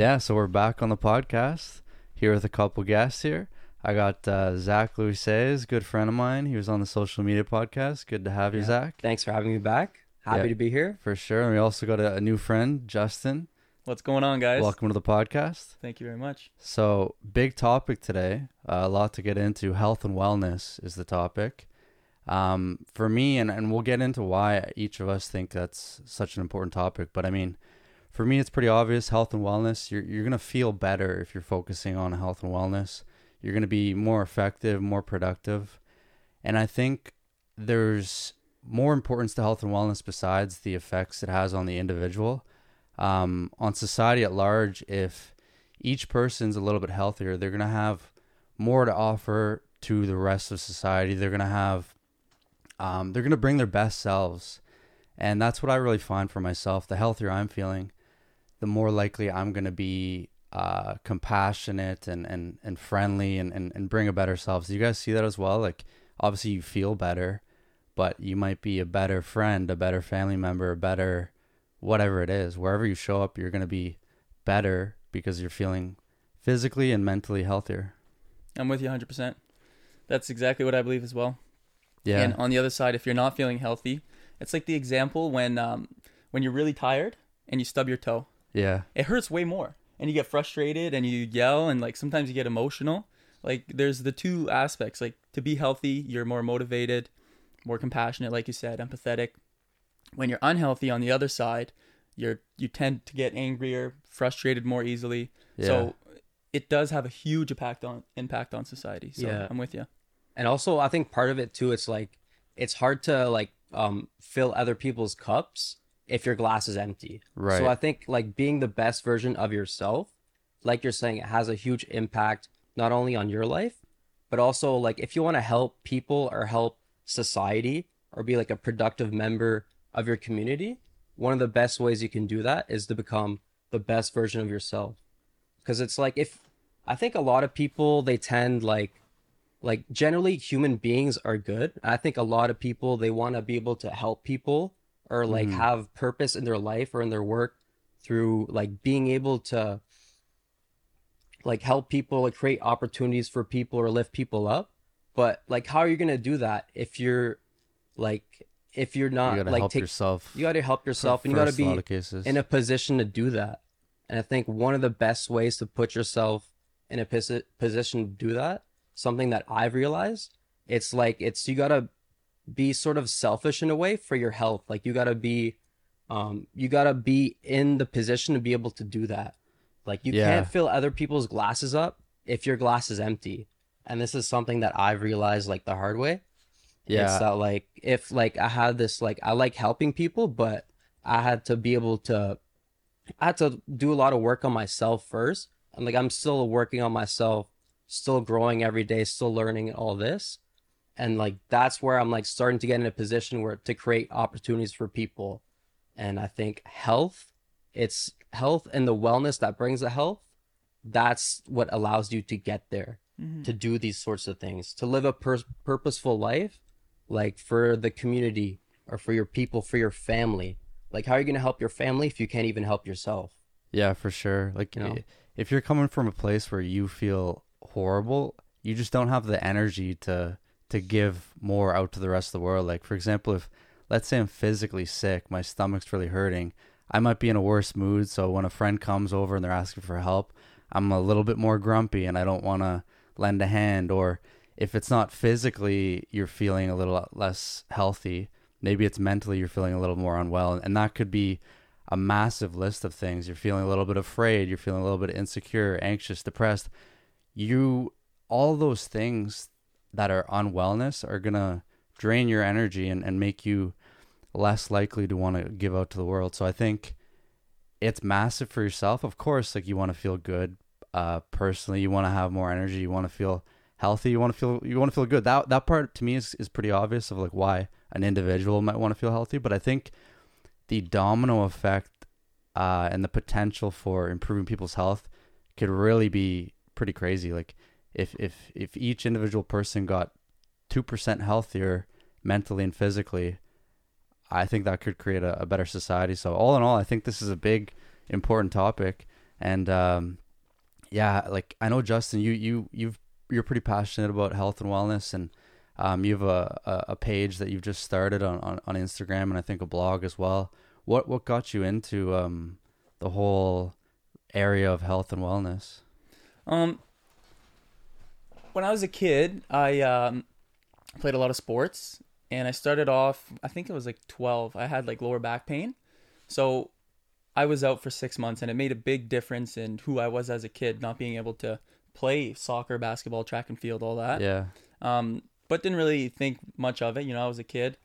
Yeah, so we're back on the podcast here with a couple guests here. I got uh, Zach Louis Says, good friend of mine. He was on the social media podcast. Good to have you, Yeah. Zach. Thanks for having me back. Happy Yeah. to be here. For sure. And we also got a, a new friend, Justin. What's going on, guys? Welcome to the podcast. Thank you very much. So, big topic today. Uh, a lot to get into. Health and wellness is the topic. Um, for me, and, and we'll get into why each of us think that's such an important topic. But I mean, for me, it's pretty obvious. Health and wellness. You're you're gonna feel better if you're focusing on health and wellness. You're gonna be more effective, more productive, and I think there's more importance to health and wellness besides the effects it has on the individual, um, on society at large. If each person's a little bit healthier, they're gonna have more to offer to the rest of society. They're gonna have, um, they're gonna bring their best selves, and that's what I really find for myself. The healthier I'm feeling, the more likely I'm gonna be uh, compassionate and, and, and friendly and, and, and bring a better self. So you guys see that as well? Like obviously you feel better, but you might be a better friend, a better family member, a better whatever it is. Wherever you show up, you're gonna be better because you're feeling physically and mentally healthier. I'm with you 100%. That's exactly what I believe as well. Yeah. And on the other side, if you're not feeling healthy, it's like the example when um, when you're really tired and you stub your toe. Yeah. It hurts way more, and you get frustrated and you yell and like sometimes you get emotional. Like there's the two aspects. Like to be healthy, you're more motivated, more compassionate, like you said, empathetic. When you're unhealthy, on the other side, you're you tend to get angrier, frustrated more easily. Yeah. So it does have a huge impact on impact on society. So Yeah. I'm with you. And also, I think part of it too, it's like it's hard to like um fill other people's cups if your glass is empty. Right. So I think like being the best version of yourself, like you're saying, it has a huge impact not only on your life, but also like if you want to help people or help society or be like a productive member of your community, one of the best ways you can do that is to become the best version of yourself. Because it's like if I think a lot of people they tend like like generally human beings are good. I think a lot of people they want to be able to help people or like Mhm. have purpose in their life or in their work through like being able to like help people like create opportunities for people or lift people up. But like how are you going to do that if you're like if you're not you like take yourself. you got to help yourself and you got to be in a position to do that. And I think one of the best ways to put yourself in a posi- position to do that, something that I've realized, it's like it's you got to be sort of selfish in a way for your health. Like you got to be um you got to be in the position to be able to do that. Like you Yeah. can't fill other people's glasses up if your glass is empty. And this is something that I've realized like the hard way. yeah. It's that like if like I had this like I like helping people, but I had to be able to I had to do a lot of work on myself first. And like I'm still working on myself, still growing every day, still learning all this. And like that's where I'm like starting to get in a position where to create opportunities for people. And I think health, it's health and the wellness that brings the health, that's what allows you to get there Mhm. to do these sorts of things, to live a pur- purposeful life, like for the community or for your people, for your family. Like, how are you going to help your family if you can't even help yourself? Yeah, for sure. Like You know? if you're coming from a place where you feel horrible, you just don't have the energy to to give more out to the rest of the world. Like for example, if let's say I'm physically sick, my stomach's really hurting, I might be in a worse mood, so when a friend comes over and they're asking for help, I'm a little bit more grumpy and I don't want to lend a hand or if it's not physically you're feeling a little less healthy, maybe it's mentally you're feeling a little more unwell and that could be a massive list of things. You're feeling a little bit afraid, you're feeling a little bit insecure, anxious, depressed. You all those things that are on wellness are gonna drain your energy and, and make you less likely to want to give out to the world. So I think it's massive for yourself. Of course, like you want to feel good uh personally, you want to have more energy, you want to feel healthy, you want to feel you want to feel good. That that part to me is is pretty obvious of like why an individual might want to feel healthy, but I think the domino effect uh, and the potential for improving people's health could really be pretty crazy. Like if if if each individual person got two percent healthier mentally and physically, I think that could create a, a better society. So all in all, I think this is a big important topic, and um, yeah, like I know Justin, you you you've you're pretty passionate about health and wellness, and um, you have a, a, a page that you've just started on, on, on Instagram, and I think a blog as well. What what got you into um, the whole area of health and wellness? Um, when I was a kid, I um, played a lot of sports, and I started off. I think it was like twelve. I had like lower back pain, so I was out for six months, and it made a big difference in who I was as a kid, not being able to play soccer, basketball, track and field, all that. Yeah, Um, but didn't really think much of it. You know, I was a kid,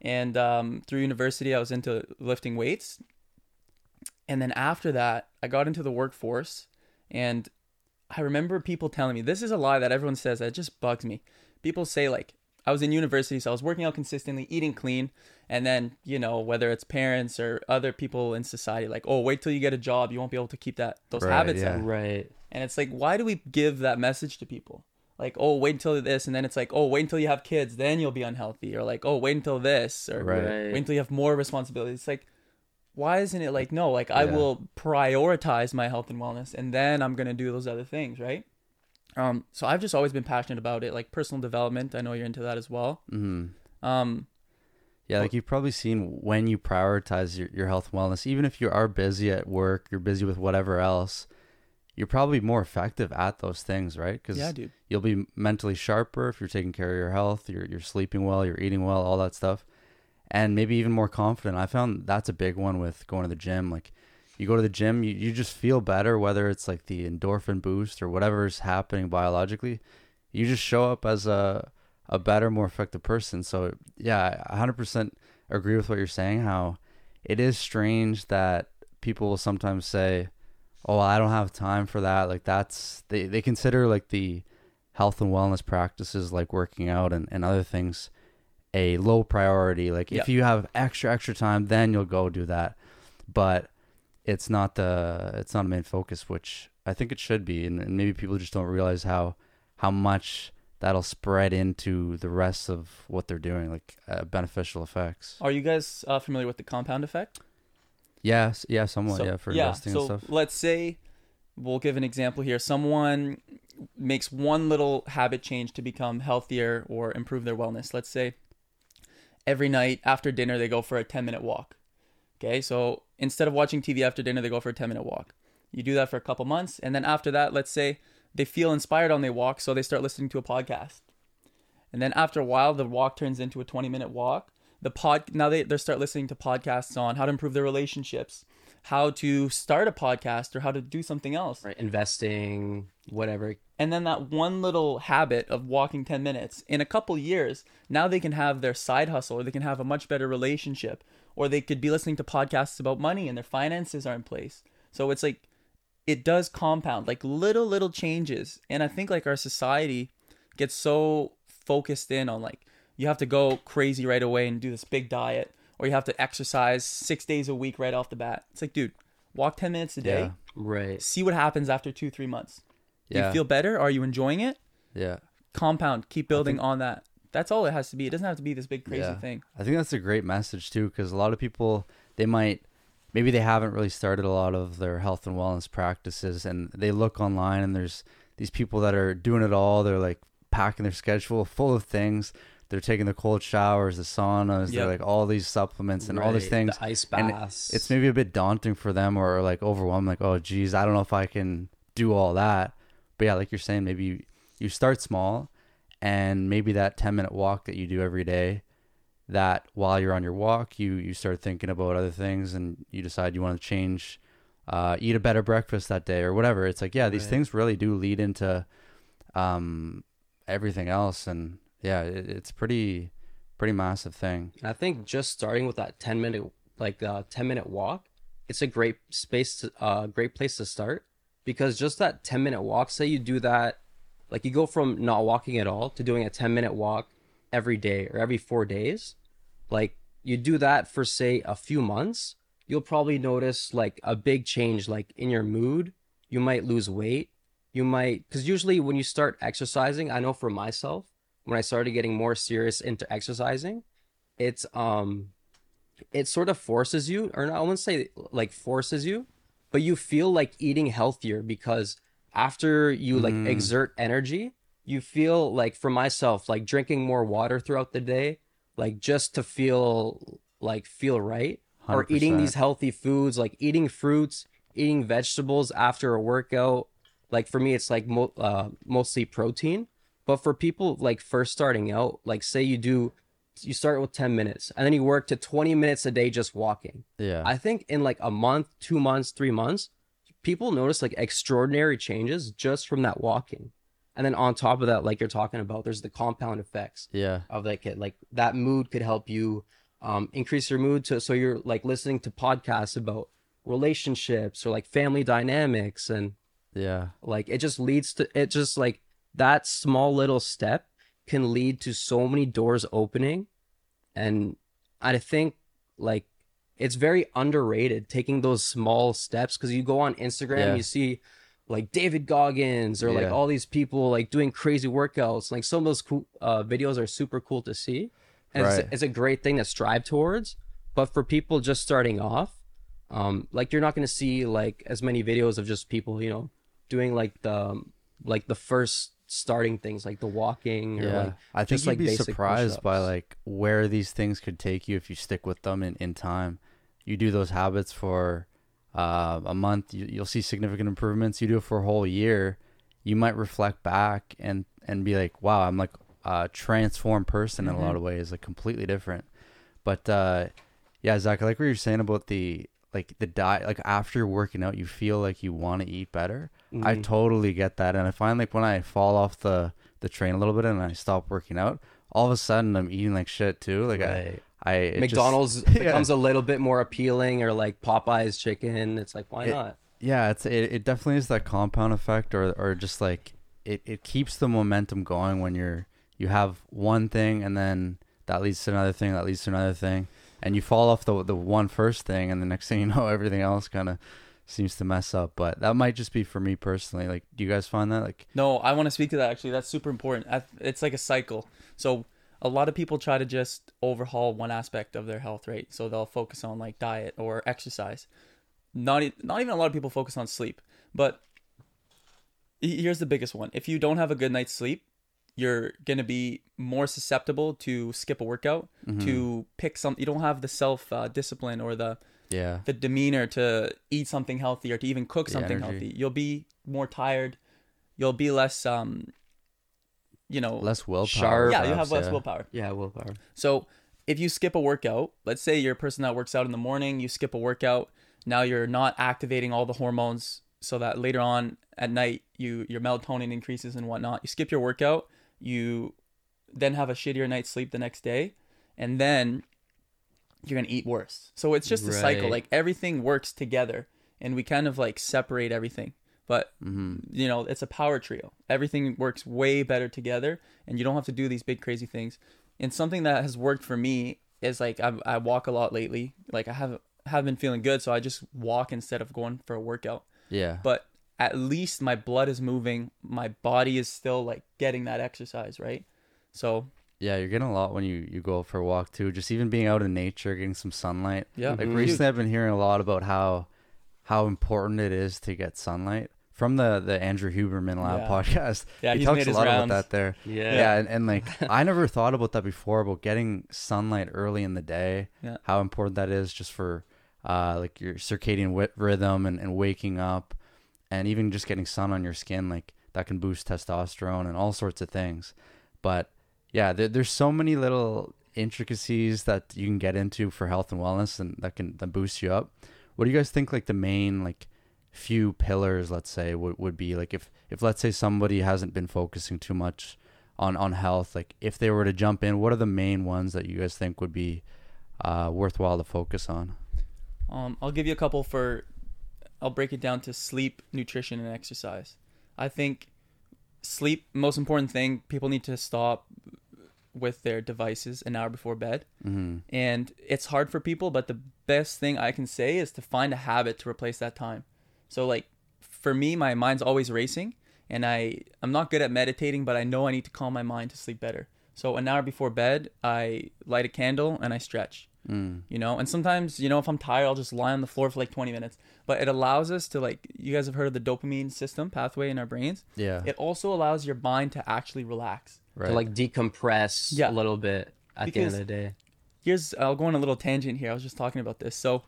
and um, through university, I was into lifting weights. And then after that, I got into the workforce, and I remember people telling me this is a lie that everyone says that just bugs me. People say like I was in university, so I was working out consistently, eating clean, and then you know whether it's parents or other people in society like, oh, wait till you get a job, you won't be able to keep that those Right, habits yeah. up. Right. And it's like, why do we give that message to people? Like, oh, wait until this, and then it's like, oh, wait until you have kids, then you'll be unhealthy, or like, oh, wait until this, or Right. wait until you have more responsibilities. It's like, why isn't it like, no, like I Yeah. will prioritize my health and wellness, and then I'm gonna do those other things, right? Um, so I've just always been passionate about it, like personal development. I know you're into that as well. hmm Um, yeah. Like you've probably seen when you prioritize your, your health and wellness, even if you are busy at work, you're busy with whatever else, you're probably more effective at those things, right? Because yeah, dude. you'll be mentally sharper if you're taking care of your health, you're you're sleeping well, you're eating well, all that stuff. And maybe even more confident. I found that's a big one with going to the gym. Like you go to the gym, you, you just feel better whether it's like the endorphin boost or whatever's happening biologically. You just show up as a a better, more effective person. So yeah, I 100% agree with what you're saying how it is strange that people will sometimes say, "Oh, I don't have time for that." Like that's they they consider like the health and wellness practices like working out and, and other things a low priority. Like if you have extra extra time, then you'll go do that. But it's not the it's not a main focus, which I think it should be, and, and maybe people just don't realize how how much that'll spread into the rest of what they're doing, like uh, beneficial effects. Are you guys uh, familiar with the compound effect? Yes, yeah, somewhat, So- yeah, for yeah, investing so and stuff. let's say we'll give an example here. Someone makes one little habit change to become healthier or improve their wellness. Let's say every night after dinner they go for a 10 minute walk. Okay, so instead of watching TV after dinner, they go for a 10 minute walk. You do that for a couple months, and then after that, let's say they feel inspired on their walk, so they start listening to a podcast. And then after a while, the walk turns into a 20 minute walk. The pod now they, they start listening to podcasts on how to improve their relationships, how to start a podcast, or how to do something else. Right. Investing, whatever. And then that one little habit of walking 10 minutes, in a couple years, now they can have their side hustle or they can have a much better relationship or they could be listening to podcasts about money and their finances are in place. So it's like it does compound like little little changes. And I think like our society gets so focused in on like you have to go crazy right away and do this big diet or you have to exercise 6 days a week right off the bat. It's like dude, walk 10 minutes a day. Yeah. Right. See what happens after 2-3 months. Do Yeah. you feel better? Are you enjoying it? Yeah. Compound, keep building on that. That's all it has to be. It doesn't have to be this big crazy Yeah. thing. I think that's a great message too, because a lot of people they might maybe they haven't really started a lot of their health and wellness practices, and they look online and there's these people that are doing it all. They're like packing their schedule full of things. They're taking the cold showers, the saunas. They're like all these supplements and all these things. The ice it- baths. It's maybe a bit daunting for them or like overwhelmed, Like, oh, geez, I don't know if I can do all that. But yeah, like you're saying, maybe you, you start small, and maybe that 10 minute walk that you do every day, that while you're on your walk, you you start thinking about other things, and you decide you want to change, uh, eat a better breakfast that day or whatever. It's like, yeah, these Right. things really do lead into, um, everything else, and yeah, it, it's pretty, pretty massive thing. And I think just starting with that 10 minute like uh 10 minute walk, it's a great space to uh great place to start because just that 10 minute walk, say you do that like you go from not walking at all to doing a 10 minute walk every day or every 4 days. Like you do that for say a few months, you'll probably notice like a big change like in your mood. You might lose weight. You might cuz usually when you start exercising, I know for myself, when I started getting more serious into exercising, it's um it sort of forces you or not, I wouldn't say like forces you, but you feel like eating healthier because after you like Mm. exert energy, you feel like for myself, like drinking more water throughout the day, like just to feel like feel right, or eating these healthy foods, like eating fruits, eating vegetables after a workout. Like for me, it's like mo- uh, mostly protein. But for people like first starting out, like say you do, you start with 10 minutes and then you work to 20 minutes a day just walking. Yeah. I think in like a month, two months, three months, people notice like extraordinary changes just from that walking. And then on top of that, like you're talking about, there's the compound effects yeah. of like it. Like that mood could help you um, increase your mood to so you're like listening to podcasts about relationships or like family dynamics and Yeah. like it just leads to it just like that small little step can lead to so many doors opening. And i think like it's very underrated taking those small steps because you go on instagram Yeah. you see like david goggins or like all these people like doing crazy workouts. Like some of those cool uh, videos are super cool to see. And Right. it's, it's a great thing to strive towards. But for people just starting off um like you're not going to see like as many videos of just people you know doing like the like the first starting things like the walking or Yeah. like I think just, you'd like, be surprised by push-ups. like where these things could take you if you stick with them in, in time. You do those habits for uh, a month, you, you'll see significant improvements. You do it for a whole year, you might reflect back and and be like, wow, I'm like a transformed person in a Mm-hmm. lot of ways, like completely different. But uh, yeah, Zach, I like what you're saying about the like the diet. Like after working out, you feel like you want to eat better. I Mhm. totally get that, and I find like when I fall off the the train a little bit and I stop working out, all of a sudden I'm eating like shit too. Like Right. I, I it just- McDonald's Yeah. becomes a little bit more appealing or like Popeye's chicken it's like why It- not yeah, it's it, it definitely is that compound effect, or or just like it it keeps the momentum going when you're you have one thing and then that leads to another thing that leads to another thing, and you fall off the the one first thing, and the next thing you know, everything else kind of seems to mess up. But that might just be for me personally. Like, do you guys find that like? No, I want to speak to that actually. That's super important. It's like a cycle. So a lot of people try to just overhaul one aspect of their health, right? So they'll focus on like diet or exercise. Not not even a lot of people focus on sleep. But here's the biggest one. If you don't have a good night's sleep, you're going to be more susceptible to skip a workout, Mm-hmm. to pick some you don't have the self uh, discipline or the Yeah, the demeanor to eat something healthy or to even cook The something energy. healthy. You'll be more tired. You'll be less, um, you know, less willpower. Sharp. yeah, you have less yeah. willpower. yeah willpower So if you skip a workout, let's say you're a person that works out in the morning, you skip a workout. Now you're not activating all the hormones, so that later on at night you your melatonin increases and whatnot. You skip your workout, you then have a shittier night's sleep the next day, and then you're gonna eat worse. So it's just a cycle. Like everything works together, and we kind of like separate everything. But Mm-hmm. you know, it's a power trio. Everything works way better together, and you don't have to do these big crazy things. And something that has worked for me is like I, I walk a lot lately. Like I have have been feeling good, so I just walk instead of going for a workout. Yeah, But at least my blood is moving. My body is still like getting that exercise, right? So Yeah, you're getting a lot when you you go for a walk too. Just even being out in nature, getting some sunlight. yeah, Like Mhm. recently, I've been hearing a lot about how how important it is to get sunlight from the the Andrew Huberman Lab Yeah. podcast. Yeah, he he's talks made a his lot rounds. about that there. yeah Yeah, and, and like I never thought about that before about getting sunlight early in the day. Yeah. How important that is just for uh like your circadian wi- rhythm and, and waking up, and even just getting sun on your skin like that can boost testosterone and all sorts of things. But yeah, there, there's so many little intricacies that you can get into for health and wellness and that can that boost you up. What do you guys think like the main like few pillars let's say would, would be like if if let's say somebody hasn't been focusing too much on on health like if they were to jump in what are the main ones that you guys think would be uh worthwhile to focus on Um, I'll give you a couple for. I'll break it down to sleep, nutrition, and exercise. I think sleep, most important thing. People need to stop with their devices an hour before bed, mm-hmm. and it's hard for people. But the best thing I can say is to find a habit to replace that time. So, like for me, my mind's always racing, and I I'm not good at meditating, but I know I need to calm my mind to sleep better. So an hour before bed, I light a candle and I stretch. Mm. you know and sometimes you know if i'm tired i'll just lie on the floor for like 20 minutes but it allows us to like you guys have heard of the dopamine system pathway in our brains Yeah. it also allows your mind to actually relax right. To like decompress Yeah. a little bit at the end of the day. here's i'll go on a little tangent here i was just talking about this so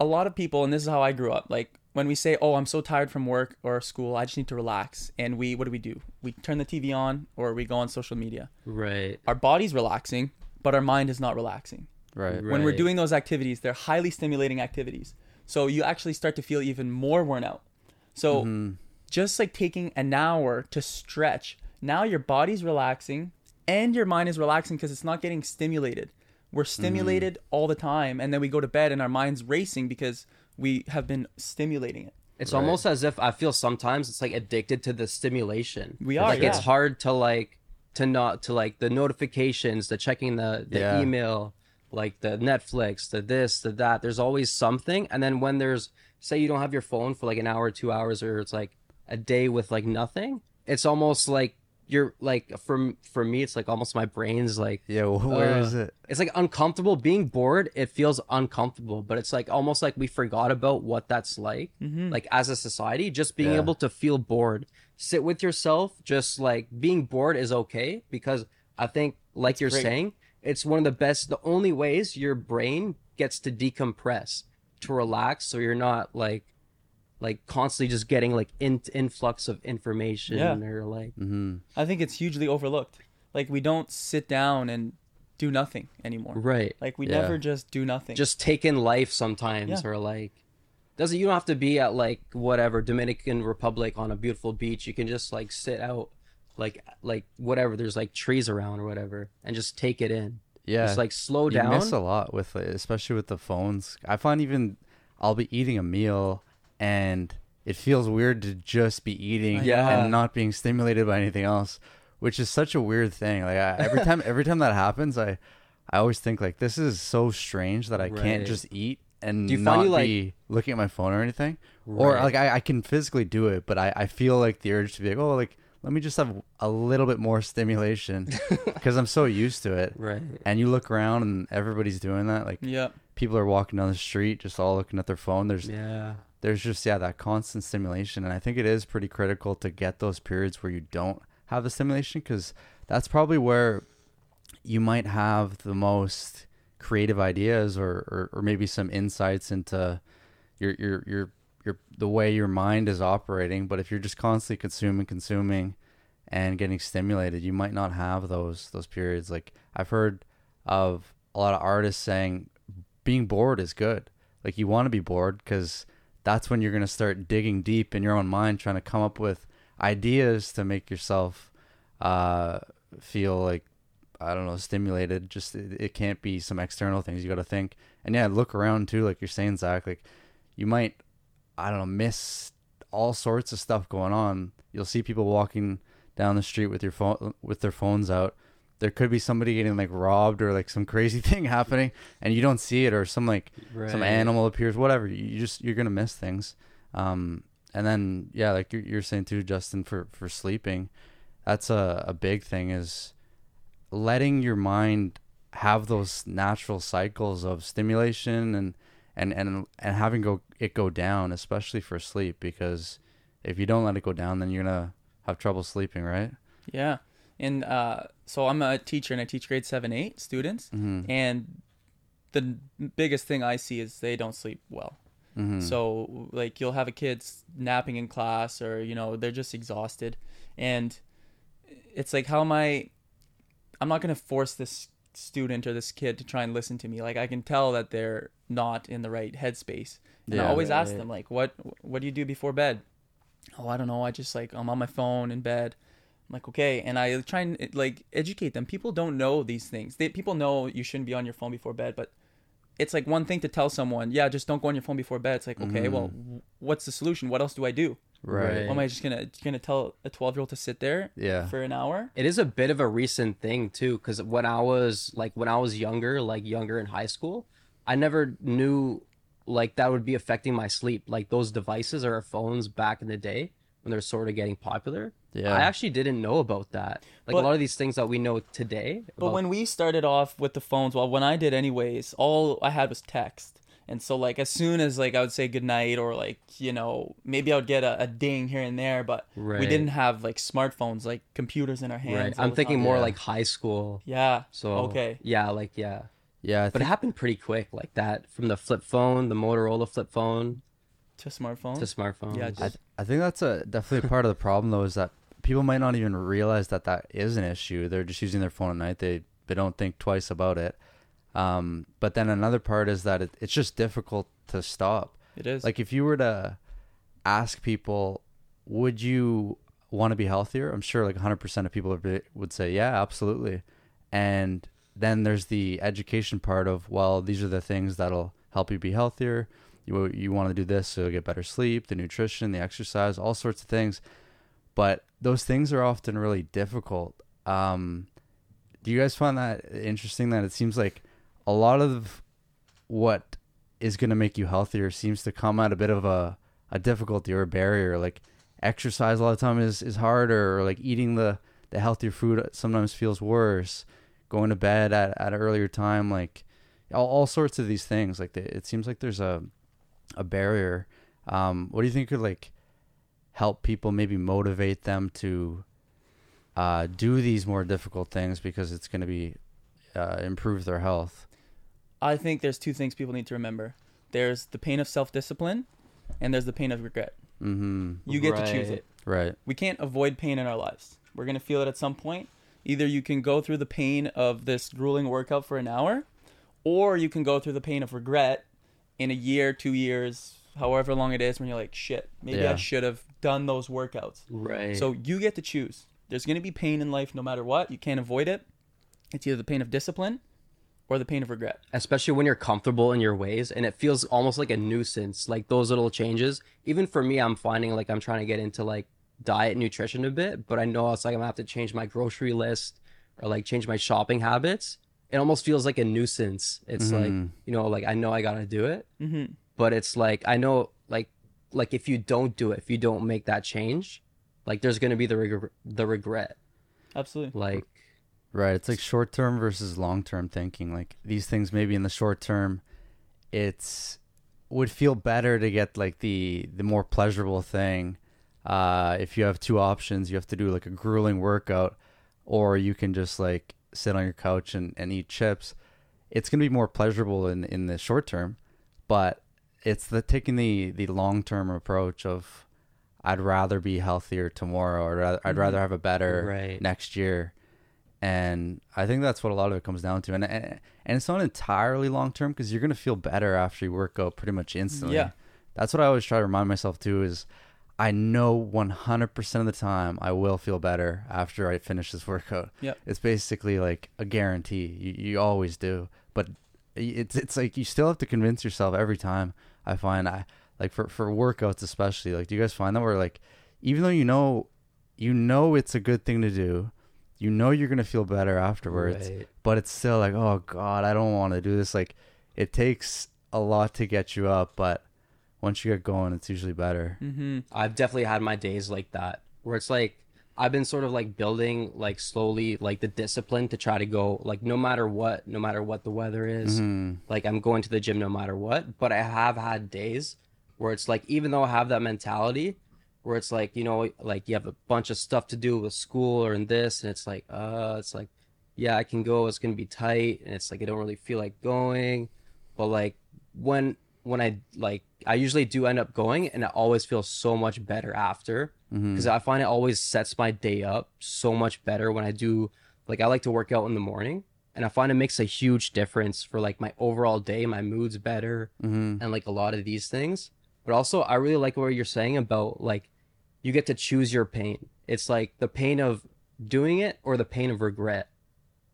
a lot of people and this is how i grew up like when we say oh i'm so tired from work or school i just need to relax and we what do we do we turn the tv on or we go on social media Right. our body's relaxing but our mind is not relaxing right. when we're doing those activities they're highly stimulating activities so you actually start to feel even more worn out so Mhm. just like taking an hour to stretch now your body's relaxing and your mind is relaxing because it's not getting stimulated we're stimulated all the time and then we go to bed and our mind's racing because we have been stimulating it It's Right. almost as if I feel sometimes it's like addicted to the stimulation. We are, Like it's hard to like to not to like the notifications, the checking the the Yeah. email, like the Netflix, the this, the that. There's always something, and then when there's say you don't have your phone for like an hour, two hours, or it's like a day with like nothing. It's almost like you're like for for me, it's like almost my brain's like Yeah. wh- Where Uh, is it? it's like uncomfortable being bored it feels uncomfortable but it's like almost like we forgot about what that's like Mm-hmm. like as a society just being Yeah. able to feel bored sit with yourself just like being bored is okay because i think like you're great. saying it's one of the best the only ways your brain gets to decompress to relax so you're not like like constantly just getting like in, influx of information Yeah. or like Mm-hmm. i think it's hugely overlooked like we don't sit down and do nothing anymore right like we Yeah. never just do nothing just take in life sometimes Yeah. or like doesn't you don't have to be at like whatever Dominican Republic on a beautiful beach you can just like sit out like like whatever there's like trees around or whatever and just take it in Yeah. just like slow you down miss a lot with it, especially with the phones. I find even I'll be eating a meal and it feels weird to just be eating Yeah. and not being stimulated by anything else, which is such a weird thing. Like I, every time every time that happens, I I always think like this is so strange that I can't just eat and Do you not find you, like- be looking at my phone or anything. Or like I, I can physically do it, but I, I feel like the urge to be like, oh, like let me just have a little bit more stimulation because I'm so used to it. Right. And you look around and everybody's doing that like yeah people are walking down the street just all looking at their phone. There's yeah. there's just yeah that constant stimulation and i think it is pretty critical to get those periods where you don't have the stimulation because that's probably where you might have the most creative ideas or, or, or maybe some insights into your your your your the way your mind is operating. But if you're just constantly consuming consuming and getting stimulated you might not have those those periods. Like i've heard of a lot of artists saying being bored is good. Like you want to be bored because that's when you're going to start digging deep in your own mind trying to come up with ideas to make yourself uh feel like i don't know stimulated just it, it can't be some external things you got to think. And yeah look around too like you're saying zach like you might i don't know miss all sorts of stuff going on. You'll see people walking down the street with your phone with their phones out. There could be somebody getting like robbed or like some crazy thing happening and you don't see it or some like some animal appears whatever. You, you just you're gonna miss things. Um and then yeah like you're, you're saying too justin for for sleeping that's a, a big thing is letting your mind have those natural cycles of stimulation and and and, and having go it go down especially for sleep because if you don't let it go down then you're gonna have trouble sleeping right Yeah. And uh, so I'm a teacher and I teach grade 7 8 students. mm-hmm. And the biggest thing I see is they don't sleep well. Mm-hmm. So, like, you'll have a kid napping in class or, you know, they're just exhausted. And it's like, how am I? I'm not going to force this student or this kid to try and listen to me. Like, I can tell that they're not in the right headspace. And I Yeah. always ask Right. them, like, what, what do you do before bed? Oh, I don't know. I just like I'm on my phone in bed. I'm like, okay, and I try and like educate them. People don't know these things. They, people know you shouldn't be on your phone before bed, but it's like one thing to tell someone, yeah, just don't go on your phone before bed. It's like, okay, mm-hmm. well, w- what's the solution? What else do I do? Right What am I just gonna gonna tell a 12 year old to sit there yeah for an hour? It is a bit of a recent thing too, because when I was like when I was younger, like younger in high school, I never knew like that would be affecting my sleep. Like those devices or our phones back in the day when they're sort of getting popular. Yeah. I actually didn't know about that. Like But- a lot of these things that we know today. But about- when we started off with the phones, well, when I did anyways, all I had was text. And so like as soon as like I would say goodnight or like, you know, maybe I would get a, a ding here and there, but we didn't have like smartphones, like computers in our hands. right, I'm thinking time. more Yeah. like high school. Yeah. So okay. yeah, like yeah. Yeah, I But it happened pretty quick, like that from the flip phone, the Motorola flip phone To smartphone. to smartphone. Yeah, I, just- I think that's a definitely part of the problem though is that people might not even realize that that is an issue. They're just using their phone at night. They they don't think twice about it. Um, but then another part is that it, it's just difficult to stop. it is. Like if you were to ask people, would you want to be healthier? I'm sure like 100% of people would, say, yeah, absolutely. And then there's the education part of, well, these are the things that'll help you be healthier. You you want to do this so you'll get better sleep, the nutrition, the exercise, all sorts of things. But those things are often really difficult. Um, do you guys find that interesting that it seems like a lot of what is going to make you healthier seems to come at a bit of a, a difficulty or a barrier. Like exercise a lot of time is, is harder or like eating the, the healthier food sometimes feels worse. Going to bed at, at an earlier time like all, all sorts of these things. Like the, it seems like there's a, a barrier. Um, what do you think could like help people maybe motivate them to uh, do these more difficult things because it's going to be uh, improve their health I think there's two things people need to remember. There's the pain of self-discipline and there's the pain of regret. mm-hmm You get to choose it. right we can't avoid pain in our lives. We're gonna feel it at some point. Either you can go through the pain of this grueling workout for an hour, or you can go through the pain of regret in a year, two years, however long it is, when you're like, shit, maybe I should have done those workouts. Right. So you get to choose. There's gonna be pain in life no matter what. You can't avoid it. It's either the pain of discipline or the pain of regret. especially when you're comfortable in your ways and it feels almost like a nuisance like those little changes even for me i'm finding like i'm trying to get into like diet and nutrition a bit but i know it's like i'm gonna have to change my grocery list or like change my shopping habits it almost feels like a nuisance it's like Mhm. you know like i know i gotta do it Mm-hmm. but it's like i know like like if you don't do it if you don't make that change like there's gonna be the reg- the regret Absolutely. like Right. It's like short term versus long term thinking. Like these things maybe in the short term it's would feel better to get like the the more pleasurable thing. Uh if you have two options, you have to do like a grueling workout or you can just like sit on your couch and, and eat chips. It's gonna be more pleasurable in in the short term, but it's the taking the the long term approach of I'd rather be healthier tomorrow or rather, I'd rather have a better Right. next year and I think that's what a lot of it comes down to. And and, and it's not entirely long term because you're gonna feel better after you work out pretty much instantly. Yeah. that's what I always try to remind myself too. Is I know 100% of the time I will feel better after I finish this workout. Yep. It's basically like a guarantee. You, you always do, but it's it's like you still have to convince yourself every time. I find I like for for workouts especially. Like, do you guys find that where like even though you know you know it's a good thing to do, you know you're gonna feel better afterwards, right. but it's still like, oh god, I don't want to do this. Like, it takes a lot to get you up, but once you get going, it's usually better. Mm-hmm. I've definitely had my days like that where it's like I've been sort of like building like slowly like the discipline to try to go like no matter what, no matter what the weather is, Mhm. like I'm going to the gym no matter what. But I have had days where it's like even though I have that mentality where it's like, you know, like you have a bunch of stuff to do with school or in this and it's like, uh it's like, yeah, I can go, it's gonna be tight, and it's like I don't really feel like going. But like when when I like I usually do end up going and I always feel so much better after because I find it always sets my day up so much better when I do like I like to work out in the morning and I find it makes a huge difference for like my overall day my mood's better Mhm. and like a lot of these things but also I really like what you're saying about like you get to choose your pain. It's like the pain of doing it or the pain of regret.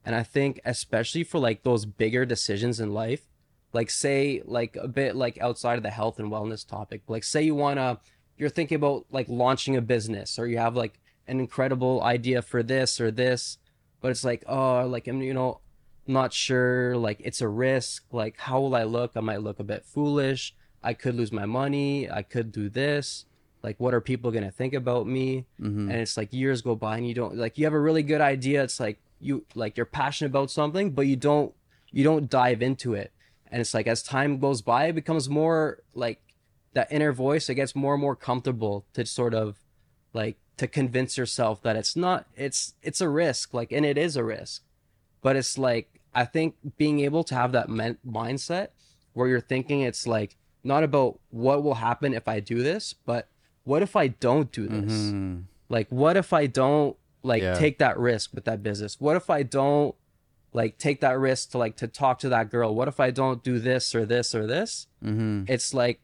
And I think especially for like those bigger decisions in life like say like a bit like outside of the health and wellness topic like say you want to you're thinking about like launching a business or you have like an incredible idea for this or this but it's like oh like i'm you know not sure like it's a risk like how will i look? I might look a bit foolish. I could lose my money. I could do this like what are people gonna think about me? Mm-hmm. and it's like years go by and you don't like you have a really good idea. It's like you like you're passionate about something but you don't you don't dive into it. And it's like as time goes by it becomes more like that inner voice it gets more and more comfortable to sort of like to convince yourself that it's not it's it's a risk like and it is a risk. But it's like i think being able to have that men- mindset where you're thinking it's like not about what will happen if i do this but what if i don't do this Mm-hmm. like what if i don't like Yeah. take that risk with that business what if i don't like take that risk to like to talk to that girl what if i don't do this or this or this Mm-hmm. it's like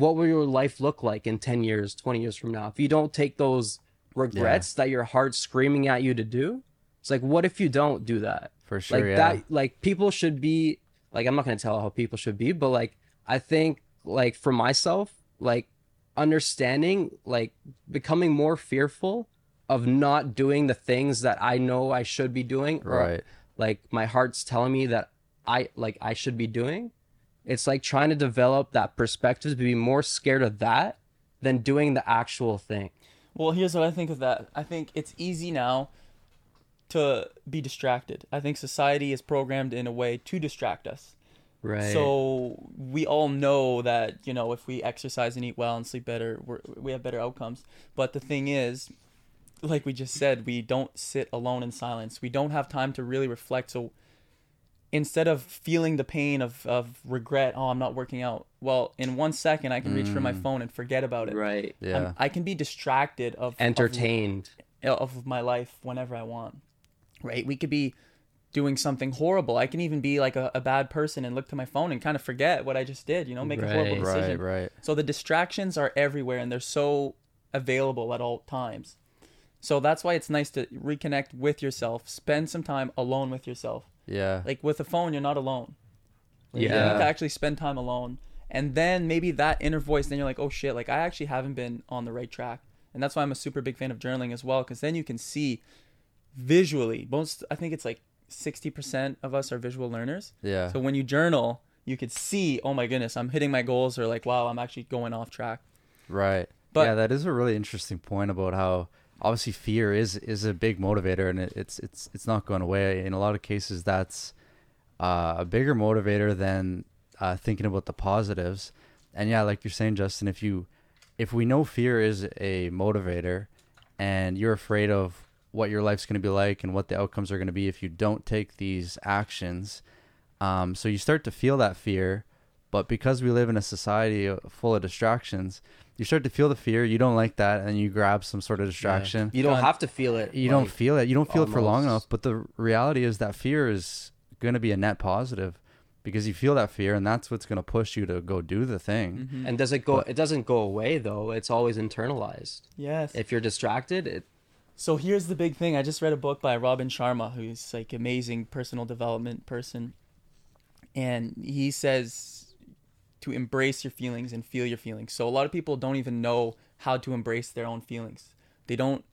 what will your life look like in 10 years 20 years from now if you don't take those regrets that your heart's screaming at you to do it's like what if you don't do that For sure. like yeah. that like people should be like i'm not going to tell how people should be but like i think like for myself like understanding like becoming more fearful of not doing the things that i know i should be doing or, Right. like my heart's telling me that i like i should be doing it's like trying to develop that perspective to be more scared of that than doing the actual thing Well, here's what I think of that. I think it's easy now to be distracted. I think society is programmed in a way to distract us. Right So we all know that you know if we exercise and eat well and sleep better, we're, we have better outcomes. But the thing is, like we just said, we don't sit alone in silence. We don't have time to really reflect. So instead of feeling the pain of, of regret, oh, I'm not working out. Well, in one second, I can reach for my mm. phone and forget about it. right yeah. I'm- I can be distracted of of entertained of my life whenever I want. Right? We could be doing something horrible. I can even be like a, a bad person and look to my phone and kind of forget what I just did, you know, make a horrible decision. right. Right. So the distractions are everywhere and they're so available at all times. So that's why it's nice to reconnect with yourself, spend some time alone with yourself. Yeah. Like with a phone, you're not alone. Like, You Yeah. need to actually spend time alone. And then maybe that inner voice, then you're like, oh shit, like I actually haven't been on the right track. And that's why I'm a super big fan of journaling as well, because then you can see visually. Most, I think it's like 60% of us are visual learners. yeah. So when you journal, you could see, oh my goodness, I'm hitting my goals, or like, wow, I'm actually going off track. Right. But- yeah, that is a really interesting point about how obviously fear is is a big motivator, and it, it's it's it's not going away. In a lot of cases, that's uh, a bigger motivator than uh, thinking about the positives. And yeah, like you're saying, Justin, if you if we know fear is a motivator, and you're afraid of what your life's going to be like and what the outcomes are going to be if you don't take these actions, um, so you start to feel that fear. But because we live in a society uh, full of distractions, you start to feel the fear. You don't like that, and you grab some sort of distraction. you don't Done. have to feel it You don't feel it. You don't feel it for long enough. But the reality is that fear is going to be a net positive because you feel that fear, and that's what's going to push you to go do the thing. Mm-hmm. And does it go? But- it doesn't go away though. It's always internalized. Yes. If you're distracted, it So here's the big thing. I just read a book by Robin Sharma, who's like amazing personal development person, and he says to embrace your feelings and feel your feelings. So a lot of people don't even know how to embrace their own feelings. They don't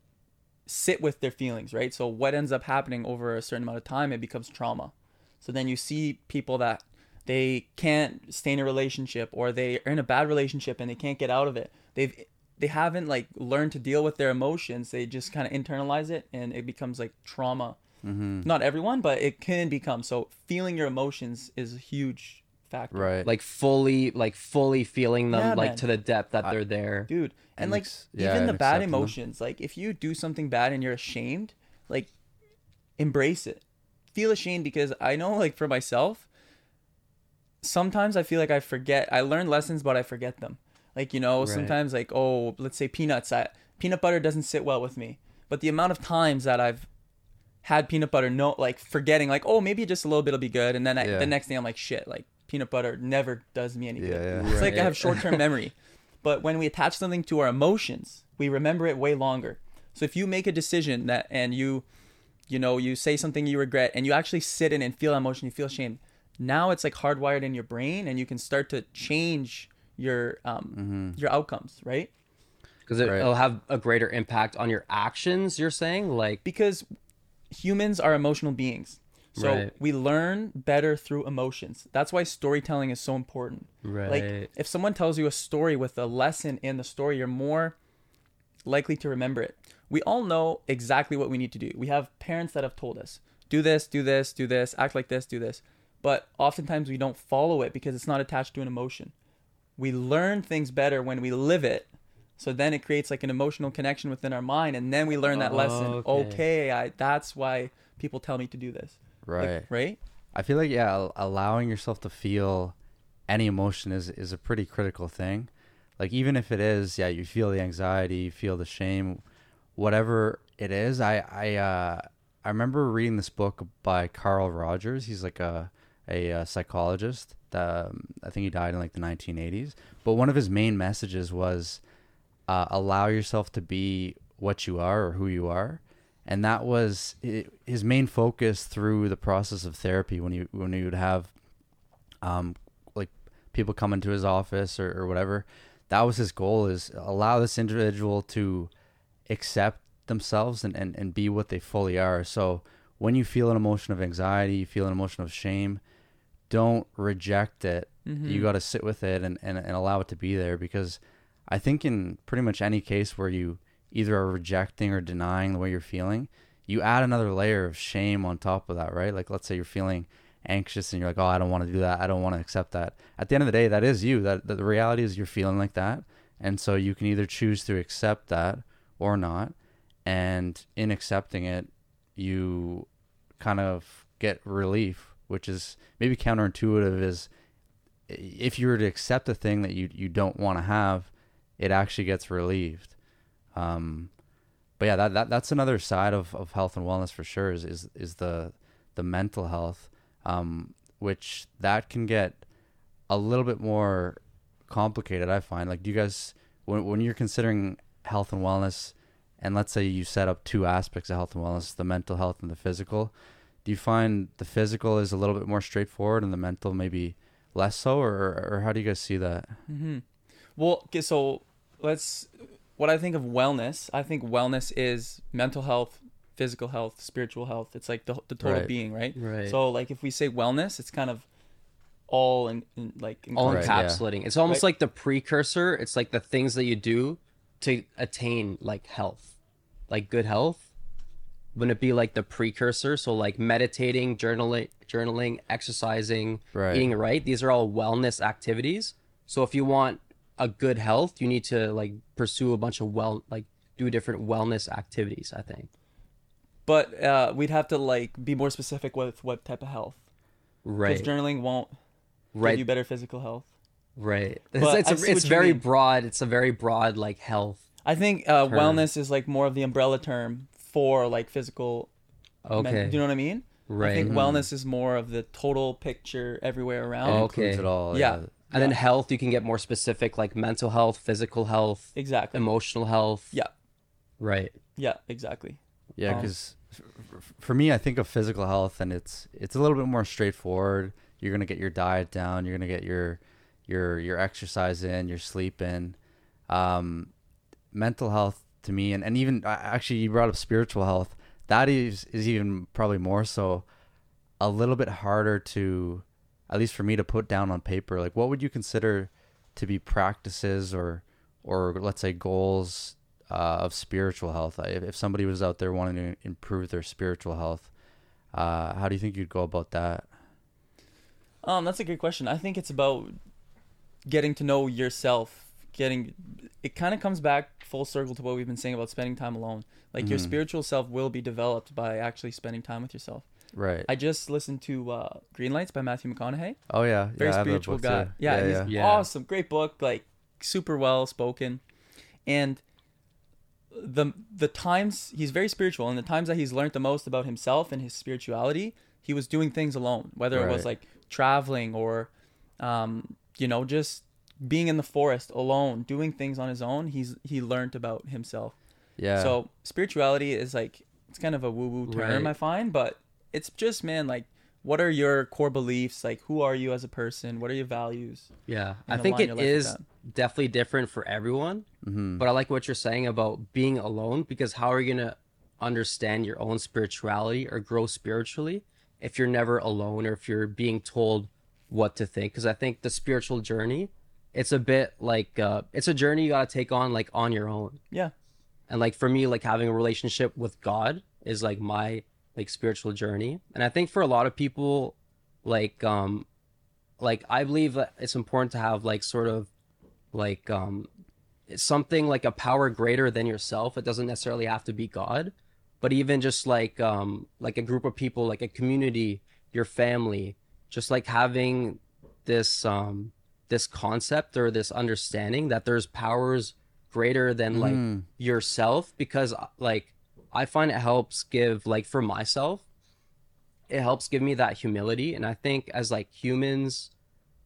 sit with their feelings, right? So what ends up happening over a certain amount of time, it becomes trauma. So then you see people that they can't stay in a relationship or they are in a bad relationship and they can't get out of it. They've they haven't like learned to deal with their emotions. They just kind of internalize it and it becomes like trauma. Mm-hmm. Not everyone, but it can become. So feeling your emotions is a huge factor. Right. like fully, like fully feeling them Yeah, like man. to the depth that I- they're there. dude and like ex- yeah, even the bad accepting them. emotions like if you do something bad and you're ashamed like embrace it feel ashamed because i know like for myself sometimes i feel like i forget i learn lessons but i forget them like you know Right. sometimes like oh let's say peanuts I, peanut butter doesn't sit well with me but the amount of times that i've had peanut butter no like forgetting like oh maybe just a little bit will be good and then I, Yeah. the next day i'm like shit like peanut butter never does me any Yeah, good yeah. it's like i have short-term memory but when we attach something to our emotions we remember it way longer so if you make a decision that and you you know you say something you regret and you actually sit in and feel emotion you feel shame now it's like hardwired in your brain and you can start to change your um your outcomes right because it, Right. it'll have a greater impact on your actions. You're saying like because humans are emotional beings So Right. we learn better through emotions. That's why storytelling is so important. Right. Like if someone tells you a story with a lesson in the story, you're more likely to remember it. We all know exactly what we need to do. We have parents that have told us, do this, do this, do this, act like this, do this. But oftentimes we don't follow it because it's not attached to an emotion. We learn things better when we live it. So then it creates like an emotional connection within our mind and then we learn that lesson. Okay. Okay, I that's why people tell me to do this. Like, Right. right? I feel like yeah, allowing yourself to feel any emotion is is a pretty critical thing. Like even if it is, yeah, you feel the anxiety, you feel the shame, whatever it is. I I uh I remember reading this book by Carl Rogers. He's like a a, uh psychologist. Um, I think he died in like the 1980s. But one of his main messages was uh, allow yourself to be what you are or who you are. And that was his main focus through the process of therapy when you when you would have um like people come into his office or, or whatever. That was his goal is allow this individual to accept themselves and, and, and be what they fully are. So when you feel an emotion of anxiety you feel an emotion of shame don't reject it Mm-hmm. you got to sit with it and, and, and allow it to be there because I think in pretty much any case where you either are rejecting or denying the way you're feeling, you add another layer of shame on top of that, right? Like let's say you're feeling anxious and you're like, "Oh, I don't want to do that. I don't want to accept that." At the end of the day, that is you. That, that the reality is you're feeling like that. And so you can either choose to accept that or not. And in accepting it, you kind of get relief, which is maybe counterintuitive is if you were to accept a thing that you you don't want to have, it actually gets relieved. Um, but yeah, that, that that's another side of, of health and wellness for sure is is, is the the mental health, um, which that can get a little bit more complicated. I find like do you guys when when you're considering health and wellness, and let's say you set up two aspects of health and wellness, the mental health and the physical. Do you find the physical is a little bit more straightforward and the mental maybe less so, or or how do you guys see that? Mm-hmm. Well, okay, so let's. What I think of wellness, I think wellness is mental health, physical health, spiritual health. It's like the, the total Right. being, right? Right. So, like, if we say wellness, it's kind of all in, in like all Right, encompassed. yeah. encapsulating. It's almost Right. like the precursor. It's like the things that you do to attain like health, like good health. Wouldn't it be like the precursor? So like meditating, journaling, journaling, exercising, Right. eating right. These are all wellness activities. So if you want a good health, you need to like pursue a bunch of well, like do different wellness activities. I think. But uh, we'd have to like be more specific with what type of health. Right. Because journaling won't right. give you better physical health. right. But It's, it's, see it's very mean. broad. It's a very broad like health. I think uh, Term. wellness is like more of the umbrella term for like physical. men- Okay. do you know what I mean? right. I think Mhm. wellness is more of the total picture everywhere around. Includes okay. it all. Yeah. And then health, you can get more specific, like mental health, physical health, Exactly. emotional health. Yeah. Right. Yeah, exactly. Yeah, Um, because for me, I think of physical health, and it's it's a little bit more straightforward. You're gonna get your diet down. You're gonna get your your your exercise in, your sleep in. Um, mental health to me, and, and even actually, you brought up spiritual health. That is is even probably more so, a little bit harder to, at least for me to put down on paper. Like, what would you consider to be practices or or let's say goals uh, of spiritual health. If, if somebody was out there wanting to improve their spiritual health, uh, how do you think you'd go about that? Um, that's a good question. I think it's about getting to know yourself. Getting it kind of comes back full circle to what we've been saying about spending time alone. Like your Mhm. spiritual self will be developed by actually spending time with yourself. Right. I just listened to uh, Green Lights by Matthew McConaughey. oh yeah. Very yeah, I have that spiritual guy. too. Yeah, Yeah. he's Yeah. Yeah. awesome. Great book. Like super well spoken, and the the times he's very spiritual, and the times that he's learned the most about himself and his spirituality, he was doing things alone. Whether it was like traveling or, um, you know, just being in the forest alone, doing things on his own. He's he learned about himself. Yeah. So spirituality is like it's kind of a woo woo term Right. I find, but it's just man like what are your core beliefs? Like who are you as a person? What are your values? Yeah. I think align it your life with is that. definitely different for everyone. hmm But I like what you're saying about being alone because how are you going to understand your own spirituality or grow spiritually if you're never alone or if you're being told what to think because i think the spiritual journey it's a bit like uh it's a journey you got to take on like on your own. Yeah. and like for me like having a relationship with god is like my like spiritual journey. And i think for a lot of people like um like i believe that it's important to have like sort of like um something like a power greater than yourself. It doesn't necessarily have to be god but even just like um like a group of people like a community your family just like having this um this concept or this understanding that there's powers greater than like Mm. yourself because uh, like I find it helps give like for myself it helps give me that humility and I think as like humans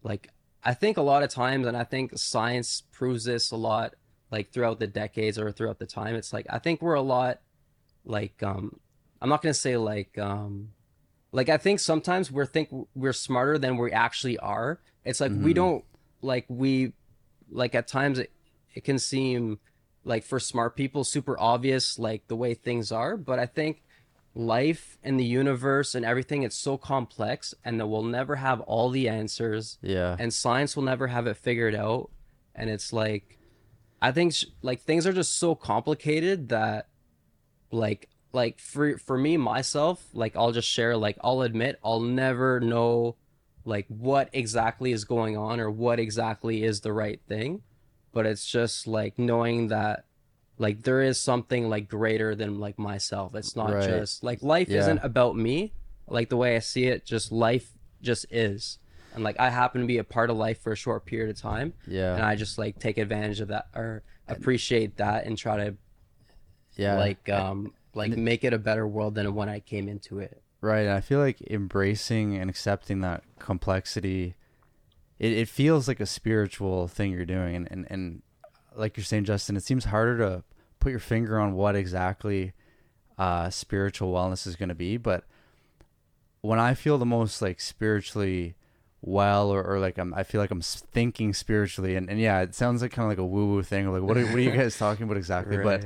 like I think a lot of times and I think science proves this a lot like throughout the decades or throughout the time it's like I think we're a lot like um I'm not going to say like um like I think sometimes we're think we're smarter than we actually are. It's like we Mhm. don't like we like at times it, it can seem like for smart people super obvious like the way things are, but I think life and the universe and everything it's so complex and that we'll never have all the answers Yeah. and science will never have it figured out and it's like i think sh- like things are just so complicated that like like for for me myself like i'll just share like i'll admit i'll never know like what exactly is going on or what exactly is the right thing but it's just like knowing that like there is something like greater than like myself it's not Right. just like life Yeah. isn't about me like the way i see it just life just is and like i happen to be a part of life for a short period of time yeah. and i just like take advantage of that or appreciate that and try to yeah. like um like make it a better world than when i came into it Right. I feel like embracing and accepting that complexity, it, it feels like a spiritual thing you're doing. And, and, and like you're saying, Justin, it seems harder to put your finger on what exactly uh, spiritual wellness is going to be. But when I feel the most like spiritually well, or, or like I'm, I feel like I'm thinking spiritually. And, and yeah, it sounds like kind of like a woo woo thing. Like, what are, what are you guys talking about exactly? But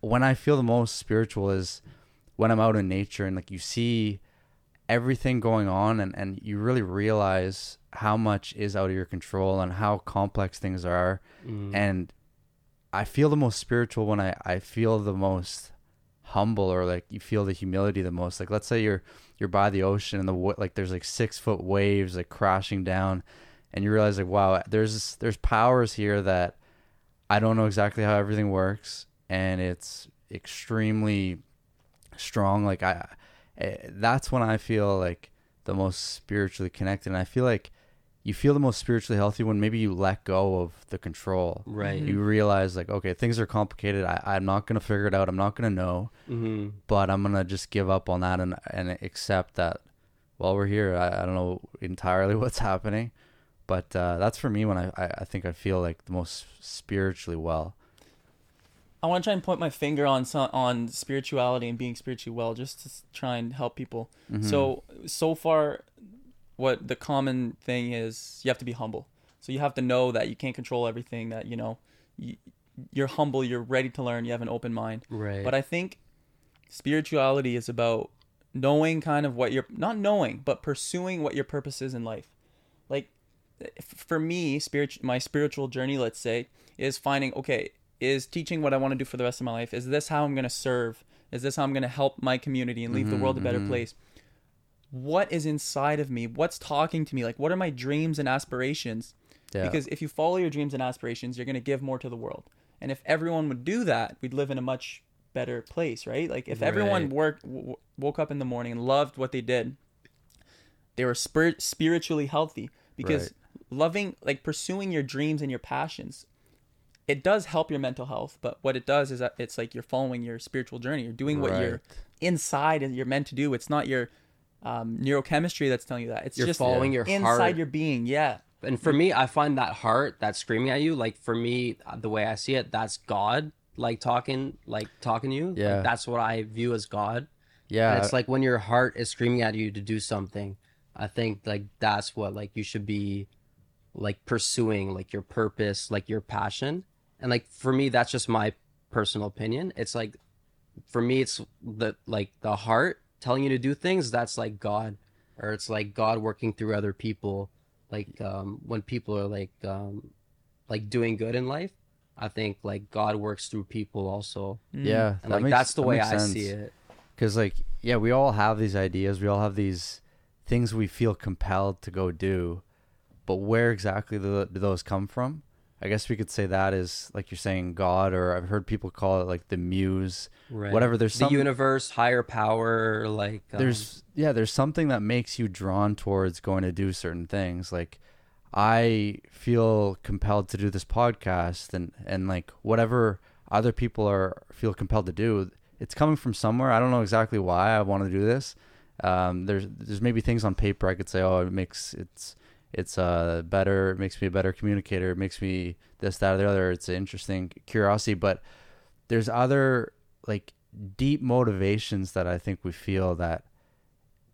when I feel the most spiritual is when I'm out in nature and like you see everything going on and, and you really realize how much is out of your control and how complex things are. Mm. And I feel the most spiritual when I, I feel the most humble or like you feel the humility the most. Like let's say you're you're by the ocean and the like there's like six foot waves like crashing down and you realize like wow there's there's powers here that I don't know exactly how everything works and it's extremely strong like I eh, that's when I feel like the most spiritually connected. And I feel like you feel the most spiritually healthy when maybe you let go of the control. Right. You realize like okay things are complicated. I, i'm not to figure it out. I'm not to know. Hmm but i'm to just give up on that and, and accept that while we're here. I, I don't know entirely what's happening. But uh, that's for me when I, I, I think i feel like the most spiritually well I want to try and point my finger on some, on spirituality and being spiritually well, just to try and help people. Mhm. So so far, what the common thing is, you have to be humble. So you have to know that you can't control everything. That you know, you, you're humble. You're ready to learn. You have an open mind. right But I think spirituality is about knowing kind of what you're not knowing, but pursuing what your purpose is in life. Like f- for me, spirit my spiritual journey, let's say, is finding okay, is teaching what I want to do for the rest of my life. Is this how I'm going to serve? Is this how I'm going to help my community and leave the Mhm, world a better mhm. place? What is inside of me? What's talking to me? Like what are my dreams and aspirations? yeah Because if you follow your dreams and aspirations, you're going to give more to the world. And if everyone would do that, we'd live in a much better place, right? Like if everyone Right. worked, w- woke up in the morning and loved what they did, they were spirit spiritually healthy. Because loving, like pursuing your dreams and your passions, it does help your mental health. But what it does is that it's like you're following your spiritual journey. You're doing what you're inside and you're meant to do. It's not your um, neurochemistry that's telling you that. It's You're just following your inside heart. your being. Yeah. and for me i find that heart that's screaming at you like for me the way i see it that's god like talking like talking to you Like, Yeah. that's what i view as god yeah And it's like when your heart is screaming at you to do something i think like that's what like you should be like pursuing like your purpose like your passion and like for me that's just my personal opinion it's like for me it's the like the heart telling you to do things, that's like God, or it's like God working through other people. Like um, when people are like um, like doing good in life, I think like God works through people also, Mm. Yeah, and like that's the way I see it. Because like yeah, we all have these ideas. We all have these things we feel compelled to go do, but where exactly do, do those come from? I guess we could say that is like you're saying God, or I've heard people call it like the muse. Right. Whatever. There's the universe, higher power, like um, there's yeah there's something that makes you drawn towards going to do certain things like i feel compelled to do this podcast and and like whatever other people are feel compelled to do it's coming from somewhere i don't know exactly why i want to do this um there's there's maybe things on paper i could say oh it makes it's it's uh better it makes me a better communicator it makes me this that or the other it's an interesting curiosity but there's other like deep motivations that I think we feel that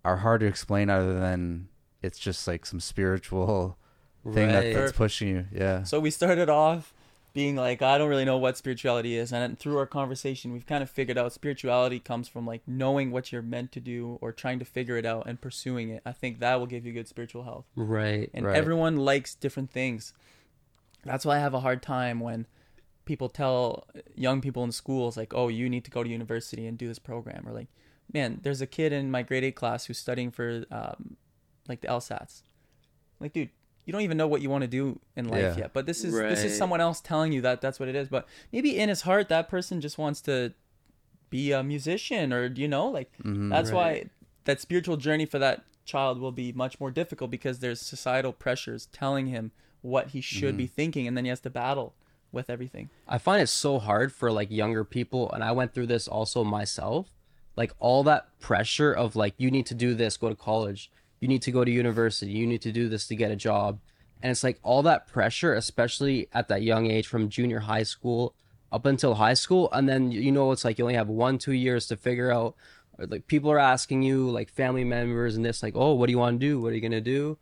are hard to explain other than it's just like some spiritual thing that, that's pushing you. Yeah. So we started off being like, I don't really know what spirituality is, and through our conversation, we've kind of figured out spirituality comes from like knowing what you're meant to do or trying to figure it out and pursuing it. I think that will give you good spiritual health. right. and Right. everyone likes different things. That's why I have a hard time when people tell young people in schools like, "Oh, you need to go to university and do this program," or like, "Man, there's a kid in my grade eight class who's studying for um, like the LSATs." Like, dude, you don't even know what you want to do in life Yeah. yet. But this is this is someone else telling you that that's what it is. But maybe in his heart, that person just wants to be a musician, or you know, like Mhm. that's Right. why that spiritual journey for that child will be much more difficult because there's societal pressures telling him what he should be thinking and then he has to battle with everything. I find it so hard for like younger people, and I went through this also myself. Like all that pressure of like you need to do this, go to college, you need to go to university, you need to do this to get a job, and it's like all that pressure, especially at that young age from junior high school up until high school, and then you know it's like you only have one two years to figure out. Like people are asking you, like family members and this, like, oh, what do you want to do? What are you gonna do?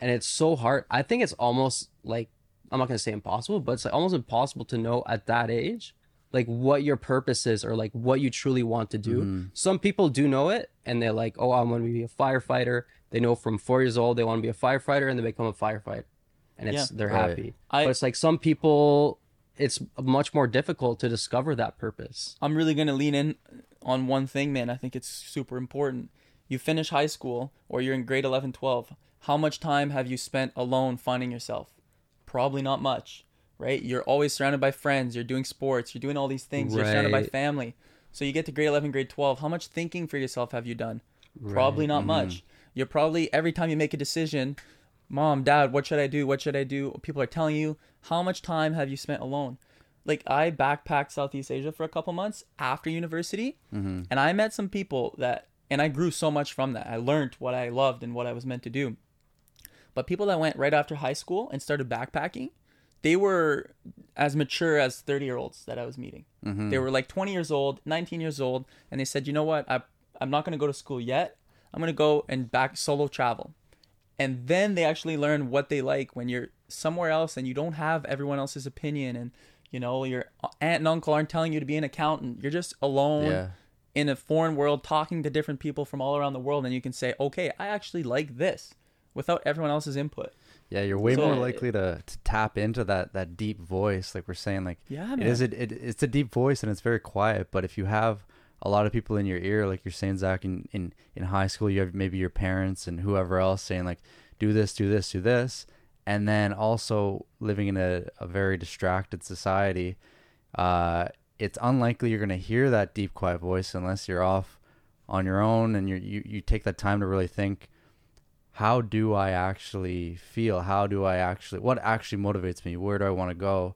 And it's so hard. I think it's almost like I'm not gonna say impossible, but it's like almost impossible to know at that age, like what your purpose is or like what you truly want to do. Mm-hmm. Some people do know it, and they're like, "Oh, I want to be a firefighter." They know from four years old they want to be a firefighter, and they become a firefighter, and it's Yeah. they're Right. happy. I- but it's like some people, it's much more difficult to discover that purpose. I'm really going to lean in on one thing, man. I think it's super important. You finish high school or you're in grade 11, 12. How much time have you spent alone finding yourself? Probably not much, right? You're always surrounded by friends, you're doing sports, you're doing all these things, you're surrounded by family. So you get to grade 11, grade 12. How much thinking for yourself have you done? Probably not mm-hmm. much. You're probably every time you make a decision, mom, dad, what should I do? What should I do? People are telling you, how much time have you spent alone? Like I backpacked Southeast Asia for a couple months after university, mm-hmm. and I met some people that, and I grew so much from that. I learned what I loved and what I was meant to do. But people that went right after high school and started backpacking, they were as mature as 30 year olds that I was meeting. Mm-hmm. They were like 20 years old, 19 years old, and they said, you know what? I, I'm not going to go to school yet. I'm going to go and back solo travel. And then they actually learn what they like when you're somewhere else and you don't have everyone else's opinion and, you know, your aunt and uncle aren't telling you to be an accountant. You're just alone Yeah. in a foreign world talking to different people from all around the world and you can say, okay, I actually like this without everyone else's input. Yeah, you're way So- more likely to, to tap into that, that deep voice, like we're saying. Like Yeah, man. is. It, it it's a deep voice and it's very quiet. But if you have a lot of people in your ear, like you're saying, Zach, in, in in high school, you have maybe your parents and whoever else saying like, do this, do this, do this, and then also living in a, a very distracted society, uh, it's unlikely you're gonna hear that deep, quiet voice unless you're off on your own and you're, you you take that time to really think how do I actually feel? How do I actually, what actually motivates me? Where do I want to go?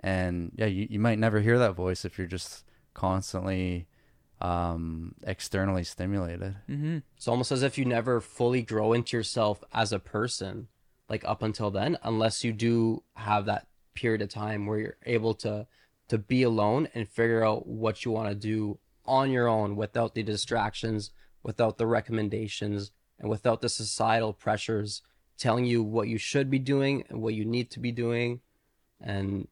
And yeah, you, you might never hear that voice if you're just constantly um, externally stimulated. Mm-hmm. It's almost as if you never fully grow into yourself as a person, like up until then, unless you do have that period of time where you're able to to be alone and figure out what you want to do on your own without the distractions, without the recommendations, and without the societal pressures telling you what you should be doing and what you need to be doing. And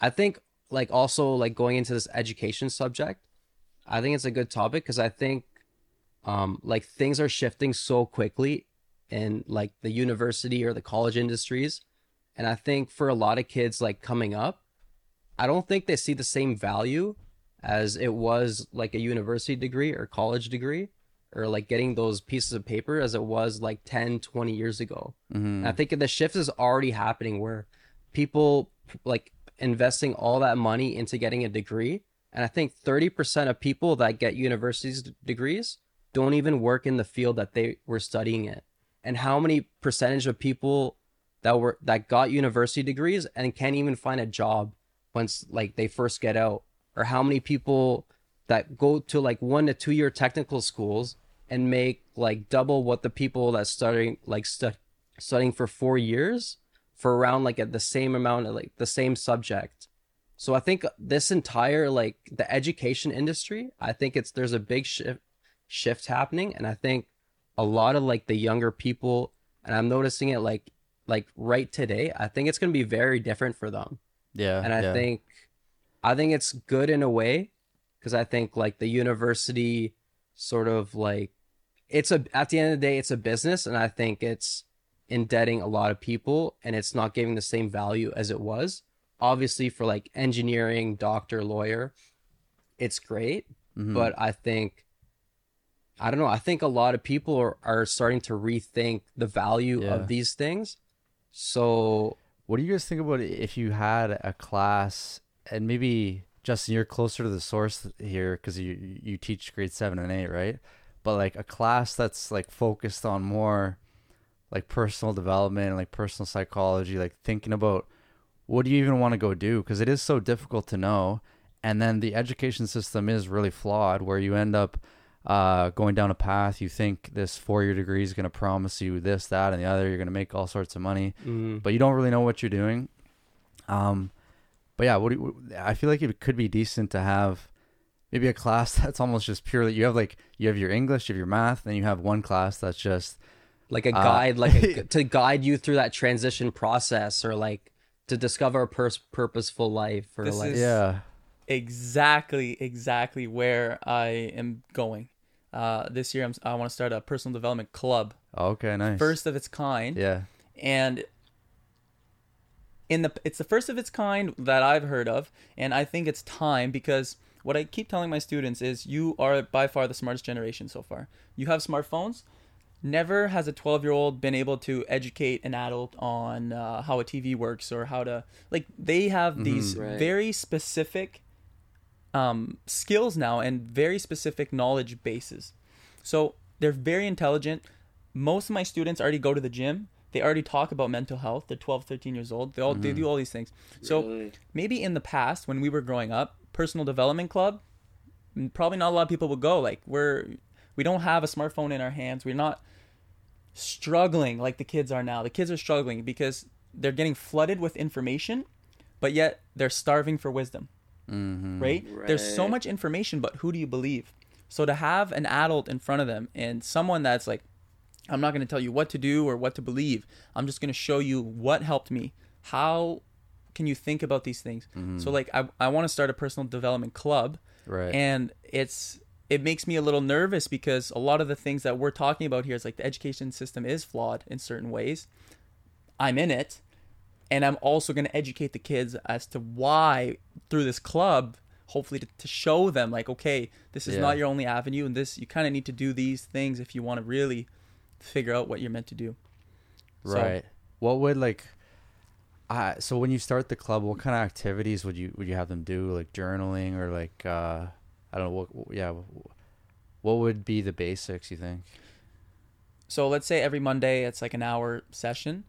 I think like also like going into this education subject, I think it's a good topic because I think um like things are shifting so quickly in like the university or the college industries and i think for a lot of kids like coming up i don't think they see the same value as it was like a university degree or college degree or like getting those pieces of paper as it was like 10 20 years ago Mm-hmm. i think the shift is already happening where people like investing all that money into getting a degree and i think 30% of people that get universities degrees don't even work in the field that they were studying it. and how many percentage of people that were that got university degrees and can't even find a job once like they first get out or how many people that go to like one to two year technical schools and make like double what the people that studying like stu- studying for four years for around like at the same amount of like the same subject so i think this entire like the education industry i think it's there's a big shift shift happening and i think a lot of like the younger people and i'm noticing it like like right today i think it's going to be very different for them Yeah. and I yeah. think I think it's good in a way because I think like the university sort of like it's a at the end of the day it's a business and I think it's indebting a lot of people and it's not giving the same value as it was. Obviously for like engineering, doctor, lawyer, it's great, Mhm. but I think I don't know, I think a lot of people are, are starting to rethink the value Yeah. of these things. So What do you guys think about if you had a class and maybe Justin, you're closer to the source here because you you teach grade seven and eight, right? But like a class that's like focused on more like personal development and like personal psychology, like thinking about what do you even want to go do because it is so difficult to know. And then the education system is really flawed, where you end up uh, going down a path. You think this four-year degree is going to promise you this, that, and the other. You're going to make all sorts of money mm, but you don't really know what you're doing. Um, but yeah, what do you, I feel like it could be decent to have maybe a class that's almost just purely you have like you have your English, you have your math, then you have one class that's just like a Uh, guide like a, to guide you through that transition process or like to discover a pers- purposeful life or This like is- yeah, exactly exactly where I am going. Uh, this year I'm, I want to start a personal development club, okay, nice. first of its kind, yeah, and in the it's the first of its kind that I've heard of, and I think it's time because what I keep telling my students is you are by far the smartest generation so far. You have smartphones. Never has a 12 year old been able to educate an adult on uh, how a TV works or how to like they have these Right. very specific um, skills now and very specific knowledge bases. So they're very intelligent. Most of my students already go to the gym. They already talk about mental health. They're 12, 13 years old. They all they do all these things. So maybe in the past when we were growing up, personal development club, mm, probably not a lot of people would go. Like we're we don't have a smartphone in our hands. We're not struggling like the kids are now. The kids are struggling because they're getting flooded with information, but yet they're starving for wisdom mm-hmm. right? There's so much information, but who do you believe? So to have an adult in front of them and someone that's like, I'm not going to tell you what to do or what to believe. I'm just going to show you what helped me. How can you think about these things? So like, I, I want to start a personal development club right, and it's it makes me a little nervous because a lot of the things that we're talking about here is like the education system is flawed in certain ways. I'm in it, and I'm also going to educate the kids as to why through this club, hopefully to, to show them like, okay, this is Yeah. not your only avenue, and this you kind of need to do these things if you want to really figure out what you're meant to do. So- right. What would like, uh, so when you start the club, what kind of activities would you would you have them do? Like journaling or like uh, I don't know what, yeah, what would be the basics? You think? So let's say every Monday it's like an hour session.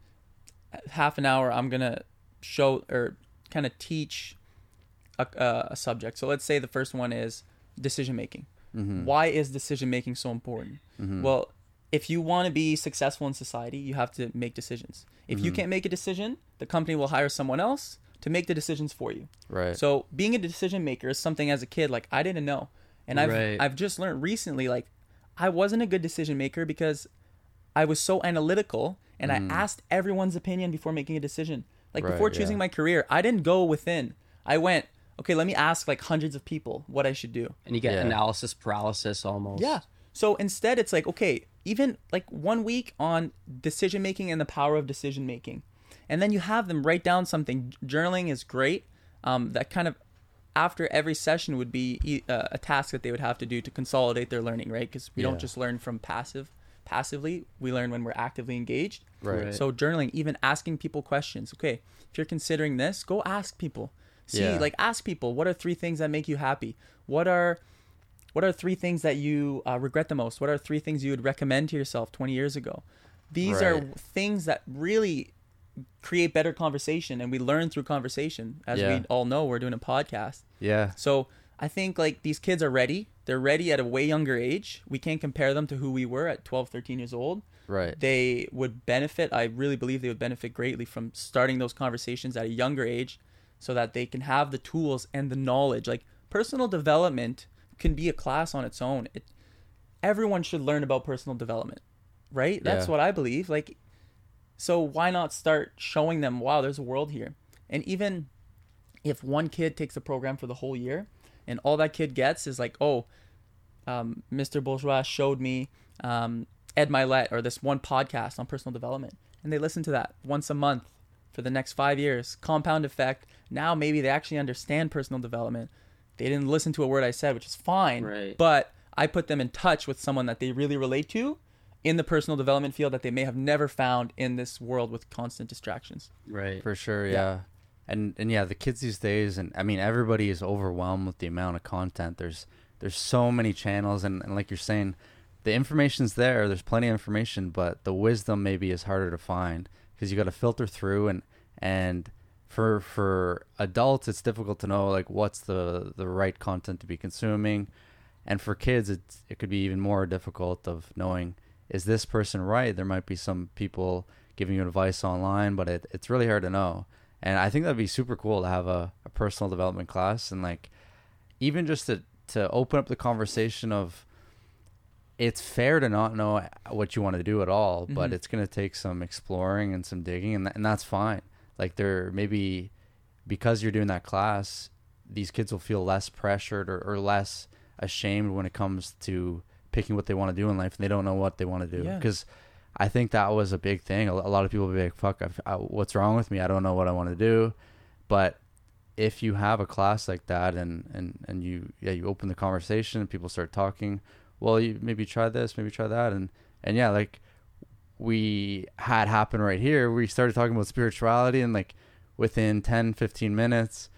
Half an hour I'm gonna show or kind of teach a, a, subject. So let's say the first one is decision making. Mm-hmm. Why is decision making so important? Mhm. Well, if you want to be successful in society, you have to make decisions. If you Mhm. can't make a decision, the company will hire someone else to make the decisions for you. Right. So being a decision maker is something as a kid like I didn't know, and I've Right. I've just learned recently like I wasn't a good decision maker because I was so analytical and I mm. asked everyone's opinion before making a decision. Like Right, before choosing yeah. my career, I didn't go within. I went okay. Let me ask like hundreds of people what I should do. and you get Yeah. analysis paralysis almost. Yeah. So instead, it's like, okay, even like one week on decision making and the power of decision making. And then you have them write down something. Journaling is great. Um, that kind of after every session would be e- uh, a task that they would have to do to consolidate their learning, right? Because we Yeah. don't just learn from passive passively. We learn when we're actively engaged. Right. Right. So journaling, even asking people questions. Okay, if you're considering this, go ask people. See, Yeah. like ask people, what are three things that make you happy? What are what are three things that you uh, regret the most? What are three things you would recommend to yourself 20 years ago? These are things that really create better conversation and we learn through conversation. As Yeah. we all know, we're doing a podcast. Yeah. So I think like these kids are ready. They're ready at a way younger age. We can't compare them to who we were at 12, 13 years old. Right. They would benefit. I really believe they would benefit greatly from starting those conversations at a younger age so that they can have the tools and the knowledge. Like personal development can be a class on its own. It, everyone should learn about personal development, right? That's Yeah. what I believe. Like, so why not start showing them, wow, there's a world here? And even if one kid takes the program for the whole year and all that kid gets is like, oh, um, Mr. Bourgeois showed me um, Ed Mylett or this one podcast on personal development. And they listen to that once a month for the next five years. Compound effect. Now maybe they actually understand personal development. They didn't listen to a word I said, which is fine. Right. But I put them in touch with someone that they really relate to in the personal development field that they may have never found in this world with constant distractions. Right. For sure, yeah. Yeah. And and yeah, the kids these days and I mean everybody is overwhelmed with the amount of content. There's there's so many channels and, and like you're saying, the information's there, there's plenty of information, but the wisdom maybe is harder to find because you got to filter through and and for for adults it's difficult to know like what's the the right content to be consuming and for kids it's it could be even more difficult of knowing is this person right? There might be some people giving you advice online but it, it's really hard to know. And i think that'd be super cool to have a, a personal development class and like even just to to open up the conversation of it's fair to not know what you want to do at all but Mhm. it's going to take some exploring and some digging and, th- and that's fine. Like there maybe because you're doing that class these kids will feel less pressured or, or less ashamed when it comes to picking what they want to do in life and they don't know what they want to do. Yeah. because i think that was a big thing. A, lot of people be like fuck I, what's wrong with me? I don't know what i want to do. But if you have a class like that and and and you yeah you open the conversation and people start talking well you maybe try this maybe try that and and yeah like we had happen right here. We started talking about spirituality and like within 10 15 minutes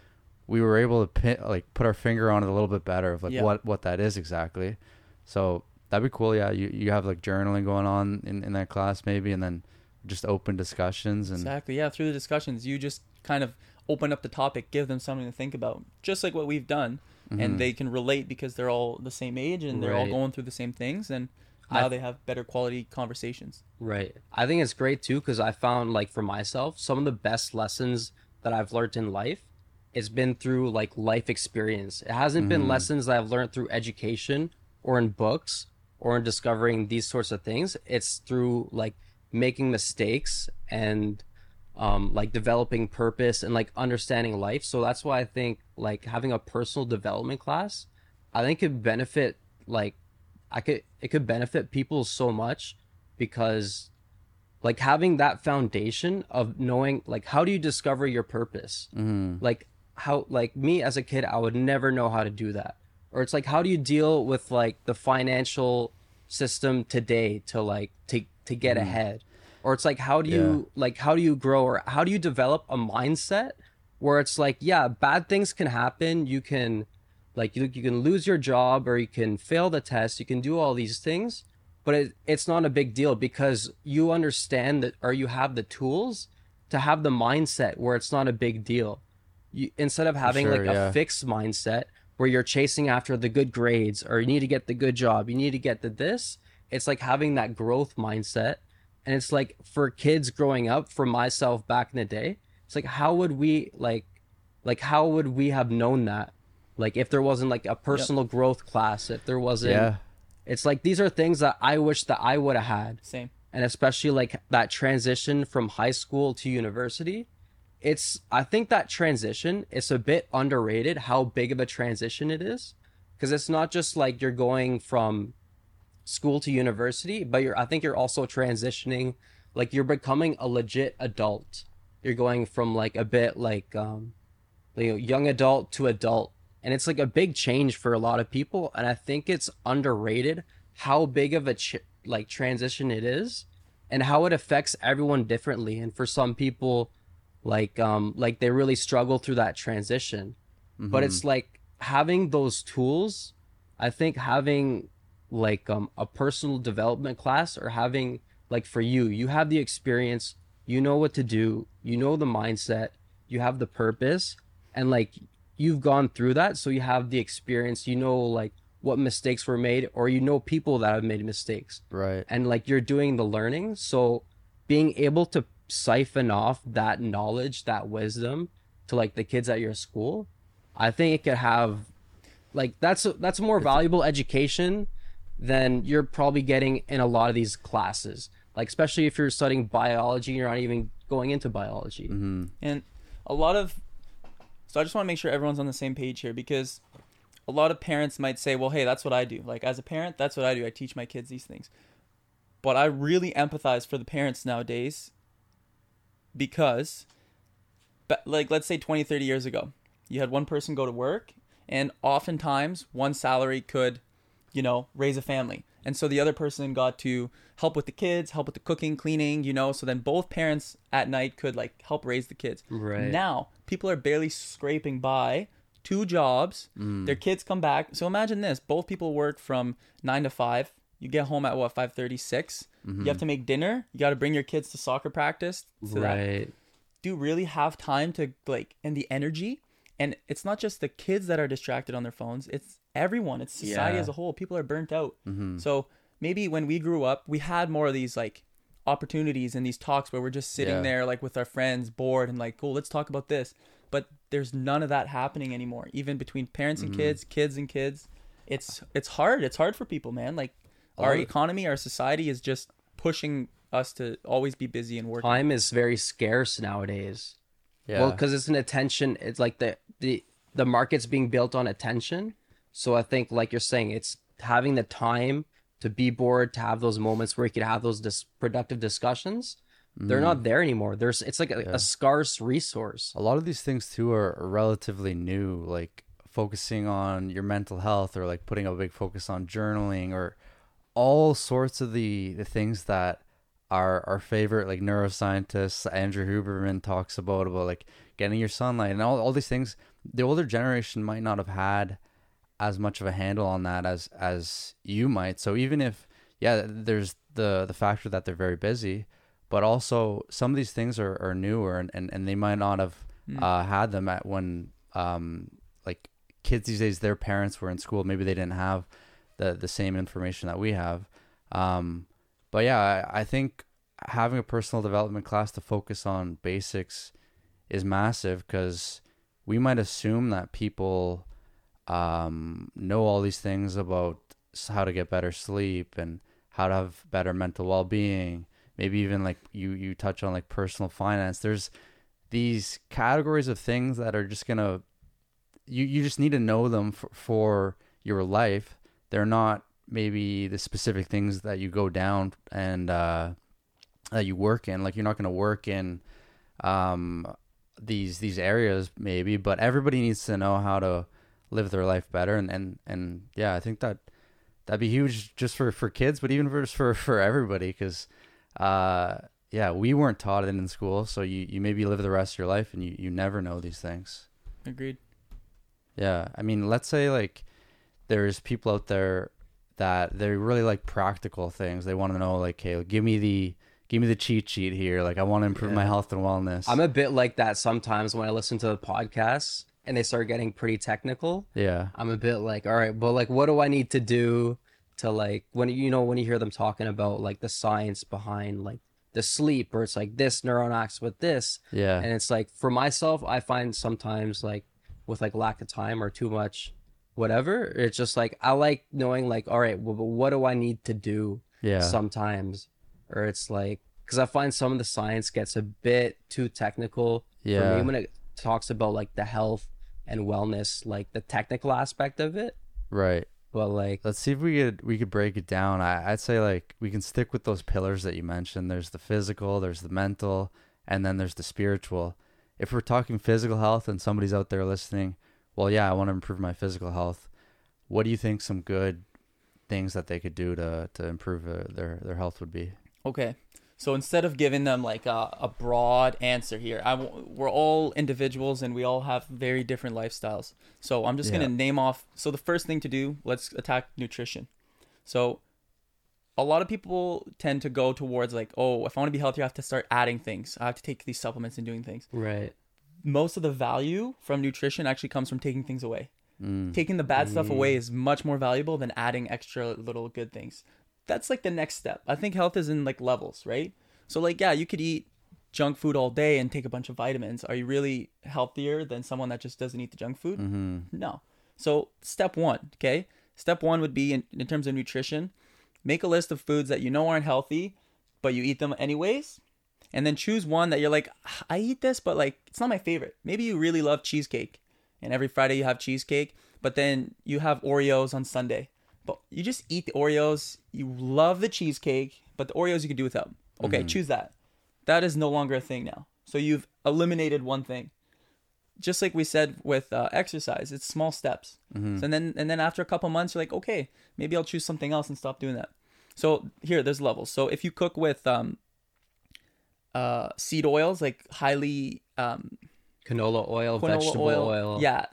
we were able to pin, like put our finger on it a little bit better of like Yeah. what what that is exactly. So that'd be cool yeah you you have like journaling going on in in that class maybe and then just open discussions and Exactly. Yeah. Through the discussions, you just kind of open up the topic, give them something to think about, just like what we've done, Mhm. and they can relate because they're all the same age and they're all going through the same things, and I- now they have better quality conversations. Right. I think it's great too because I found like for myself some of the best lessons that I've learned in life it's been through like life experience. It hasn't been Mhm. lessons that I've learned through education or in books or in discovering these sorts of things. It's through like making mistakes and um like developing purpose and like understanding life. So that's why I think like having a personal development class I think could benefit like I could it could benefit people so much because like having that foundation of knowing like how do you discover your purpose Mhm. like how like me as a kid i would never know how to do that or it's like how do you deal with like the financial system today to like to to get mm. ahead? Or it's like how do you like how do you grow or how do you develop a mindset where it's like yeah bad things can happen. You can like you, you can lose your job or you can fail the test. You can do all these things but it, it's not a big deal because you understand that or you have the tools to have the mindset where it's not a big deal. You, instead of having sure, like yeah. a fixed mindset where you're chasing after the good grades or you need to get the good job you need to get the this. It's like having that growth mindset. And it's like for kids growing up for myself back in the day it's like how would we like like how would we have known that? Like if there wasn't like a personal growth class if there wasn't yeah. It's like these are things that i wish that i would have had. Same. and especially like that transition from high school to university it's i think that transition is a bit underrated how big of a transition it is because it's not just like you're going from school to university, but you're I think you're also transitioning like you're becoming a legit adult. You're going from like a bit like um you know, young adult to adult. And it's like a big change for a lot of people and I think it's underrated how big of a ch- like transition it is and how it affects everyone differently and for some people like um like they really struggle through that transition. But it's like having those tools, I think having like um a personal development class or having like for you, you have the experience, you know what to do, you know the mindset, you have the purpose, and like you've gone through that, so you have the experience, you know like what mistakes were made, or you know people that have made mistakes, Right. and like you're doing the learning. So being able to siphon off that knowledge, that wisdom to like the kids at your school, I think it could have like that's a, that's a more valuable education than you're probably getting in a lot of these classes. Like especially if you're studying biology, you're not even going into biology. Mm-hmm. And a lot of so I just want to make sure everyone's on the same page here because a lot of parents might say, "Well, hey, that's what I do." Like as a parent, that's what I do. I teach my kids these things. But I really empathize for the parents nowadays because but like let's say 20, 30 years ago, you had one person go to work and oftentimes one salary could, you know, raise a family. And so the other person got to help with the kids, help with the cooking, cleaning, you know, so then both parents at night could like help raise the kids. Right. Now, people are barely scraping by two jobs. Mm. Their kids come back. So imagine this, both people work from 9 to 5. You get home at what, 5:36? You have to make dinner. You got to bring your kids to soccer practice. So that right. do you really have time to like and the energy and it's not just the kids that are distracted on their phones it's everyone it's society Yeah. as a whole people are burnt out Mm-hmm. so maybe when we grew up we had more of these like opportunities and these talks where we're just sitting Yeah. there like with our friends bored and like cool let's talk about this but there's none of that happening anymore even between parents and kids kids and kids it's it's hard it's hard for people man like our economy our society is just pushing us to always be busy and working Time is very scarce nowadays. Yeah. Well, because it's an attention. It's like the the the market's being built on attention. So I think, like you're saying, it's having the time to be bored, to have those moments where you could have those dis- productive discussions. They're not mm. there anymore. There's it's like a, Yeah. a scarce resource. a lot of these things too are are relatively new like focusing on your mental health or like putting a big focus on journaling or all sorts of the the things that our our favorite like neuroscientists Andrew Huberman talks about about like getting your sunlight and all, all these things. The older generation might not have had as much of a handle on that as as you might. So even if yeah there's the the factor that they're very busy but also some of these things are, are newer and, and, and they might not have uh, had them at when um like kids these days their parents were in school maybe they didn't have the the same information that we have. Um but yeah I, I think having a personal development class to focus on basics is massive because we might assume that people um know all these things about how to get better sleep and how to have better mental well-being. Maybe even like you you touch on like personal finance. There's these categories of things that are just gonna you you just need to know them for, for your life they're not maybe the specific things that you go down and uh that you work in. Like you're not gonna work in um these these areas maybe but everybody needs to know how to live their life better. And and, and yeah i think that that'd be huge just for for kids but even for for, for everybody because uh yeah we weren't taught it in school so you you maybe live the rest of your life and you you never know these things. Agreed. Yeah i mean let's say like there's people out there that they really like practical things. They want to know like hey give me the give me the cheat sheet here. Like i want to improve my health and wellness. I'm a bit like that sometimes when I listen to the podcasts and they start getting pretty technical. yeah. I'm a bit like, all right, but like, what do I need to do to like when you know when you hear them talking about like the science behind like the sleep, or it's like this neuron acts with this, yeah. And it's like for myself, I find sometimes like with like lack of time or too much, whatever, it's just like I like knowing like, all right, well, but what do I need to do yeah sometimes, or it's like because I find some of the science gets a bit too technical for Yeah. me when it talks about like the health and wellness, like the technical aspect of it. right but like Let's see if we could we could break it down. I, I'd say like we can stick with those pillars that you mentioned. There's the physical, there's the mental, and then there's the spiritual. If we're talking physical health and somebody's out there listening, well, yeah, I want to improve my physical health. What do you think some good things that they could do to to improve uh, their their health would be? Okay. So instead of giving them like a, a broad answer here, I w- we're all individuals and we all have very different lifestyles. So I'm just Yeah. going to name off. So the first thing to do, let's attack nutrition. So a lot of people tend to go towards like, oh, if I want to be healthier, I have to start adding things. I have to take these supplements and doing things. right. Most of the value from nutrition actually comes from taking things away. Mm. Taking the bad stuff away is much more valuable than adding extra little good things. That's like the next step. I think health is in like levels, right? So like yeah, you could eat junk food all day and take a bunch of vitamins. Are you really healthier than someone that just doesn't eat the junk food? hmm No. So step 1, okay? Step 1 would be in, in terms of nutrition, make a list of foods that you know aren't healthy, but you eat them anyways. And then choose one that you're like, "Ah, I eat this, but like it's not my favorite. Maybe you really love cheesecake, and every Friday you have cheesecake, but then you have Oreos on Sunday. But you just eat the Oreos. You love the cheesecake, but the Oreos you can do without. Okay, choose that. That is no longer a thing now. So you've eliminated one thing. Just like we said with uh, exercise, it's small steps. So, and then and then after a couple months, you're like, okay, maybe I'll choose something else and stop doing that. So here, there's levels. So if you cook with um, uh, seed oils, like highly um, Canola oil, canola vegetable oil, oil. yeah,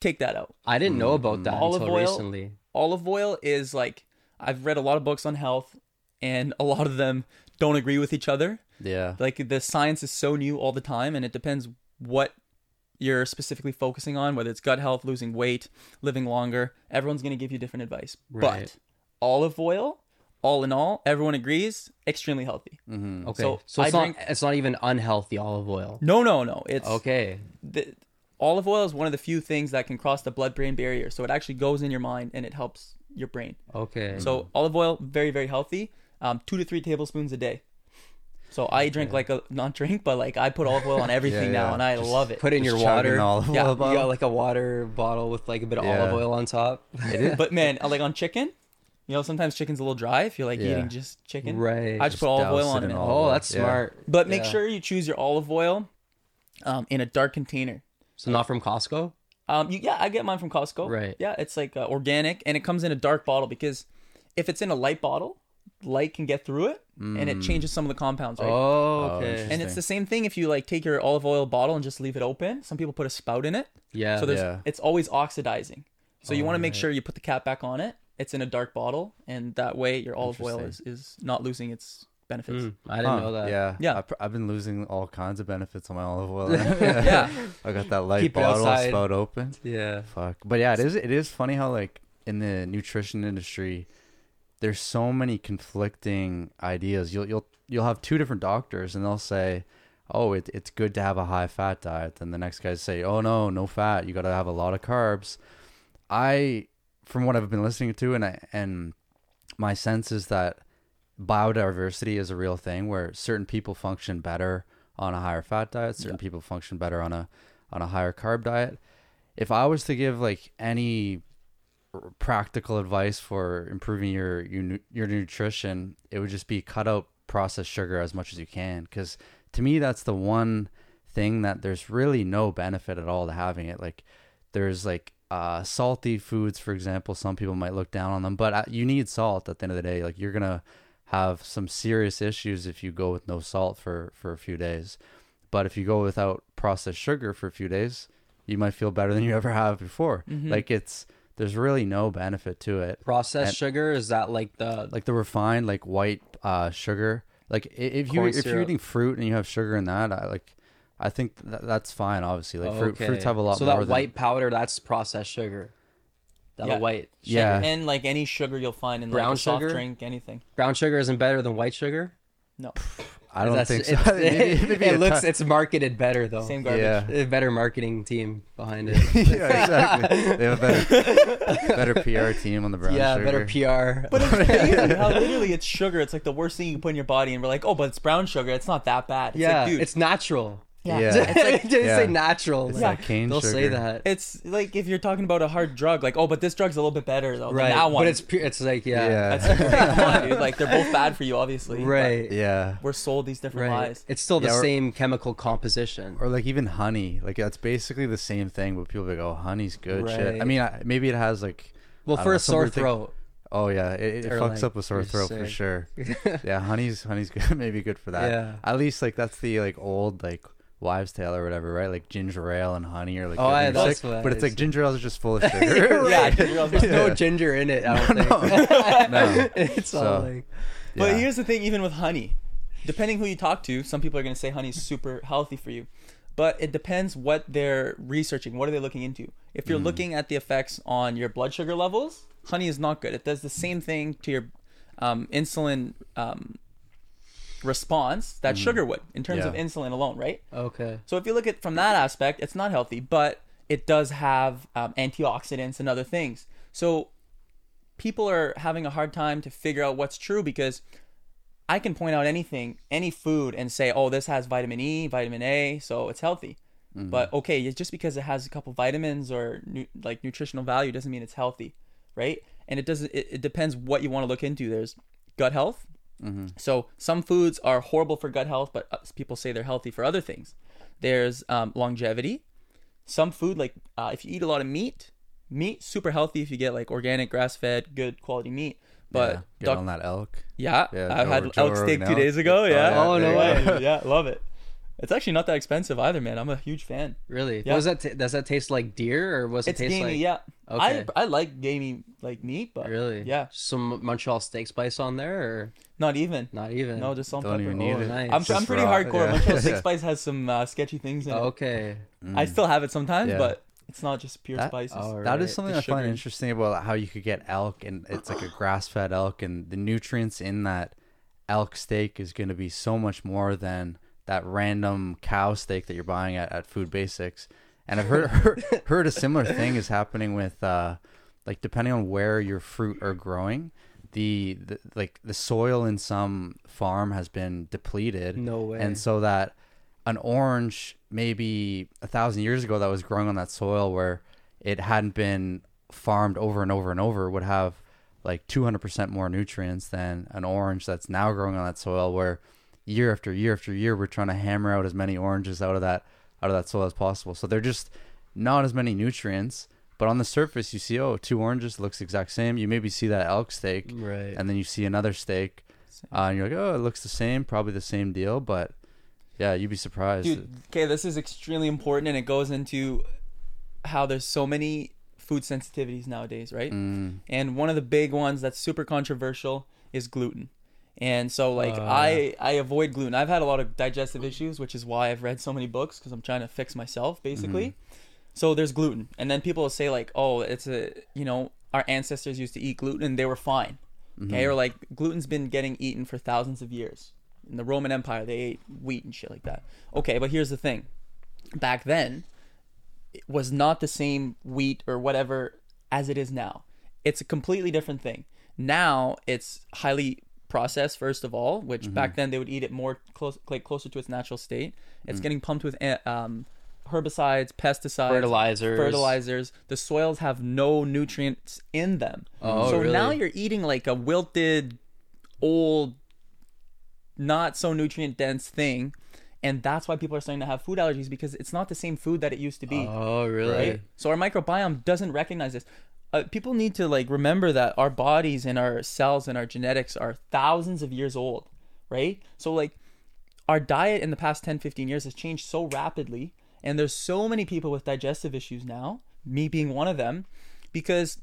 take that out. I didn't know about that Olive until oil? recently. olive oil is like I've read a lot of books on health and a lot of them don't agree with each other. Yeah. Like the science is so new all the time and it depends what you're specifically focusing on, whether it's gut health, losing weight, living longer. Everyone's going to give you different advice. Right. But olive oil, all in all, everyone agrees, extremely healthy. hmm Okay. So, So, I it's not drink- it's not even unhealthy olive oil. No, no, no. It's Okay. the, olive oil is one of the few things that can cross the blood-brain barrier. So it actually goes in your mind and it helps your brain. Okay. So olive oil, very very healthy. Um, two to three tablespoons a day. So I drink like a not drink, but like I put olive oil on everything Yeah, now, and I Just love it. put in Just your water. the olive Yeah, oil you You got like a water bottle with like a bit of Yeah. olive oil on top. But man, like on chicken, you know sometimes chicken's a little dry if you're like Yeah. eating just chicken. Right. I just put olive oil it on it. in olive Oh, oil. that's Yeah. smart. But make Yeah. sure you choose your olive oil um, in a dark container. So not from Costco. Um, you, yeah, I get mine from Costco. Right. Yeah, it's like uh, organic, and it comes in a dark bottle because if it's in a light bottle, light can get through it, and it changes some of the compounds. Right. Oh, Oh, okay. interesting. and it's the same thing if you like take your olive oil bottle and just leave it open. Some people put a spout in it, yeah. so there's Yeah. it's always oxidizing. So you want to make sure you put the cap back on it. It's in a dark bottle, and that way your olive oil is, is not losing its benefits. Mm, I didn't Huh, know that. Yeah. Yeah. I pr- I've been losing all kinds of benefits on my olive oil. Yeah. I got that light Keep bottle outside. spout open. Yeah. Fuck. But yeah, it is it is funny how like in the nutrition industry there's so many conflicting ideas. You'll you'll you'll have two different doctors and they'll say, "Oh, it, it's good to have a high fat diet." Then the next guys say, "Oh no, no fat. You got to have a lot of carbs." I from what I've been listening to and I, and my sense is that biodiversity is a real thing where certain people function better on a higher fat diet, certain people function better on a on a higher carb diet. If I was to give like any practical advice for improving your your, your nutrition, it would just be cut out processed sugar as much as you can cuz to me that's the one thing that there's really no benefit at all to having it like there's like uh, salty foods for example some people might look down on them but uh, you need salt at the end of the day. Like you're gonna have some serious issues if you go with no salt for for a few days. But if you go without processed sugar for a few days you might feel better than you ever have before. Mhm. like it's there's really no benefit to it. Processed And- sugar is that like the like the refined like white uh sugar. Like if you if you're eating fruit and you have sugar in that I like I think that, that's fine obviously like fruit, Okay. fruits have a lot more. so more that than, white powder that's processed sugar. That Yeah. white Yeah. and like any sugar you'll find in like Brown a soft sugar? drink, anything. brown sugar isn't better than white sugar. No, I don't That's- think so it's- Maybe- maybe a it looks tou- it's marketed better though. same garbage. yeah A better marketing team behind it. yeah exactly they have a better better PR team on the brown sugar. yeah, sugar better PR. But it's crazy how literally it's sugar. It's like the worst thing you can put in your body, and we're like, oh, but it's brown sugar. It's not that bad. It's yeah, like, dude, it's natural. Yeah. They didn't Yeah. say natural. It's like, that cane they'll say that. It's like if you're talking about a hard drug, like oh, but this drug's a little bit better though. than right. that one. But it's pure, it's like yeah. Yeah. That's come on, dude. Like they're both bad for you, obviously. but Right. Yeah. We're sold these different Right. lies. It's still the Yeah, same chemical composition. Or like even honey, like that's basically the same thing. But people be like, "Oh, honey's good shit." I mean, I, maybe it has like, Well, for know, a sore weird thing- throat. oh yeah, it, it fucks like, up a sore you're throat for sure. yeah, honey's honey's good, maybe good for that. Yeah. At least like that's the like old like wives' tale or whatever, right? Like ginger ale and honey or like Oh, good when yeah, that's sick. what but it's like ginger ale is just full of You're sugar. right. Yeah, ginger ale's There's not no ginger in it. I don't No. think. No. it's all So- like But here's the thing, even with honey, depending who you talk to, some people are going to say honey's super healthy for you. But it depends what they're researching. What are they looking into? If you're looking at the effects on your blood sugar levels, honey is not good. It does the same thing to your um, insulin um, response that sugar would in terms of insulin alone, right? okay. So if you look at from that aspect, it's not healthy, but it does have um, antioxidants and other things. So people are having a hard time to figure out what's true because I can point out anything, any food, and say, "Oh, this has vitamin E, vitamin A, so it's healthy." But okay, just because it has a couple vitamins or nu- like nutritional value doesn't mean it's healthy, right? And it doesn't. It, it depends what you want to look into. There's gut health. So some foods are horrible for gut health, but uh, people say they're healthy for other things. There's um, longevity. Some food, like uh, if you eat a lot of meat, meat super healthy if you get like organic, grass-fed, good quality meat. But yeah, get doc- on that elk. yeah, Yeah, I had elk steak two days ago. Oh, Yeah. yeah, Oh, no way. yeah, love it. It's actually not that expensive either, man. I'm a huge fan. Really? Yeah. What does that? ta- does that taste like deer, or was it It's taste gamey, like? yeah. Okay. I I like gamey like meat, but Really? yeah, Some Montreal steak spice on there, or not even. not even? No, just salt Don't pepper. even need Oh, it. nice. I'm, Just I'm pretty raw, hardcore. yeah. Montreal Six Yeah. Spice has some uh, sketchy things in it. okay. I still have it sometimes, Yeah. but it's not just pure That- spices. Right. is something The I find interesting about how you could get elk and it's like a grass fed elk and the nutrients in that elk steak is going to be so much more than that random cow steak that you're buying at, at Food Basics. And I've heard, heard heard a similar thing is happening with uh like depending on where your fruit are growing, the, the like the soil in some farm has been depleted. No way. And so that an orange maybe a thousand years ago that was growing on that soil where it hadn't been farmed over and over and over would have like 200% more nutrients than an orange that's now growing on that soil where year after year after year we're trying to hammer out as many oranges out of that out of that soil as possible so they're just not as many nutrients but on the surface you see oh two oranges looks exact same you maybe see that elk steak right. and then you see another steak uh, and you're like oh it looks the same probably the same deal but yeah you'd be surprised Dude, okay, this is extremely important, and it goes into how there's so many food sensitivities nowadays, right? Mm, And one of the big ones that's super controversial is gluten. And so, like, Uh, I I avoid gluten. I've had a lot of digestive issues, which is why I've read so many books because I'm trying to fix myself, basically. So there's gluten, and then people will say like, "Oh, it's a you know our ancestors used to eat gluten and they were fine." Okay, or like gluten's been getting eaten for thousands of years. In the Roman Empire, they ate wheat and shit like that. Okay, but here's the thing: back then, it was not the same wheat or whatever as it is now. It's a completely different thing. Now it's highly processed first of all, which back then they would eat it more close, like closer to its natural state. It's getting pumped with eh, um, herbicides, pesticides, Fertilizers. fertilizers. The soils have no nutrients in them. Oh, so now you're eating like a wilted, old, not so nutrient dense thing. And that's why people are starting to have food allergies because it's not the same food that it used to be Oh, really? right? So our microbiome doesn't recognize this. Uh, people need to like remember that our bodies and our cells and our genetics are thousands of years old, right? So like our diet in the past 10, 15 years has changed so rapidly and there's so many people with digestive issues now, me being one of them, because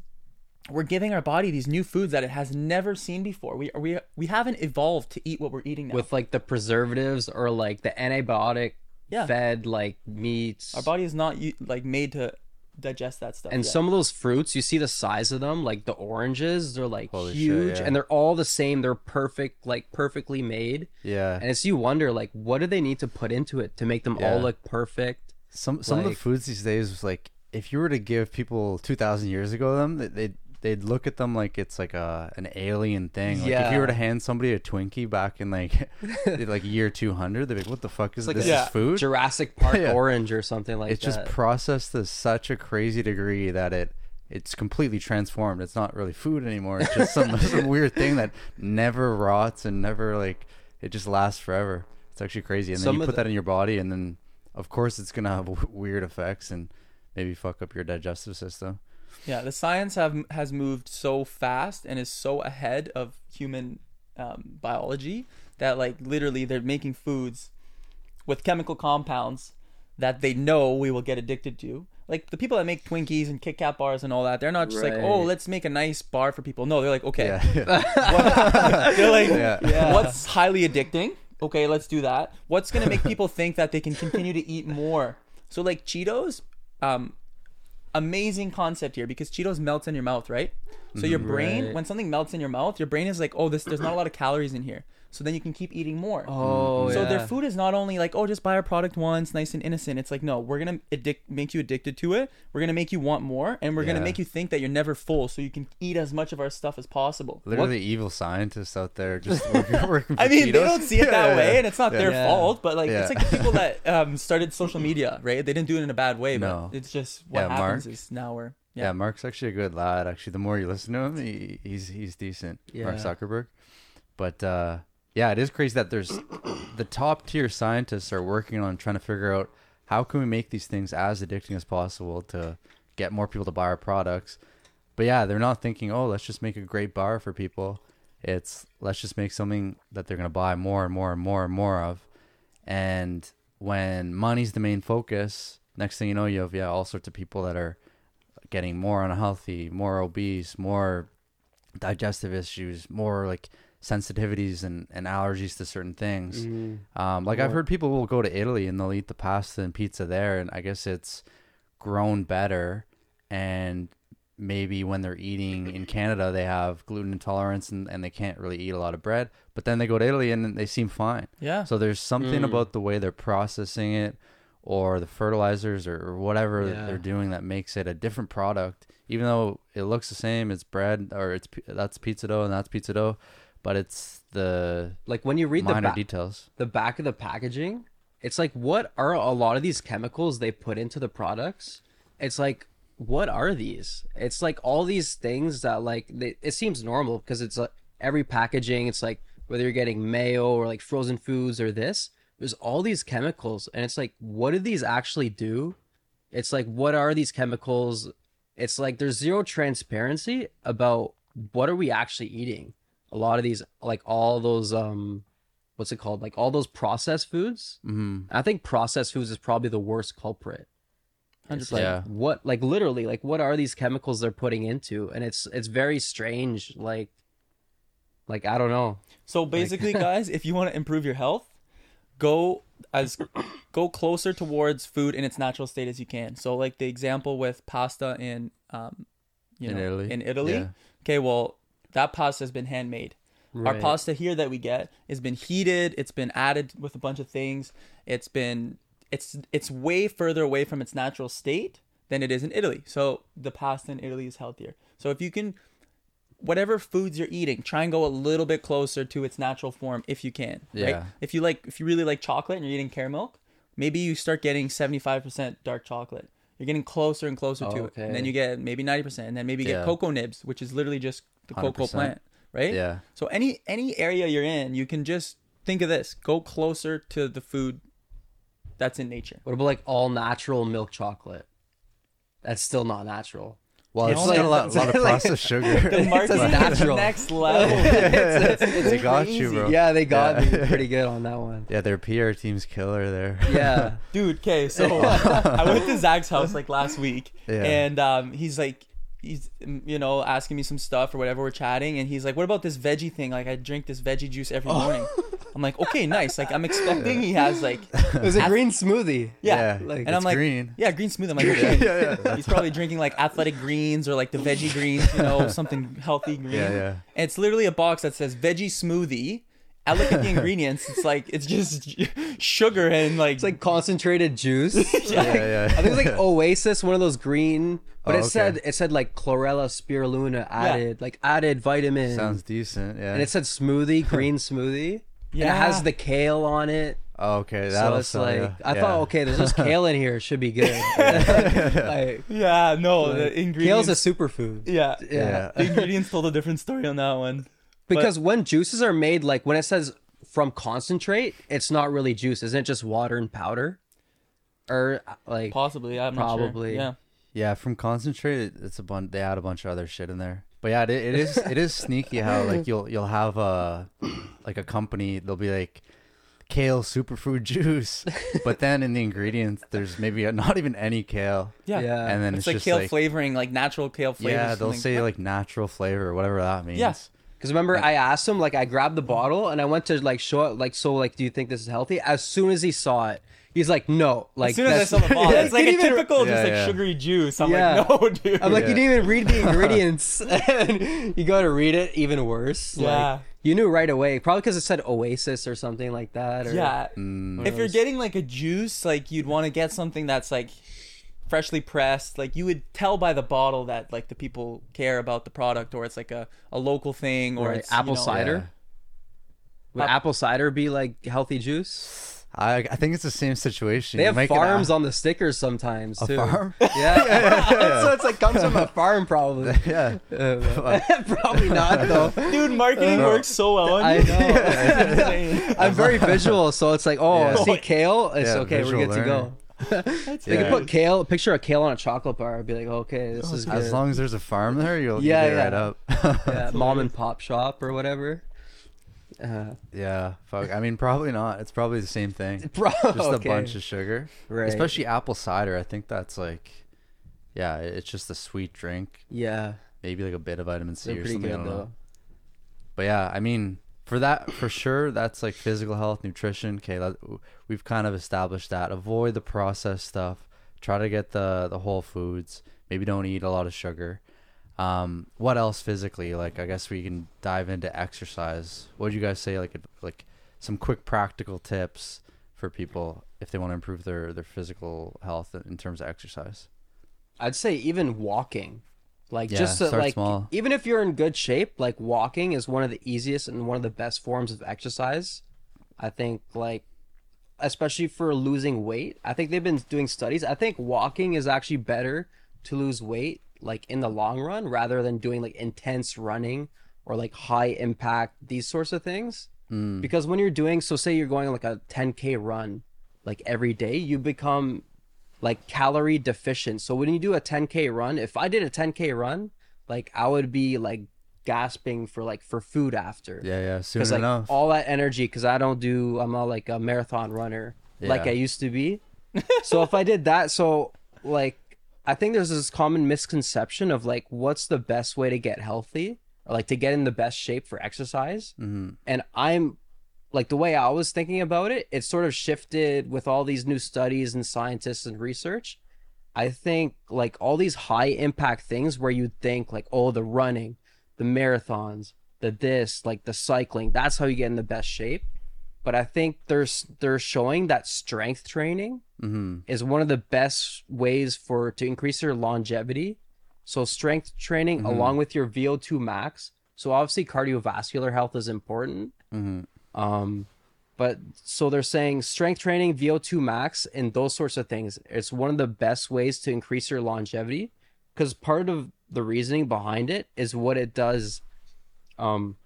we're giving our body these new foods that it has never seen before. We we we haven't evolved to eat what we're eating now. With like the preservatives or like the antibiotic Yeah. fed like meats. our body is not like made to digest that stuff. and yet. some of those fruits, you see the size of them, like the oranges, they're like Holy shit, huge yeah. and they're all the same. They're perfect, like perfectly made. yeah And it's you wonder, like, what do they need to put into it to make them all look perfect? Some some of the foods these days was like if you were to give people two thousand years ago them they they'd, look at them like it's like a an alien thing. Like if you were to hand somebody a Twinkie back in like like year two hundred, they'd be like, "What the fuck is like this? a- is food?" Jurassic Park Yeah. orange or something like that. it's just processed to such a crazy degree that it it's completely transformed. It's not really food anymore. It's just some some weird thing that never rots and never like it just lasts forever. It's actually crazy. And then Some you put the- that in your body, and then of course it's gonna have w- weird effects and maybe fuck up your digestive system. Yeah, the science have has moved so fast and is so ahead of human um, biology that like literally they're making foods with chemical compounds that they know we will get addicted to. Like the people that make Twinkies and Kit Kat bars and all that, they're not just like, oh, let's make a nice bar for people. No, they're like, okay, Yeah. they're like, Yeah. Yeah. what's highly addicting? Okay, let's do that. What's gonna make people think that they can continue to eat more? So like Cheetos, um, amazing concept here because Cheetos melts in your mouth, right? So your brain, Right. when something melts in your mouth, your brain is like, oh, this there's not a lot of calories in here. So then you can keep eating more. oh, So yeah. their food is not only like, oh, just buy our product once, nice and innocent. It's like, no, we're gonna addict, make you addicted to it. We're gonna make you want more, and we're gonna make you think that you're never full, so you can eat as much of our stuff as possible. Literally evil scientists out there just working, working I mean, they don't see it that Yeah, way, yeah. and it's not Yeah. their Yeah. fault. But like, it's like the people that um, started social media, right? They didn't do it in a bad way, but No. it's just what Yeah, happens Mark. is now we're Yeah. yeah. Mark's actually a good lad. Actually, the more you listen to him, he, he's he's decent. Mark Yeah. Zuckerberg. But uh, yeah, it is crazy that there's the top tier scientists are working on trying to figure out how can we make these things as addicting as possible to get more people to buy our products. But yeah, they're not thinking, oh, let's just make a great bar for people. It's let's just make something that they're gonna buy more and more and more and more of. And when money's the main focus, next thing you know, you have yeah all sorts of people that are getting more unhealthy, more obese, more digestive issues, more like sensitivities and, and allergies to certain things. Mhm. Um, like I've heard people will go to Italy and they'll eat the pasta and pizza there, and I guess it's grown better. And maybe when they're eating in Canada, they have gluten intolerance and, and they can't really eat a lot of bread. But then they go to Italy and they seem fine. Yeah. So there's something Mm. about the way they're processing it or the fertilizers or, or whatever Yeah. they're doing that makes it a different product. Even though it looks the same, it's bread or it's that's pizza dough and that's pizza dough, but it's the Like when you read the minor ba- details. the back of the packaging, it's like what are a lot of these chemicals they put into the products? It's like what are these? It's like all these things that like they, it seems normal because it's like every packaging. It's like whether you're getting mayo or like frozen foods or this, there's all these chemicals, and it's like what do these actually do? It's like what are these chemicals? It's like there's zero transparency about what are we actually eating. A lot of these, like all those um what's it called? Like all those processed foods. hmm I think processed foods is probably the worst culprit. It's like Yeah. what like literally like what are these chemicals they're putting into? And it's it's very strange. Like like I don't know. So basically, guys, if you want to improve your health, go as go closer towards food in its natural state as you can. So like the example with pasta in um you In know Italy? in Italy. Yeah. Okay, well, that pasta has been handmade. Our pasta here that we get has been heated, it's been added with a bunch of things. It's been it's it's way further away from its natural state than it is in Italy. So the pasta in Italy is healthier. So if you can whatever foods you're eating, try and go a little bit closer to its natural form if you can. Right? Yeah. If you like if you really like chocolate and you're eating caramel maybe you start getting 75% dark chocolate. You're getting closer and closer to it. And then you get maybe 90% and then maybe you Yeah. get cocoa nibs, which is literally just the cocoa 100%. plant, right? Yeah. So any any area you're in, you can just think of this: go closer to the food that's in nature. What about like all natural milk chocolate? That's still not natural. Well, It's it's like- a lot, lot of like- processed sugar. The marketing is natural. next level. they got you, bro. Yeah, they got Yeah. me pretty good on that one. Yeah, their PR team's killer there. Yeah. Dude, okay, so I went to Zach's house like last week, Yeah. and um, he's like, he's mm, you know asking me some stuff or whatever. We're chatting, and he's like, "What about this veggie thing? Like, I drink this veggie juice every morning." I'm like, "Okay, nice." Like, I'm expecting he has like, It was a green smoothie. yeah, like- and it's I'm like, green. yeah, green smoothie. I'm like, okay. he's probably drinking like athletic greens or like the veggie greens, you know, something healthy green. Yeah, yeah. And it's literally a box that says veggie smoothie, I look at the ingredients. It's like it's just sugar and like It's like concentrated juice. Yeah, yeah. I think it's like Oasis, one of those green. But Oh, it okay. said it said like chlorella spirulina added, like added vitamin. Sounds decent. Yeah. and it said smoothie, green smoothie. And it has the kale on it. oh, okay. So That'll it's sell like ya. I Yeah. thought, okay, there's just kale in here, it should be good. like, yeah, no, like, the kale's ingredients. a superfood. yeah, Yeah. the ingredients told a different story on that one. Because when juices are made, like when it says from concentrate, it's not really juice. Isn't it just water and powder? Or like Possibly, I'm not Probably. sure. Yeah, Yeah, from concentrate, it's a bunch. They add a bunch of other shit in there. But yeah, it, it is it is sneaky how like you'll you'll have a like a company. They'll be like kale superfood juice, but then in the ingredients, there's maybe not even any kale, yeah, Yeah. and then It's, it's, like just kale like flavoring, like natural kale flavor. yeah, they'll say like natural flavor or whatever that means. Yeah. Because remember, I asked him, like, I grabbed the bottle and I went to like show it, like, so, like, do you think this is healthy? As soon as he saw it, he's like, no, like, as soon as I saw the bottle, it's like a even- typical, Yeah, just like yeah. sugary juice. I'm Yeah. like, no, dude. I'm like, you didn't even read the ingredients. and you got to read it, even worse. Like, Yeah. you knew right away, probably because it said Oasis or something like that. Or, yeah. Mm, If you're getting like a juice, like you'd want to get something that's like freshly pressed. Like you would tell by the bottle that like the people care about the product, or it's like a, a local thing, or Right, it's you apple know- cider? Would apple cider be like healthy juice? I I think it's the same situation. They You have make it farms a- on the stickers sometimes a too. farm. Yeah, so it's like comes from a farm probably. yeah. Probably not though. Dude, marketing No. works so well on I you. know. It's insane. I'm very visual, so it's like, oh, Yeah. see kale, it's Yeah, okay, we're visual good to go. They Yeah. can put kale, picture a kale on a chocolate bar, I'd be like, okay, this oh, is good. As long as there's a farm there, you'll Yeah, yeah, get yeah. right up. yeah, mom and pop shop or whatever. Uh, yeah, fuck. I mean, probably not. It's probably the same thing. bro, Just okay. a bunch of sugar, right. especially apple cider. I think that's like, yeah, it's just a sweet drink. yeah, Maybe like a bit of vitamin C they're or something. I don't know. though. But yeah, I mean, for that, for sure, that's like physical health, nutrition. Okay, that, we've kind of established that. Avoid the processed stuff. Try to get the the whole foods. Maybe don't eat a lot of sugar. Um, what else physically? Like, I guess we can dive into exercise. What would you guys say? Like, like some quick practical tips for people if they want to improve their their physical health in terms of exercise. I'd say even walking, like Yeah, just to, like small. even if you're in good shape, like walking is one of the easiest and one of the best forms of exercise. I think like especially for losing weight. I think they've been doing studies. I think walking is actually better to lose weight like in the long run rather than doing like intense running or like high impact these sorts of things. Mm. Because when you're doing so say you're going like a 10k run like every day, you become like calorie deficient. So when you do a 10k run, if I did a 10k run, like I would be like gasping for like for food after. Yeah, yeah. Soon like enough. all that energy, because I don't do, I'm not like a marathon runner like I used to be. so if I did that, so like I think there's this common misconception of like what's the best way to get healthy or like to get in the best shape for exercise. hmm And I'm like the way I was thinking about it, it sort of shifted with all these new studies and scientists and research. I think like all these high impact things where you think like, oh, the running, the marathons, the this, like the cycling, that's how you get in the best shape. But I think there's they're showing that strength training hmm is one of the best ways for to increase your longevity. So strength training Mhm. along with your VO2 max. So obviously cardiovascular health is important. hmm Um, but so they're saying strength training, VO2 max, and those sorts of things. It's one of the best ways to increase your longevity because part of the reasoning behind it is what it does. Um,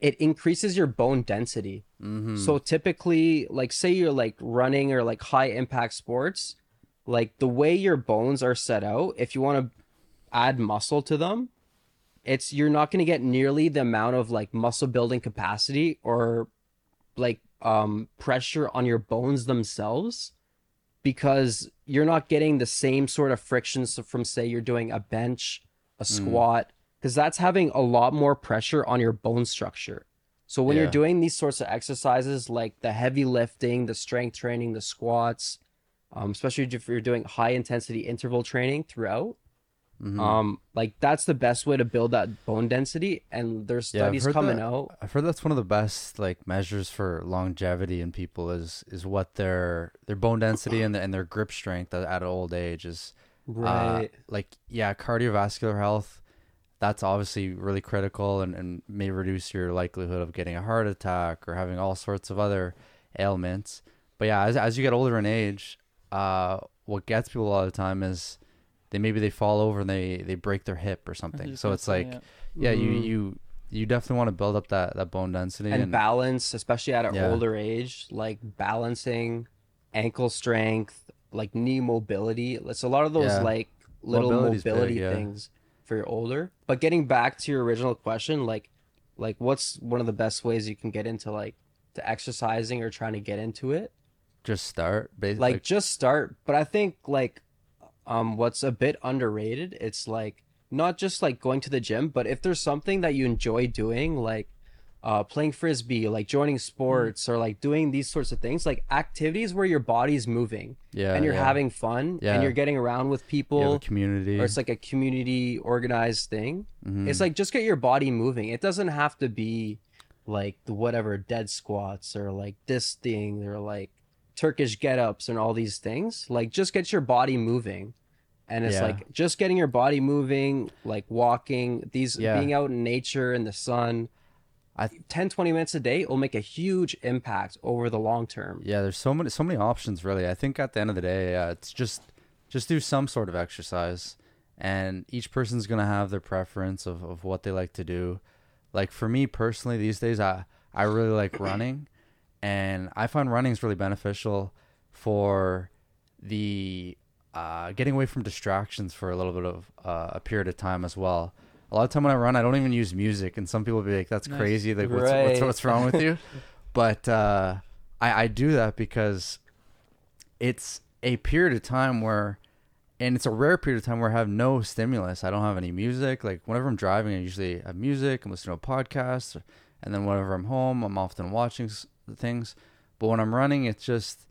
it increases your bone density. hmm So typically, like say you're like running or like high impact sports, like the way your bones are set out, if you want to add muscle to them, it's you're not going to get nearly the amount of like muscle building capacity or like um pressure on your bones themselves because you're not getting the same sort of frictions from say you're doing a bench, a squat because that's having a lot more pressure on your bone structure. So when Yeah. you're doing these sorts of exercises like the heavy lifting, the strength training, the squats, um, especially if you're doing high intensity interval training throughout, Mhm. Um, like that's the best way to build that bone density. And there's studies heard coming that. out. I've heard that's one of the best like measures for longevity in people is is what their their bone density and their, and their grip strength at, at old age is. Uh, Right. like yeah, cardiovascular health. That's obviously really critical and, and may reduce your likelihood of getting a heart attack or having all sorts of other ailments. But yeah, as as you get older in age, uh, what gets people a lot of the time is they maybe they fall over and they they break their hip or something. So it's like yeah. yeah, you Mhm. you you definitely want to build up that that bone density and balance, especially at an Yeah. older age, like balancing ankle strength, like knee mobility. It's a lot of those Yeah. like little Mobility's big, mobility yeah. things for your older. But getting back to your original question, like like what's one of the best ways you can get into like to exercising or trying to get into it? just start basically like just start but i think like um what's a bit underrated it's like not just like going to the gym but if there's something that you enjoy doing like uh playing frisbee like joining sports or like doing these sorts of things like activities where your body's moving yeah and you're yeah. having fun Yeah. and you're getting around with people a community or it's like a community organized thing Mhm. it's like just get your body moving it doesn't have to be like the whatever dead squats or like this thing or like turkish get-ups and all these things like just get your body moving and it's Yeah. like just getting your body moving like walking these Yeah. being out in nature in the sun I- 10 20 minutes a day will make a huge impact over the long term Yeah, there's so many so many options really. I think at the end of the day, uh, it's just just do some sort of exercise, and each person's gonna have their preference of, of what they like to do. Like for me personally, these days I I really like running, and I find running is really beneficial for the uh, getting away from distractions for a little bit of uh, a period of time as well. A lot of time when I run, I don't even use music, and some people will be like, "That's Nice. crazy! Like, what's, what's Right. what's wrong with you?" but uh, I I do that because it's a period of time where, and it's a rare period of time where I have no stimulus. I don't have any music. Like whenever I'm driving, I usually have music. I'm listening to a podcast, and then whenever I'm home, I'm often watching things. But when I'm running, it's just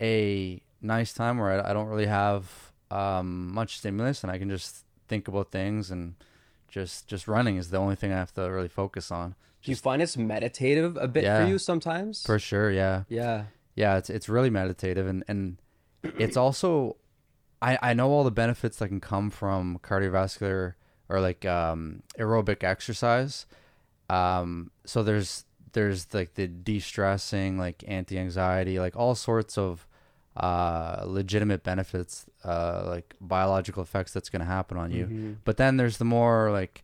a nice time where I, I don't really have um, much stimulus, and I can just think about things and just just running is the only thing I have to really focus on. do you find it's meditative a bit Yeah. for you sometimes For sure, yeah. yeah yeah it's it's really meditative and and it's also i i know all the benefits that can come from cardiovascular or like um aerobic exercise um so there's there's like the de-stressing like anti-anxiety like all sorts of uh legitimate benefits uh like biological effects that's going to happen on you. Mhm. but then there's the more like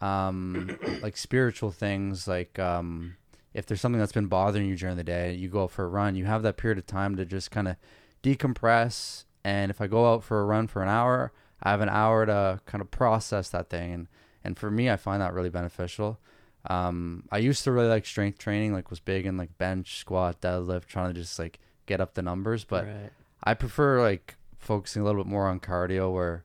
um like spiritual things like um if there's something that's been bothering you during the day you go out for a run you have that period of time to just kind of decompress. And if i go out for a run for an hour i have an hour to kind of process that thing. And and for me i find that really beneficial. Um i used to really like strength training like was big in like bench squat deadlift trying to just like get up the numbers. But right. I prefer like focusing a little bit more on cardio where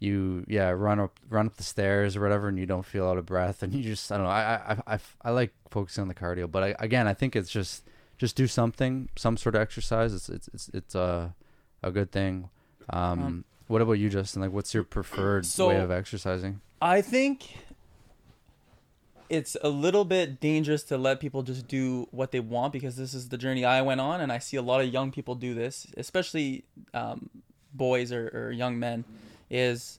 you yeah run up run up the stairs or whatever and you don't feel out of breath and you just I don't know I I I, I like focusing on the cardio but I, again I think it's just just do something some sort of exercise. It's it's it's, it's a a good thing. Um Um, what about you Justin? Like what's your preferred So- way of exercising? I think it's a little bit dangerous to let people just do what they want because this is the journey I went on, and I see a lot of young people do this, especially um, boys or, or young men. Is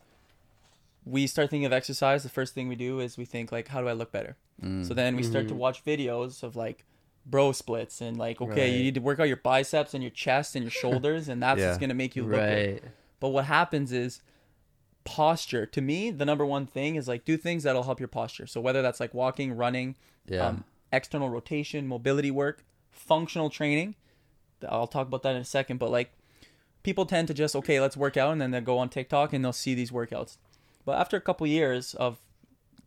we start thinking of exercise, the first thing we do is we think like, how do I look better? Mm. So then we start to Mhm. watch videos of like bro splits and like, okay, you need to work out your biceps and your chest and your shoulders, and that's Yeah. what's gonna make you look good. right But what happens is posture. To me, the number one thing is like do things that'll help your posture. So whether that's like walking, running, yeah um, external rotation, mobility work, functional training. I'll talk about that in a second. But like people tend to just okay, let's work out, and then they'll go on TikTok and they'll see these workouts. But after a couple years of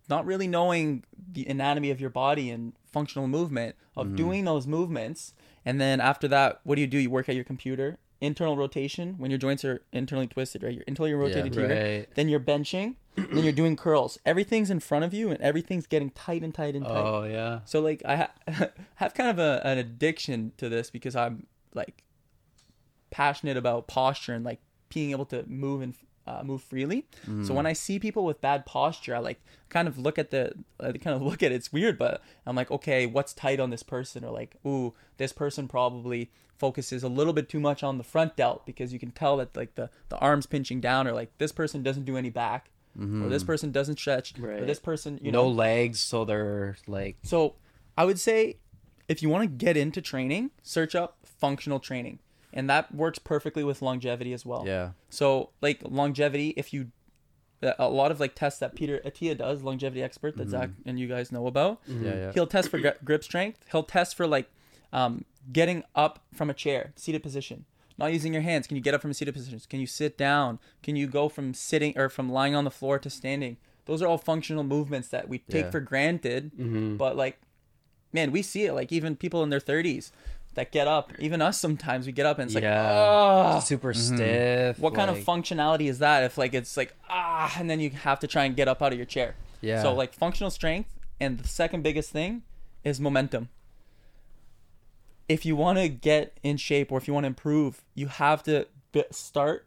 not really knowing the anatomy of your body and functional movement of doing those movements and then after that what do you do you work at your computer internal rotation when your joints are internally twisted right? You're internally rotated here right. then you're benching then you're doing curls. Everything's in front of you and everything's getting tight and tight and tight. Oh yeah. So like i ha- have kind of a, an addiction to this because i'm like passionate about posture and like being able to move and uh, move freely. Mm. So when I see people with bad posture, I like kind of look at the I kind of look at it. It's weird, but I'm like, okay, what's tight on this person? Or like, ooh, this person probably focuses a little bit too much on the front delt because you can tell that like the the arms pinching down, or like this person doesn't do any back, or this person doesn't stretch, or this person, you no know, legs, so they're like so I would say if you want to get into training, search up functional training. And that works perfectly with longevity as well. Yeah. So like longevity, if you a lot of like tests that Peter Attia does, longevity expert that Zach and you guys know about. Yeah. Yeah. He'll test for gri- grip strength. He'll test for like um, getting up from a chair, seated position. Not using your hands. Can you get up from a seated position? Can you sit down? Can you go from sitting or from lying on the floor to standing? Those are all functional movements that we take Yeah. for granted. Mm-hmm. But like, man, we see it. Like even people in their thirties that get up. Even us sometimes we get up and it's like, Yeah. ah. super stiff. What kind of functionality is that? If like it's like ah, and then you have to try and get up out of your chair. Yeah. So like functional strength, and the second biggest thing is momentum. If you want to get in shape or if you want to improve, you have to b- start,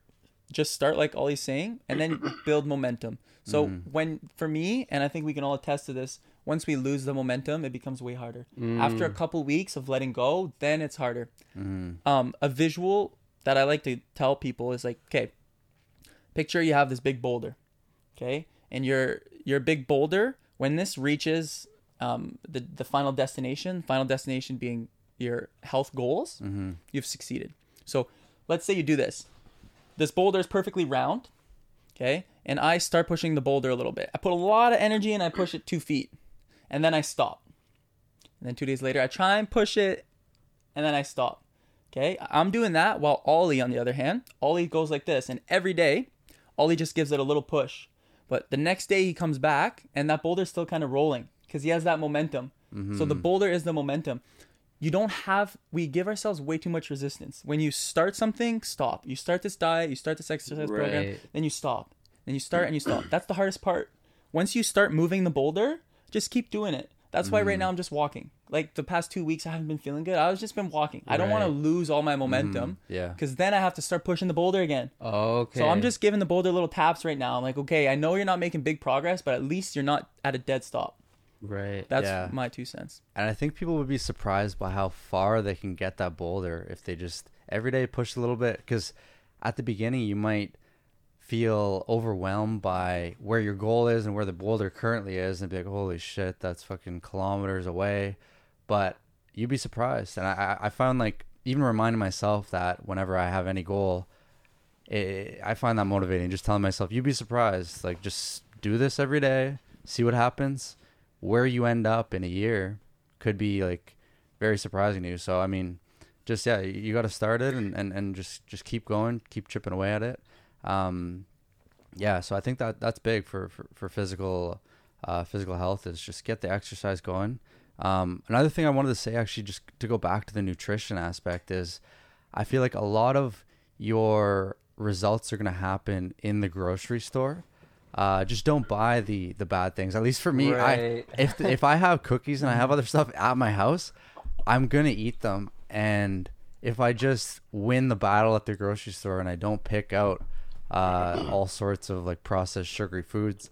just start like Ollie's saying, and then build momentum. So when for me, and I think we can all attest to this, once we lose the momentum, it becomes way harder. After a couple weeks of letting go, then it's harder. Um, a visual that I like to tell people is like, okay, picture you have this big boulder, okay, and your your big boulder when this reaches um, the the final destination, final destination being your health goals, you've succeeded. So let's say you do this. This boulder is perfectly round, okay, and I start pushing the boulder a little bit. I put a lot of energy and I push it two feet, and then I stop. And then two days later, I try and push it, and then I stop. Okay, I'm doing that while Ollie, on the other hand, Ollie goes like this, and every day, Ollie just gives it a little push. But the next day he comes back, and that boulder's still kind of rolling because he has that momentum. So the mm-hmm. boulder is the momentum. You don't have. We give ourselves way too much resistance. When you start something, stop. You start this diet, you start this exercise program, then you stop. Then you start and you stop. That's the hardest part. Once you start moving the boulder, just keep doing it. That's why right mm-hmm. now I'm just walking. Like the past two weeks, I haven't been feeling good. I was just been walking. I don't want to lose all my momentum mm-hmm. Yeah. because then I have to start pushing the boulder again. Okay. So I'm just giving the boulder little taps right now. I'm like, okay, I know you're not making big progress, but at least you're not at a dead stop. right. That's Yeah. my two cents. And I think people would be surprised by how far they can get that boulder if they just every day push a little bit. Because at the beginning, you might feel overwhelmed by where your goal is and where the boulder currently is, and be like, "Holy shit, that's fucking kilometers away." But you'd be surprised, and I I found like even reminding myself that whenever I have any goal, it, I find that motivating. Just telling myself, "You'd be surprised. Like just do this every day, see what happens." Where you end up in a year could be like very surprising to you. So I mean, just yeah, you got to start it and, and, and just just keep going, keep chipping away at it. Um, yeah, so I think that that's big for for, for physical uh, physical health is just get the exercise going. Um, another thing I wanted to say, actually, just to go back to the nutrition aspect, is I feel like a lot of your results are going to happen in the grocery store. Uh, just don't buy the the bad things. At least for me, I if if I have cookies and I have other stuff at my house, I'm gonna eat them. And if I just win the battle at the grocery store and I don't pick out uh, all sorts of like processed sugary foods,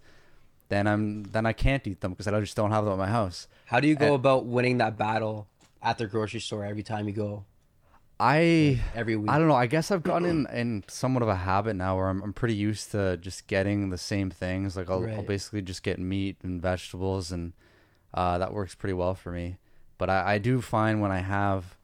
then I'm then I can't eat them because I just don't have them at my house. How do you go Uh, about winning that battle at the grocery store every time you go? I Every week. I don't know. I guess I've gotten in, in somewhat of a habit now where I'm, I'm pretty used to just getting the same things. Like I'll, I'll basically just get meat and vegetables, and uh, that works pretty well for me. But I, I do find when I have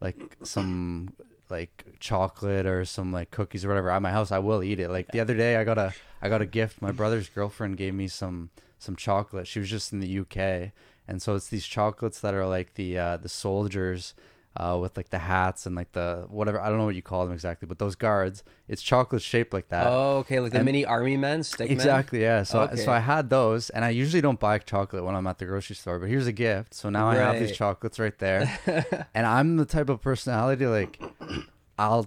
like some like chocolate or some like cookies or whatever at my house, I will eat it. Like the other day, I got a I got a gift. My brother's girlfriend gave me some some chocolate. She was just in the UK, and so it's these chocolates that are like the uh, the soldiers uh, with like the hats and like the whatever I don't know what you call them exactly, but those guards. It's chocolate shaped like that. Oh, okay, like the and- mini army men, stick men? Exactly, yeah. So Okay. so I had those, and I usually don't buy chocolate when I'm at the grocery store. But here's a gift, so now I have these chocolates right there, and I'm the type of personality like I'll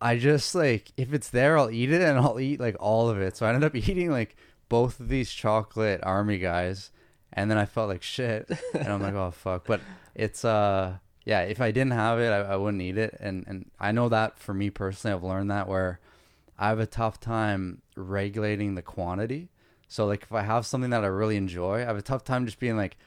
I just like if it's there, I'll eat it, and I'll eat like all of it. So I ended up eating like both of these chocolate army guys, and then I felt like shit, and I'm like, oh fuck. But it's uh yeah, if I didn't have it, I, I wouldn't eat it, and and I know that for me personally, I've learned that where. I have a tough time regulating the quantity. So like if I have something that I really enjoy, I have a tough time just being like,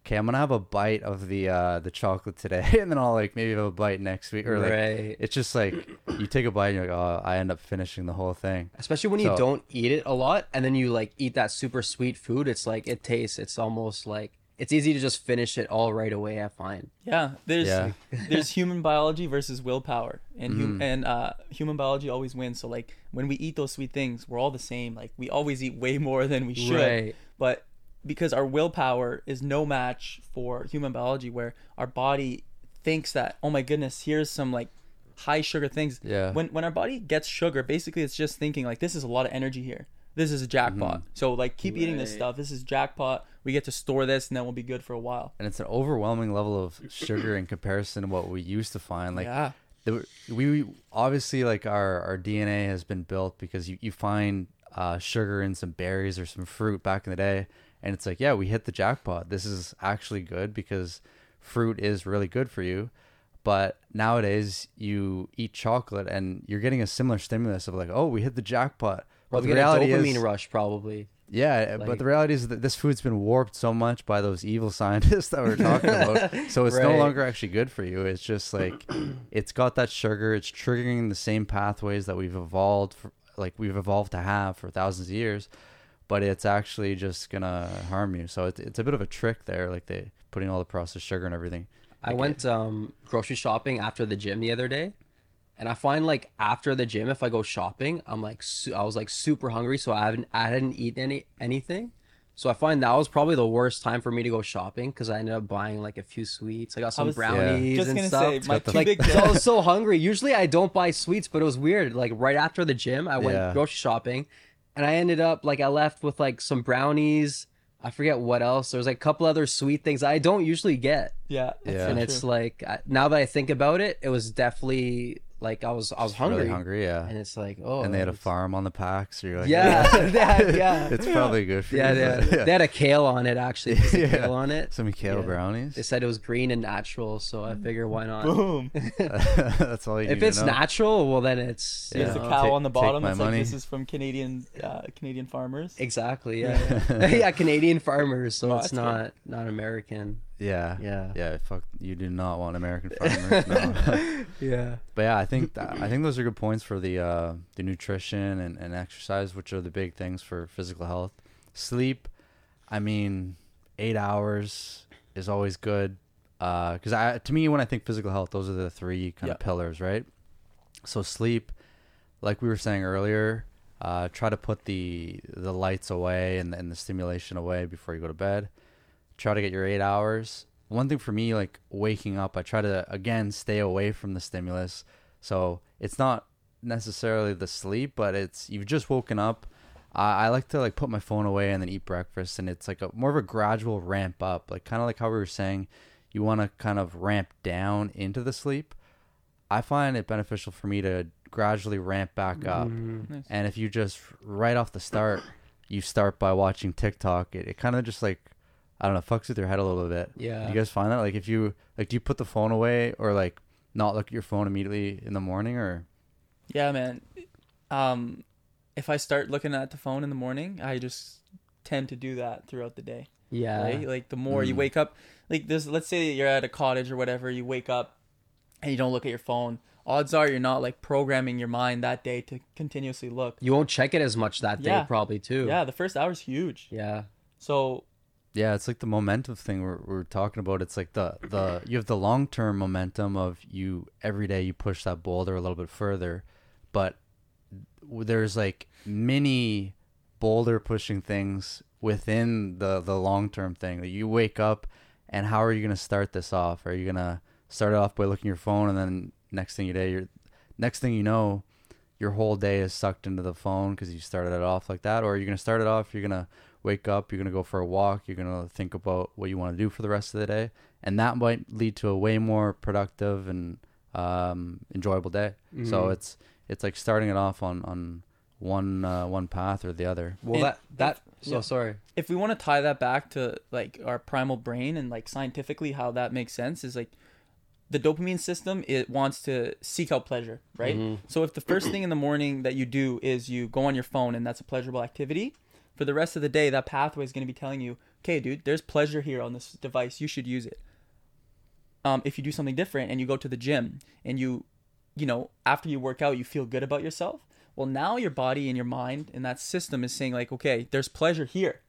okay, I'm gonna have a bite of the uh the chocolate today, and then I'll like maybe have a bite next week, or like right. it's just like you take a bite and you're like, oh, I end up finishing the whole thing. Especially when you don't eat it a lot and then you like eat that super sweet food, it's like it tastes it's almost like it's easy to just finish it all right away, I find. Yeah, there's Yeah. there's human biology versus willpower, and hum- Mhm. and uh, human biology always wins. So like when we eat those sweet things, we're all the same. Like we always eat way more than we should, Right. but because our willpower is no match for human biology, where our body thinks that oh my goodness, here's some like high sugar things. Yeah. When when our body gets sugar, basically it's just thinking like this is a lot of energy here. This is a jackpot. Mm-hmm. So like keep eating this stuff. This is jackpot. We get to store this, and then we'll be good for a while. and it's an overwhelming level of sugar in comparison to what we used to find. Like yeah. the, we obviously like our our DNA has been built because you you find uh, sugar in some berries or some fruit back in the day, and it's like yeah, we hit the jackpot. This is actually good because fruit is really good for you. But nowadays, you eat chocolate and you're getting a similar stimulus of like, oh, we hit the jackpot. But we the get a reality dopamine is, rush probably. yeah, Like- but the reality is that this food's been warped so much by those evil scientists that we're talking about. So it's no longer actually good for you. It's just like it's got that sugar. It's triggering the same pathways that we've evolved, for, like we've evolved to have for thousands of years. But it's actually just gonna harm you. So it's it's a bit of a trick there, like they putting all the processed sugar and everything. I Like, went um grocery shopping after the gym the other day. And I find like after the gym, if I go shopping, I'm like su- I was like super hungry, so I haven't I hadn't eaten any anything. So I find that was probably the worst time for me to go shopping because I ended up buying like a few sweets. I got some was- Yeah. brownies Just and gonna stuff. say, my the- two like big I was so hungry. Usually I don't buy sweets, but it was weird. Like right after the gym, I went Yeah. grocery shopping, and I ended up like I left with like some brownies. I forget what else. There was like a couple other sweet things I don't usually get Yeah. Yeah. so and true. it's like now that I think about it, it was definitely like I was I was hungry, really hungry, yeah. and it's like oh, and they had a farm on the pack, so you're like, Yeah, they had- yeah. it's probably good for Yeah, you. they but- had, they had a kale on it actually. Yeah. kale on it. Some kale Yeah. brownies. They said it was green and natural, so I figure why not? boom. That's all you need if to it's know. natural, well then it's you There's a cow Take- on the take bottom. my It's like money. this is from Canadian uh, Canadian farmers. exactly yeah yeah. yeah Canadian farmers, so Oh, it's that's good. not not American. Yeah. Yeah. Yeah, fuck you do not want American farmers. no. Yeah. But yeah, I think that, I think those are good points for the uh the nutrition and, and exercise, which are the big things for physical health. Sleep, I mean, 8 hours is always good. Uh cuz I to me when I think physical health, those are the three kind Yeah. of pillars, right? So sleep, like we were saying earlier, uh try to put the the lights away and, and the stimulation away before you go to bed. Try to get your 8 hours. One thing for me like waking up i try to again stay away from the stimulus. So it's not necessarily the sleep but it's you've just woken up. I I like to like put my phone away and then eat breakfast and it's like a more of a gradual ramp up. Like kind of like how we were saying you want to kind of ramp down into the sleep. I find it beneficial for me to gradually ramp back up. Mhm. Nice. and if you just right off the start you start by watching tiktok it, it kind of just like i don't know fucks with your head a little bit Yeah. you guys find that like if you like do you put the phone away or like not look at your phone immediately in the morning or Yeah, man. Um, if I start looking at the phone in the morning, I just tend to do that throughout the day. Yeah. Right? Like the more you Mm. wake up, like this. Let's say you're at a cottage or whatever. You wake up and you don't look at your phone. Odds are you're not like programming your mind that day to continuously look. You won't check it as much that day, Yeah. probably too. Yeah, the first hour's huge. Yeah. So yeah it's like the momentum thing we're, we're talking about. It's like the the you have the long-term momentum of you every day you push that boulder a little bit further but there's like mini boulder pushing things within the the long-term thing that you wake up and how are you going to start this off? Are you going to start it off by looking your phone and then next thing you day you're next thing you know your whole day is sucked into the phone because you started it off like that? Or are you're going to start it off you're going to wake up you're going to go for a walk you're going to think about what you want to do for the rest of the day and that might lead to a way more productive and um, enjoyable day so Mhm. it's it's like starting it off on on one uh, one path or the other Well, And that that. if- So yeah. sorry. if we want to tie that back to like our primal brain and like scientifically how that makes sense is like the dopamine system it wants to seek out pleasure, right? Mhm. So if the first thing in the morning that you do is you go on your phone and that's a pleasurable activity, for the rest of the day that pathway is going to be telling you, "Okay, dude, there's pleasure here on this device. You should use it." Um, if you do something different and you go to the gym and you, you know, after you work out, you feel good about yourself. Well, now your body and your mind and that system is saying like, "Okay, there's pleasure here.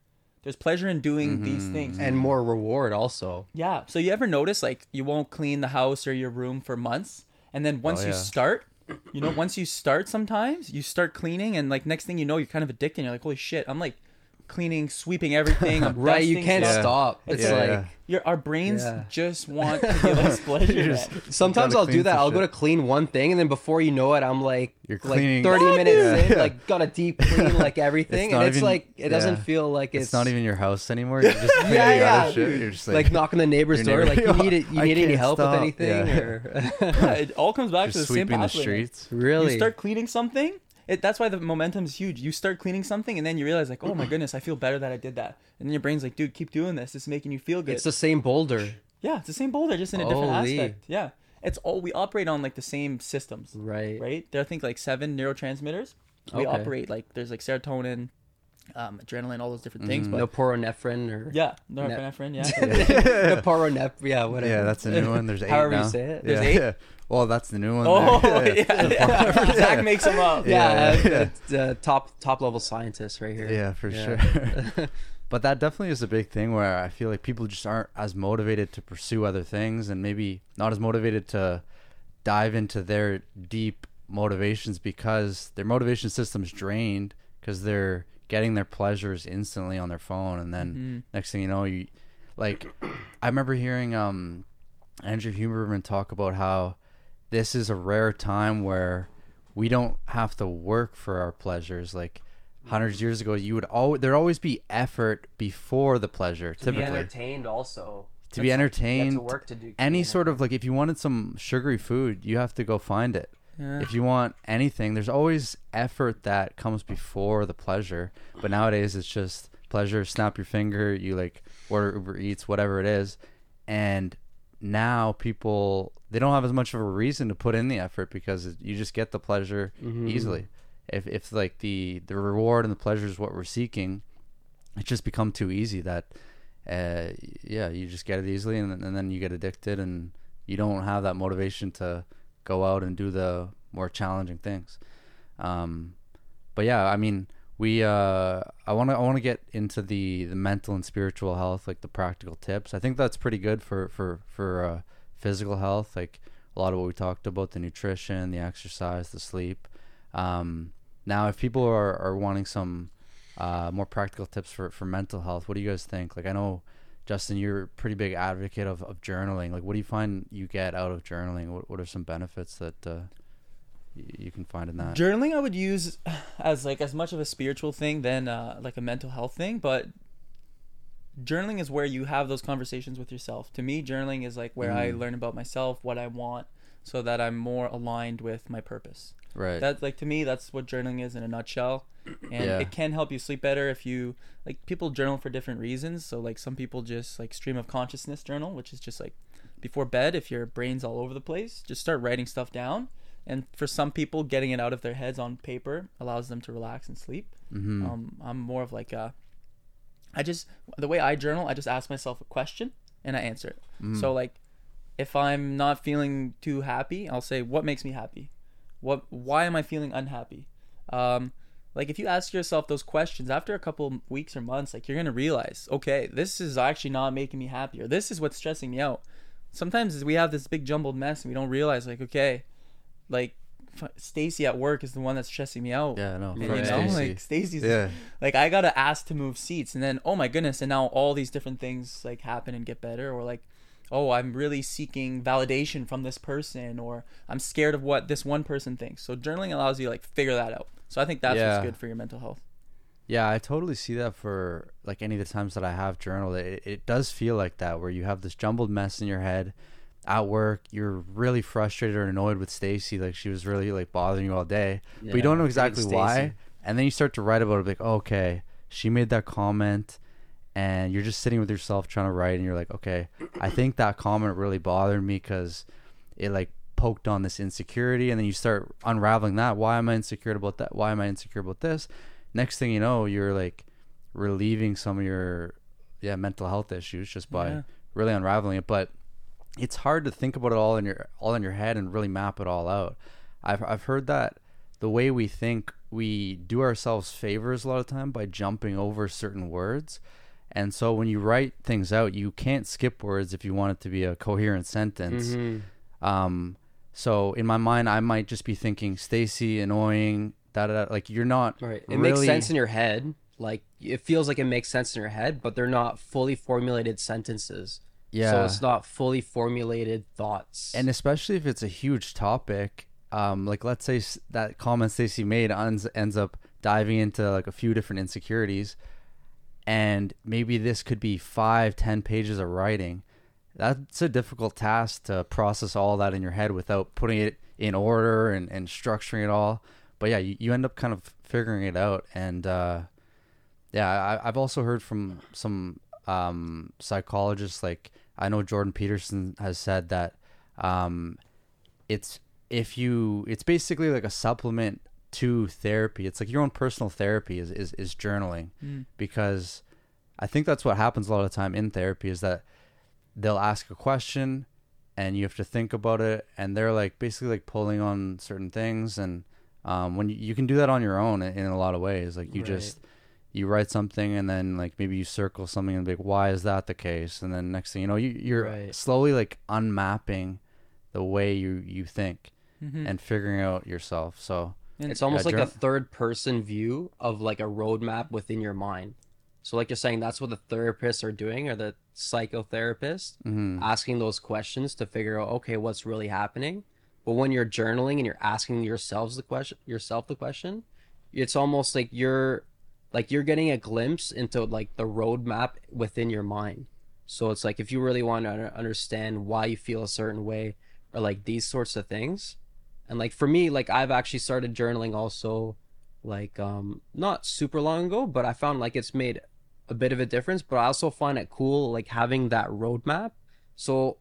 There's pleasure in doing these things." and more reward also. Yeah. So you ever notice like you won't clean the house or your room for months, and then once Oh, you start, you know, once you start, sometimes you start cleaning, and like next thing you know, you're kind of addicted. And you're like, holy shit, I'm like cleaning, sweeping everything. right, you can't stuff. stop. It's It's Yeah, like yeah. Your our brains Yeah. just want to give us pleasure. Just- sometimes I'll do that. I'll go to clean one thing, and then before you know it, I'm like, You're like cleaning- 30 Yeah, minutes dude. in, like got a deep clean, like everything, not and it's even- like it doesn't yeah. feel like It's, it's, not even your house anymore. You're just cleaning Yeah, yeah. other shit. You're just like, like knocking the neighbor's your door, like you need it, you I need any help stop. with anything, Yeah. or it all comes back to the same sweeping the streets. really You start cleaning something. It, that's why the momentum is huge. You start cleaning something, and then you realize, like, oh my goodness, I feel better that I did that. And then your brain's like, dude, keep doing this. It's making you feel good. It's the same boulder, Yeah, it's the same boulder, just in a different Holy. aspect. Yeah, it's all we operate on like the same systems, right? right? There are I think like seven neurotransmitters. We Okay. operate like there's like serotonin, um, adrenaline, all those different things. Mhm. But Norepinephrine or yeah, norepinephrine. Yeah, Noporonep, yeah, whatever. Yeah, that's a new one. There's eight However you say it. Yeah, There's eight? yeah. Well, that's the new one. oh there. yeah, yeah. Zach makes them up. yeah, Yeah, yeah. it's, uh, top top level scientist right here. Yeah, for Yeah. sure. but that definitely is a big thing where I feel like people just aren't as motivated to pursue other things and maybe not as motivated to dive into their deep motivations because their motivation system's drained because they're getting their pleasures instantly on their phone and then Mhm. next thing you know you like I remember hearing um Andrew Huberman talk about how this is a rare time where we don't have to work for our pleasures. Like hundreds of years ago you would always there'd always be effort before the pleasure To be typically. entertained also. to be entertained to work to do any sort of like if you wanted some sugary food you have to go find it Yeah. if you want anything there's always effort that comes before the pleasure but nowadays it's just pleasure snap your finger you like order uber eats whatever it is and now people they don't have as much of a reason to put in the effort because it- you just get the pleasure Mhm. easily if if like the the reward and the pleasure is what we're seeking it just become too easy that uh yeah you just get it easily and, and then you get addicted and you don't have that motivation to go out and do the more challenging things. Um but yeah i mean we uh i want to i want to get into the the mental and spiritual health like the practical tips. I think that's pretty good for for for uh physical health like a lot of what we talked about the nutrition the exercise the sleep. Um now if people are are wanting some uh more practical tips for for mental health what do you guys think? Like i know justin you're a pretty big advocate of of journaling like what do you find you get out of journaling what, what are some benefits that uh y- you can find in that Journaling I would use as like as much of a spiritual thing than uh, like a mental health thing, but journaling is where you have those conversations with yourself. To me, journaling is like where I Mm. learn about myself, what I want, so that I'm more aligned with my purpose. Right That's like to me, that's what journaling is in a nutshell, and Yeah. it can help you sleep better if you like. People journal for different reasons. So like some people just like stream of consciousness journal, which is just like before bed if your brain's all over the place, just start writing stuff down. And for some people, getting it out of their heads on paper allows them to relax and sleep. mm-hmm. Um, I'm more of like a, I just the way I journal, I just ask myself a question and I answer it. Mm. So like, if I'm not feeling too happy, I'll say, "What makes me happy? What? Why am I feeling unhappy?" Um, like if you ask yourself those questions after a couple weeks or months, like you're gonna realize, okay, this is actually not making me happy, or this is what's stressing me out. Sometimes we have this big jumbled mess and we don't realize, like, okay, like Stacy at work is the one that's stressing me out. yeah no And, fuck you know, Stacy. like Stacy's yeah like I gotta ask to move seats, and then oh my goodness, and now all these different things like happen and get better, or like oh I'm really seeking validation from this person, or I'm scared of what this one person thinks. So journaling allows you to like figure that out. So I think that's Yeah. what's good for your mental health. Yeah, I totally see that for like any of the times that I have journaled. It, it does feel like that where you have this jumbled mess in your head at work. You're really frustrated or annoyed with Stacy, like she was really like bothering you all day, but you don't know exactly why. And then you start to write about it, like, okay, she made that comment, and you're just sitting with yourself trying to write, and you're like, okay, I think that comment really bothered me because it like poked on this insecurity and then you start unraveling that. Why am i insecure about that? Why am i insecure about this? Next thing you know you're like relieving some of your yeah mental health issues just by Yeah. really unraveling it. But it's hard to think about it all in your all in your head and really map it all out. I've i've heard that the way we think we do ourselves favors a lot of time by jumping over certain words and so when you write things out you can't skip words if you want it to be a coherent sentence Mhm. um, so in my mind, I might just be thinking Stacy annoying. Da, da, da. Like you're not Right. It really, makes sense in your head. Like it feels like it makes sense in your head, but they're not fully formulated sentences. Yeah, So it's not fully formulated thoughts. and especially if it's a huge topic. Um, like let's say that comment Stacy made ends, ends up diving into like a few different insecurities, and maybe this could be five, ten pages of writing. That's a difficult task to process all that in your head without putting it in order and, and structuring it all. But yeah, you, you end up kind of figuring it out. And uh, yeah, I, I've also heard from some um, psychologists, like I know Jordan Peterson has said that um, it's if you, it's basically like a supplement to therapy. It's like your own personal therapy is, is, is journaling Mm. because I think that's what happens a lot of the time in therapy is that they'll ask a question and you have to think about it and they're like basically like pulling on certain things and um, when you, you can do that on your own in, in a lot of ways like you Right. just you write something and then like maybe you circle something and be like why is that the case and then next thing you know you, you're Right. slowly like unmapping the way you you think Mhm. and figuring out yourself so it's almost Yeah, like a third person view of like a roadmap within your mind. So like you're saying that's what the therapists are doing or the psychotherapists mhm. asking those questions to figure out okay what's really happening. But when you're journaling and you're asking yourselves the question yourself the question, it's almost like you're like you're getting a glimpse into like the roadmap within your mind. So it's like if you really want to understand why you feel a certain way or like these sorts of things. And like for me, like I've actually started journaling also like um not super long ago, but I found like it's made a bit of a difference, but I also find it cool like having that roadmap. So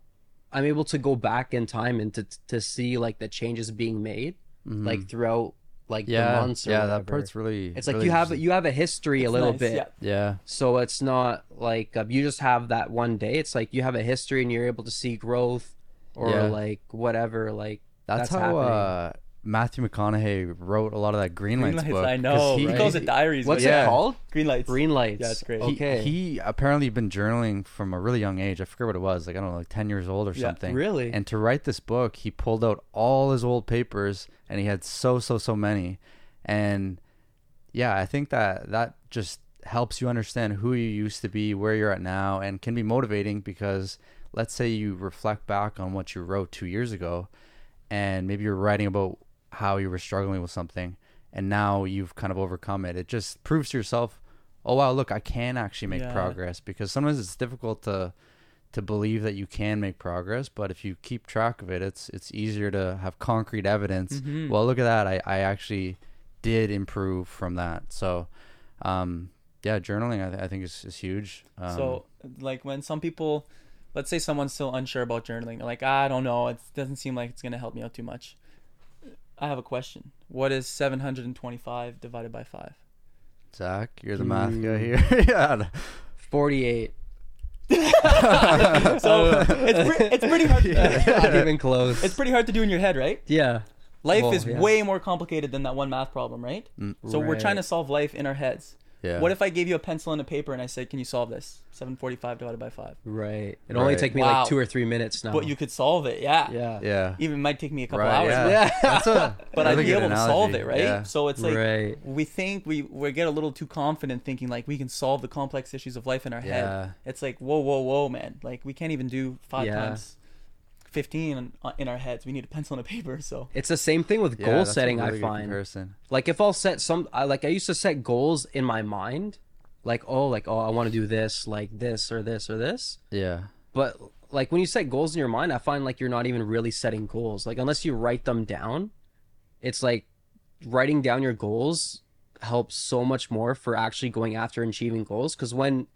I'm able to go back in time and to to see like the changes being made Mhm. like throughout like yeah the months or yeah whatever. that part's really it's like really you have interesting. you have a history a little nice, bit yeah. yeah so it's not like uh, you just have that one day it's like you have a history and you're able to see growth or Yeah. like whatever like That's, That's how uh, Matthew McConaughey wrote a lot of that Green Green Lights lights, book. I know. He, He, calls it diaries. what's Yeah. it called Green lights. green lights Yeah, it's great. he, okay he apparently been journaling from a really young age. I forget what it was, like I don't know, like ten years old or Yeah, something. really And to write this book, he pulled out all his old papers, and he had so so so many. And yeah, I think that that just helps you understand who you used to be, where you're at now, and can be motivating because let's say you reflect back on what you wrote two years ago, and maybe you're writing about how you were struggling with something, and now you've kind of overcome it. It just proves to yourself, oh wow, look, I can actually make Yeah. progress because sometimes it's difficult to to believe that you can make progress, but if you keep track of it, it's it's easier to have concrete evidence. Mhm. Well, look at that, I I actually did improve from that. So, um, yeah, journaling I, th- I think is is huge. Um, so, like when some people, let's say someone's still unsure about journaling, they're like, I don't know, it doesn't seem like it's gonna help me out too much. I have a question. What is 725 divided by five? Zach, you're the math guy Mm. here. yeah. 48 So it's, pre- it's pretty hard. not even close It's pretty hard to do in your head, right? yeah Life Well, is yeah. way more complicated than that one math problem, right? Mm, So we're trying to solve life in our heads. Yeah. What if I gave you a pencil and a paper and I said, "Can you solve this? 745 divided by 5." right it only Right. take me Wow. like two or three minutes now But you could solve it, yeah. yeah Yeah. Even might take me a couple Right, hours, yeah. but- yeah That's a but I'd really be good able to solve analogy. it, right? Yeah. So it's like right we think we we get a little too confident thinking like we can solve the complex issues of life in our head. It's like whoa, whoa, whoa, man! Like we can't even do five Yeah. times fifteen in, uh, our heads. We need a pencil and a paper. So it's the same thing with Yeah, goal that's setting really i find comparison. like if i'll set some I, like i used to set goals in my mind like oh like oh i want to do this like this or this or this Yeah. but like when you set goals in your mind i find like you're not even really setting goals like unless you write them down it's like writing down your goals helps so much more for actually going after and achieving goals because when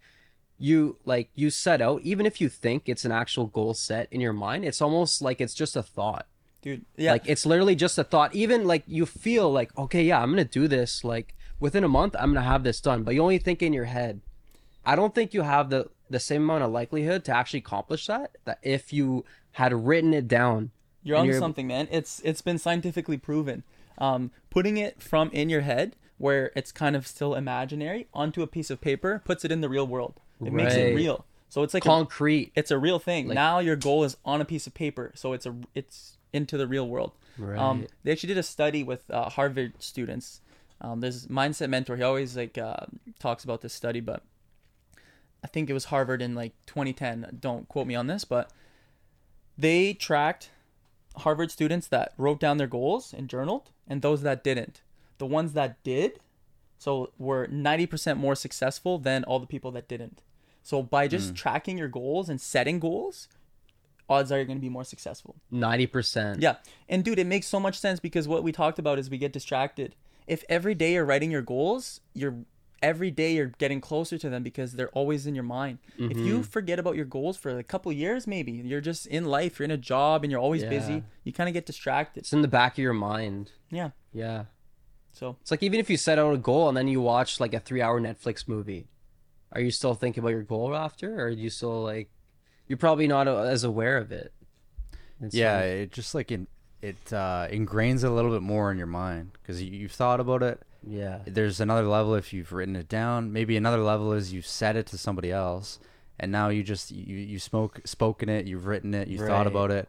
you like you set out even if you think it's an actual goal set in your mind it's almost like it's just a thought dude. Yeah, like it's literally just a thought even like you feel like okay yeah i'm gonna do this like within a month i'm gonna have this done but you only think in your head i don't think you have the the same amount of likelihood to actually accomplish that that if you had written it down You're on you're- something, man. It's it's been scientifically proven. Um, putting it from in your head, where it's kind of still imaginary, onto a piece of paper, puts it in the real world. It makes it real. So it's like a, concrete it's a real thing. Like- now your goal is on a piece of paper, so it's a it's into the real world. Um, they actually did a study with uh, Harvard students. Um, there's mindset mentor. He always like uh, talks about this study, but I think it was Harvard in like 2010. Don't quote me on this, but they tracked Harvard students that wrote down their goals and journaled, and those that didn't. The ones that did, so were 90% more successful than all the people that didn't. So by just tracking your goals and setting goals, odds are you're going to be more successful. 90% Yeah. And dude, it makes so much sense because what we talked about is we get distracted. If every day you're writing your goals, you're every day you're getting closer to them because they're always in your mind. If Mm-hmm. you forget about your goals for a couple years maybe, you're just in life, you're in a job and you're always Yeah. busy, you kind of get distracted. it's in the back of your mind Yeah. yeah So, It's like even if you set out a goal and then you watch like a three hour Netflix movie, are you still thinking about your goal after, or are you still like, you're probably not as aware of it? It's yeah, like- it just like in, it uh, ingrains a little bit more in your mind because you, you've thought about it. yeah, There's another level if you've written it down. Maybe another level is you've said it to somebody else, and now you just you you smoke spoken it, you've written it, you Right. thought about it.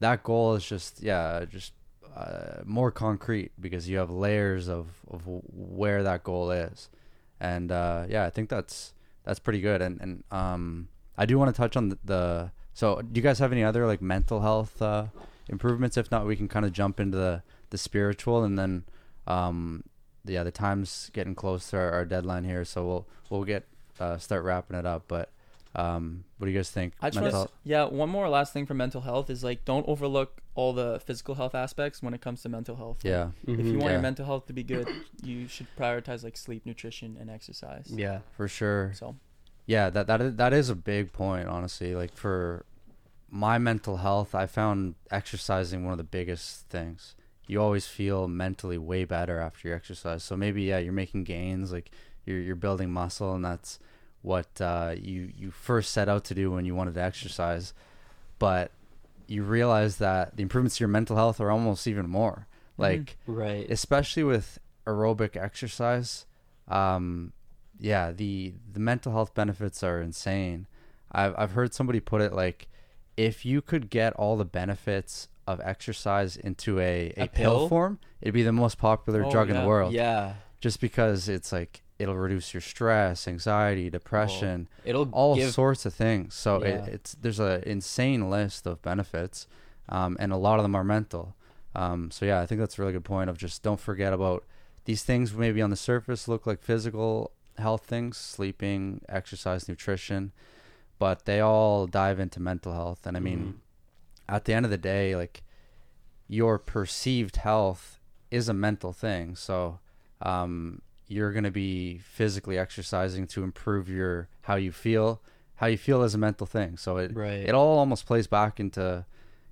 That goal is just yeah, just uh, more concrete because you have layers of of where that goal is, and uh, yeah, I think that's that's pretty good. And and um, I do want to touch on the, the. So, do you guys have any other like mental health uh, improvements? If not, we can kind of jump into the the spiritual, and then um, yeah, the time's getting close to our, our deadline here, so we'll we'll get uh, start wrapping it up. But um, what do you guys think? I just Mental want to, yeah, one more last thing for mental health is like don't overlook all the physical health aspects when it comes to mental health. Like, yeah, If you want Yeah. your mental health to be good, you should prioritize like sleep, nutrition, and exercise. yeah, for sure. So, Yeah, that that is, that is a big point, honestly. Like for my mental health, I found exercising one of the biggest things. You always feel mentally way better after you exercise. So maybe yeah, you're making gains, like you're you're building muscle, and that's what uh, you you first set out to do when you wanted to exercise. But you realize that the improvements to your mental health are almost even more. Like right, especially with aerobic exercise um yeah the the mental health benefits are insane i've i've heard somebody put it like if you could get all the benefits of exercise into a, a, A pill? pill? form it'd be the most popular Oh, drug in the world yeah, just because it's like it'll reduce your stress anxiety depression it'll all give sorts of things so Yeah. it, it's there's an insane list of benefits um, and a lot of them are mental um, so yeah i think that's a really good point of just don't forget about these things maybe on the surface look like physical health things sleeping exercise nutrition but they all dive into mental health and i mean Mm-hmm. at the end of the day like your perceived health is a mental thing so um, you're going to be physically exercising to improve your how you feel how you feel is a mental thing so it right, it all almost plays back into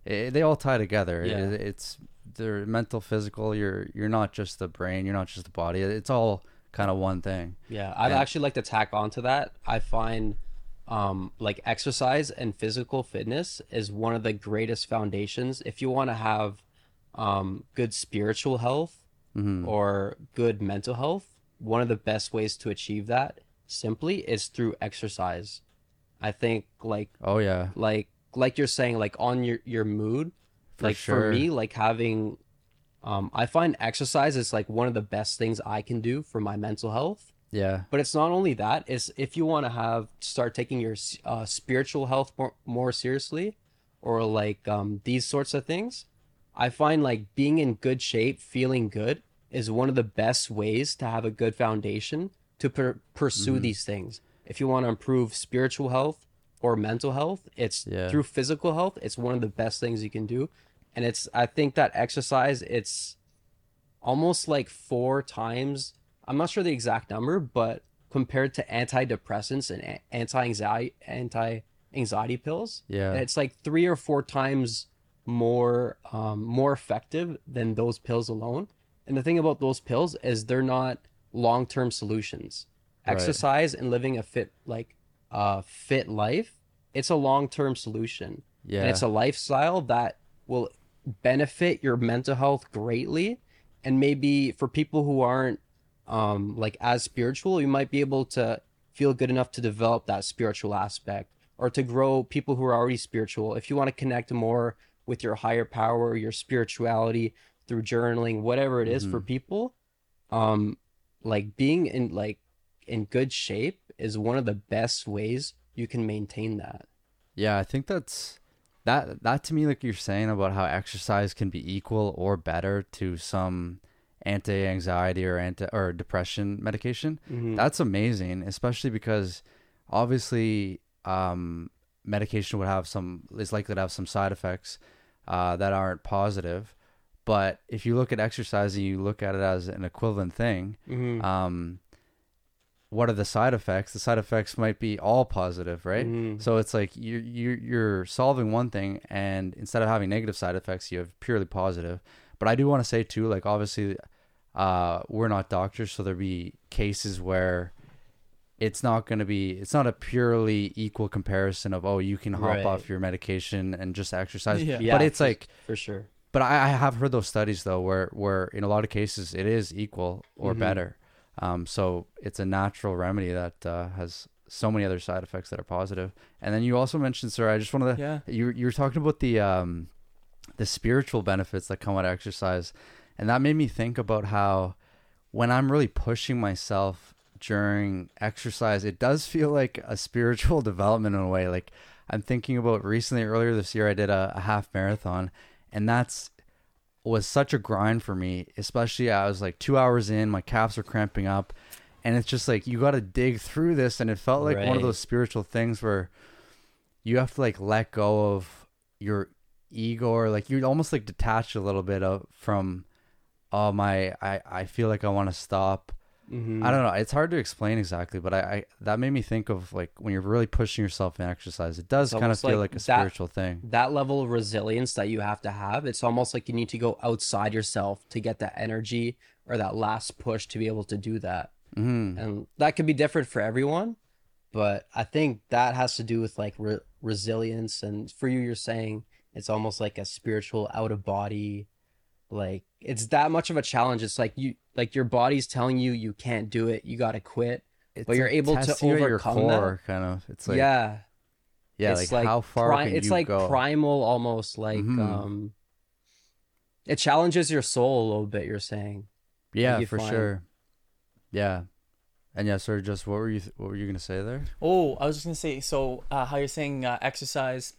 it, they all tie together Yeah. it, it's they're mental physical you're you're not just the brain you're not just the body it's all kind of one thing Yeah, I'd And- actually like to tack onto that. I find um, like exercise and physical fitness is one of the greatest foundations if you want to have um, good spiritual health Mhm. or good mental health. One of the best ways to achieve that simply is through exercise. I think like oh yeah like like you're saying like on your your mood For like sure. for me like having um i find exercise is like one of the best things i can do for my mental health yeah but it's not only that it's if you want to have start taking your uh, spiritual health more, more seriously or like um these sorts of things i find like being in good shape feeling good is one of the best ways to have a good foundation to per- pursue these things if you want to improve spiritual health or mental health it's Yeah. through physical health it's one of the best things you can do and it's i think that exercise it's almost like four times i'm not sure the exact number but compared to antidepressants and anti-anxiety anti-anxiety pills. Yeah. And it's like three or four times more um, more effective than those pills alone. And the thing about those pills is they're not long-term solutions. Right. Exercise and living a fit like uh fit life, it's a long-term solution. Yeah. And it's a lifestyle that will benefit your mental health greatly. And maybe for people who aren't um like as spiritual, you might be able to feel good enough to develop that spiritual aspect or to grow people who are already spiritual. If you want to connect more with your higher power, your spirituality through journaling, whatever it is for people, um like being in like in good shape is one of the best ways you can maintain that. Yeah, I think that's that that to me like you're saying about how exercise can be equal or better to some anti-anxiety or anti or depression medication. That's amazing, especially because obviously um medication would have some is likely to have some side effects uh that aren't positive. But if you look at exercise and you look at it as an equivalent thing, Mm-hmm. um what are the side effects the side effects might be all positive right Mhm. so it's like you're, you're you're solving one thing and instead of having negative side effects you have purely positive but i do want to say too like obviously uh we're not doctors so there'll be cases where it's not going to be it's not a purely equal comparison of oh you can hop Right. off your medication and just exercise Yeah. Yeah, but it's for- like for sure. But I, I have heard those studies though, where where in a lot of cases it is equal or Mhm. better. Um, so it's a natural remedy that uh, has so many other side effects that are positive. And then you also mentioned, sir, I just wanted to Yeah. you you were talking about the um the spiritual benefits that come out of exercise, and that made me think about how when I'm really pushing myself during exercise, it does feel like a spiritual development in a way. Like I'm thinking about recently earlier this year, I did a, a half marathon, and that's was such a grind for me. Especially I was like two hours in, my calves are cramping up, and it's just like you got to dig through this, and it felt like one of those spiritual things where you have to like let go of your ego or like you almost like detach a little bit of from oh my I I feel like I want to stop. Mhm. I don't know. It's hard to explain exactly, but I, I that made me think of like when you're really pushing yourself in exercise, it does It's kind of feel like like, a that- spiritual thing. that level of resilience that you have to have it's almost like you need to go outside yourself to get that energy or that last push to be able to do that hmm and that could be different for everyone but i think that has to do with like re- resilience and for you you're saying it's almost like a spiritual out of body like it's that much of a challenge it's like you like your body's telling you you can't do it you got to quit It's But you're able to testing you at your overcome that? core, kind of. It's like yeah yeah, it's like, how far pri- can it's you like go? primal almost like Mhm. um it challenges your soul a little bit you're saying yeah, you for find- sure. Yeah, and yeah, sir. Just what were you what were you gonna say there? Oh, I was just gonna say. So, uh, how you're saying uh, exercise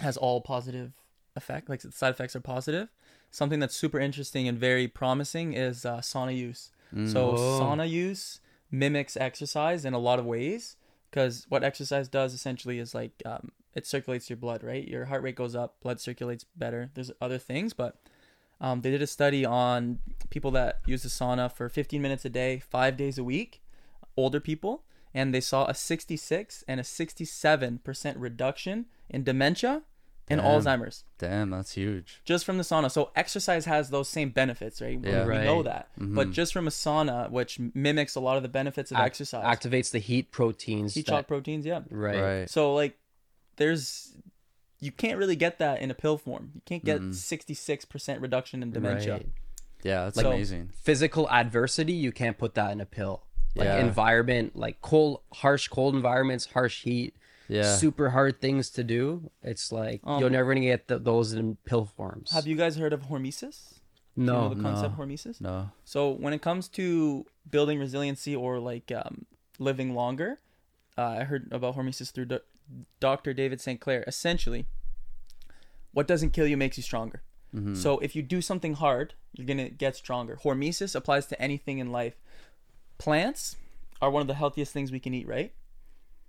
has all positive effect, like the side effects are positive. Something that's super interesting and very promising is uh, sauna use. So, Oh. sauna use mimics exercise in a lot of ways because what exercise does essentially is like um, it circulates your blood, right? Your heart rate goes up, blood circulates better. There's other things, but um, they did a study on people that use the sauna for 15 minutes a day, five days a week, older people, and they saw a 66 and a 67% reduction in dementia and Damn. Alzheimer's Damn, that's huge. just from the sauna. So exercise has those same benefits, right? We- Yeah. we Right. know that. But Mhm. just from a sauna, which mimics a lot of the benefits of Ac- exercise, activates the heat proteins heat that- shock proteins, yeah. right, Right. So like, there's you can't really get that in a pill form. You can't get Mm-mm. 66% reduction in dementia. Right. Yeah, that's Like- amazing. physical adversity you can't put that in a pill like Yeah. environment like cold harsh cold environments harsh heat Yeah. super hard things to do it's like Um, you're never gonna get th- those in pill forms Have you guys heard of hormesis? Do you know no the concept No. hormesis? No. So when it comes to building resiliency or like um, living longer, uh, I heard about hormesis through Do- Dr. David Sinclair. Essentially, what doesn't kill you makes you stronger. Mhm. So if you do something hard, you're gonna get stronger. Hormesis applies to anything in life. Plants are one of the healthiest things we can eat, right?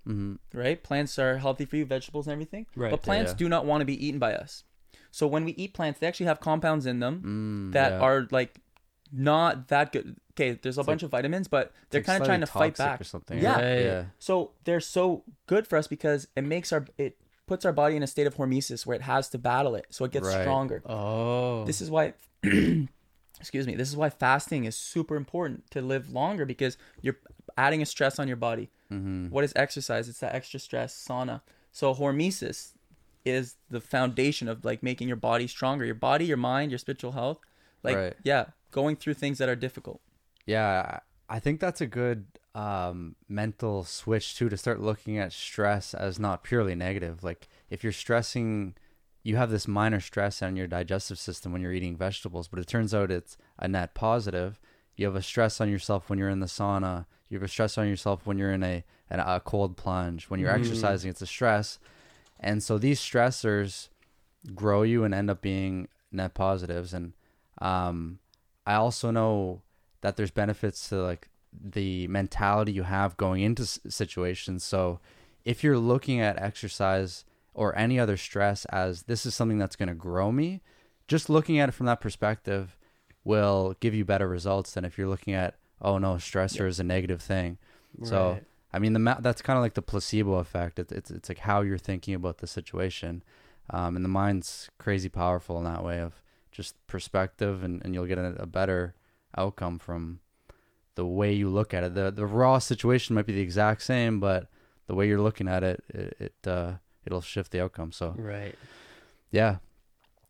Mhm. Right? Plants are healthy for you, vegetables and everything. Right, But plants yeah. do not want to be eaten by us. So when we eat plants, they actually have compounds in them Mm, that yeah. are like not that good. Okay, there's a bunch of vitamins, but they're It's kind of trying to fight back or something. Yeah. right? Right. yeah. So they're so good for us because it makes our it puts our body in a state of hormesis where it has to battle it, so it gets Right. stronger. Oh. This is why excuse me, this is why fasting is super important to live longer because you're adding a stress on your body. Mm-hmm. What is exercise? It's that extra stress sauna. So hormesis is the foundation of like making your body stronger. Your body, your mind, your spiritual health. Like Right. yeah, going through things that are difficult. Yeah, I think that's a good um, mental switch too to start looking at stress as not purely negative. Like if you're stressing, you have this minor stress on your digestive system when you're eating vegetables, but it turns out it's a net positive. You have a stress on yourself when you're in the sauna. You have a stress on yourself when you're in a an, a cold plunge. When you're Mhm. exercising, it's a stress, and so these stressors grow you and end up being net positives. And um, I also know that there's benefits to like the mentality you have going into s- situations. So if you're looking at exercise or any other stress as this is something that's going to grow me, just looking at it from that perspective will give you better results than if you're looking at oh no, stressor is a negative thing. So I mean, the ma- that's kind of like the placebo effect. It's it's it's like how you're thinking about the situation, um, and the mind's crazy powerful in that way of just perspective, and, and you'll get a, a better outcome from the way you look at it. the The raw situation might be the exact same, but the way you're looking at it, it, it uh, it'll shift the outcome. So Right. yeah,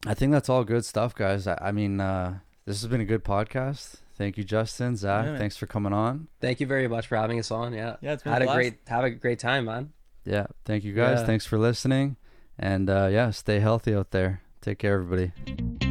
I think that's all good stuff, guys. I, I mean, uh, this has been a good podcast. Thank you, Justin, Zach. Yeah, thanks for coming on. Thank you very much for having us on. Yeah. Yeah, it's been Had a a blast. great have a great time, man. Yeah. Thank you guys. Yeah. Thanks for listening. And uh, yeah, stay healthy out there. Take care, everybody.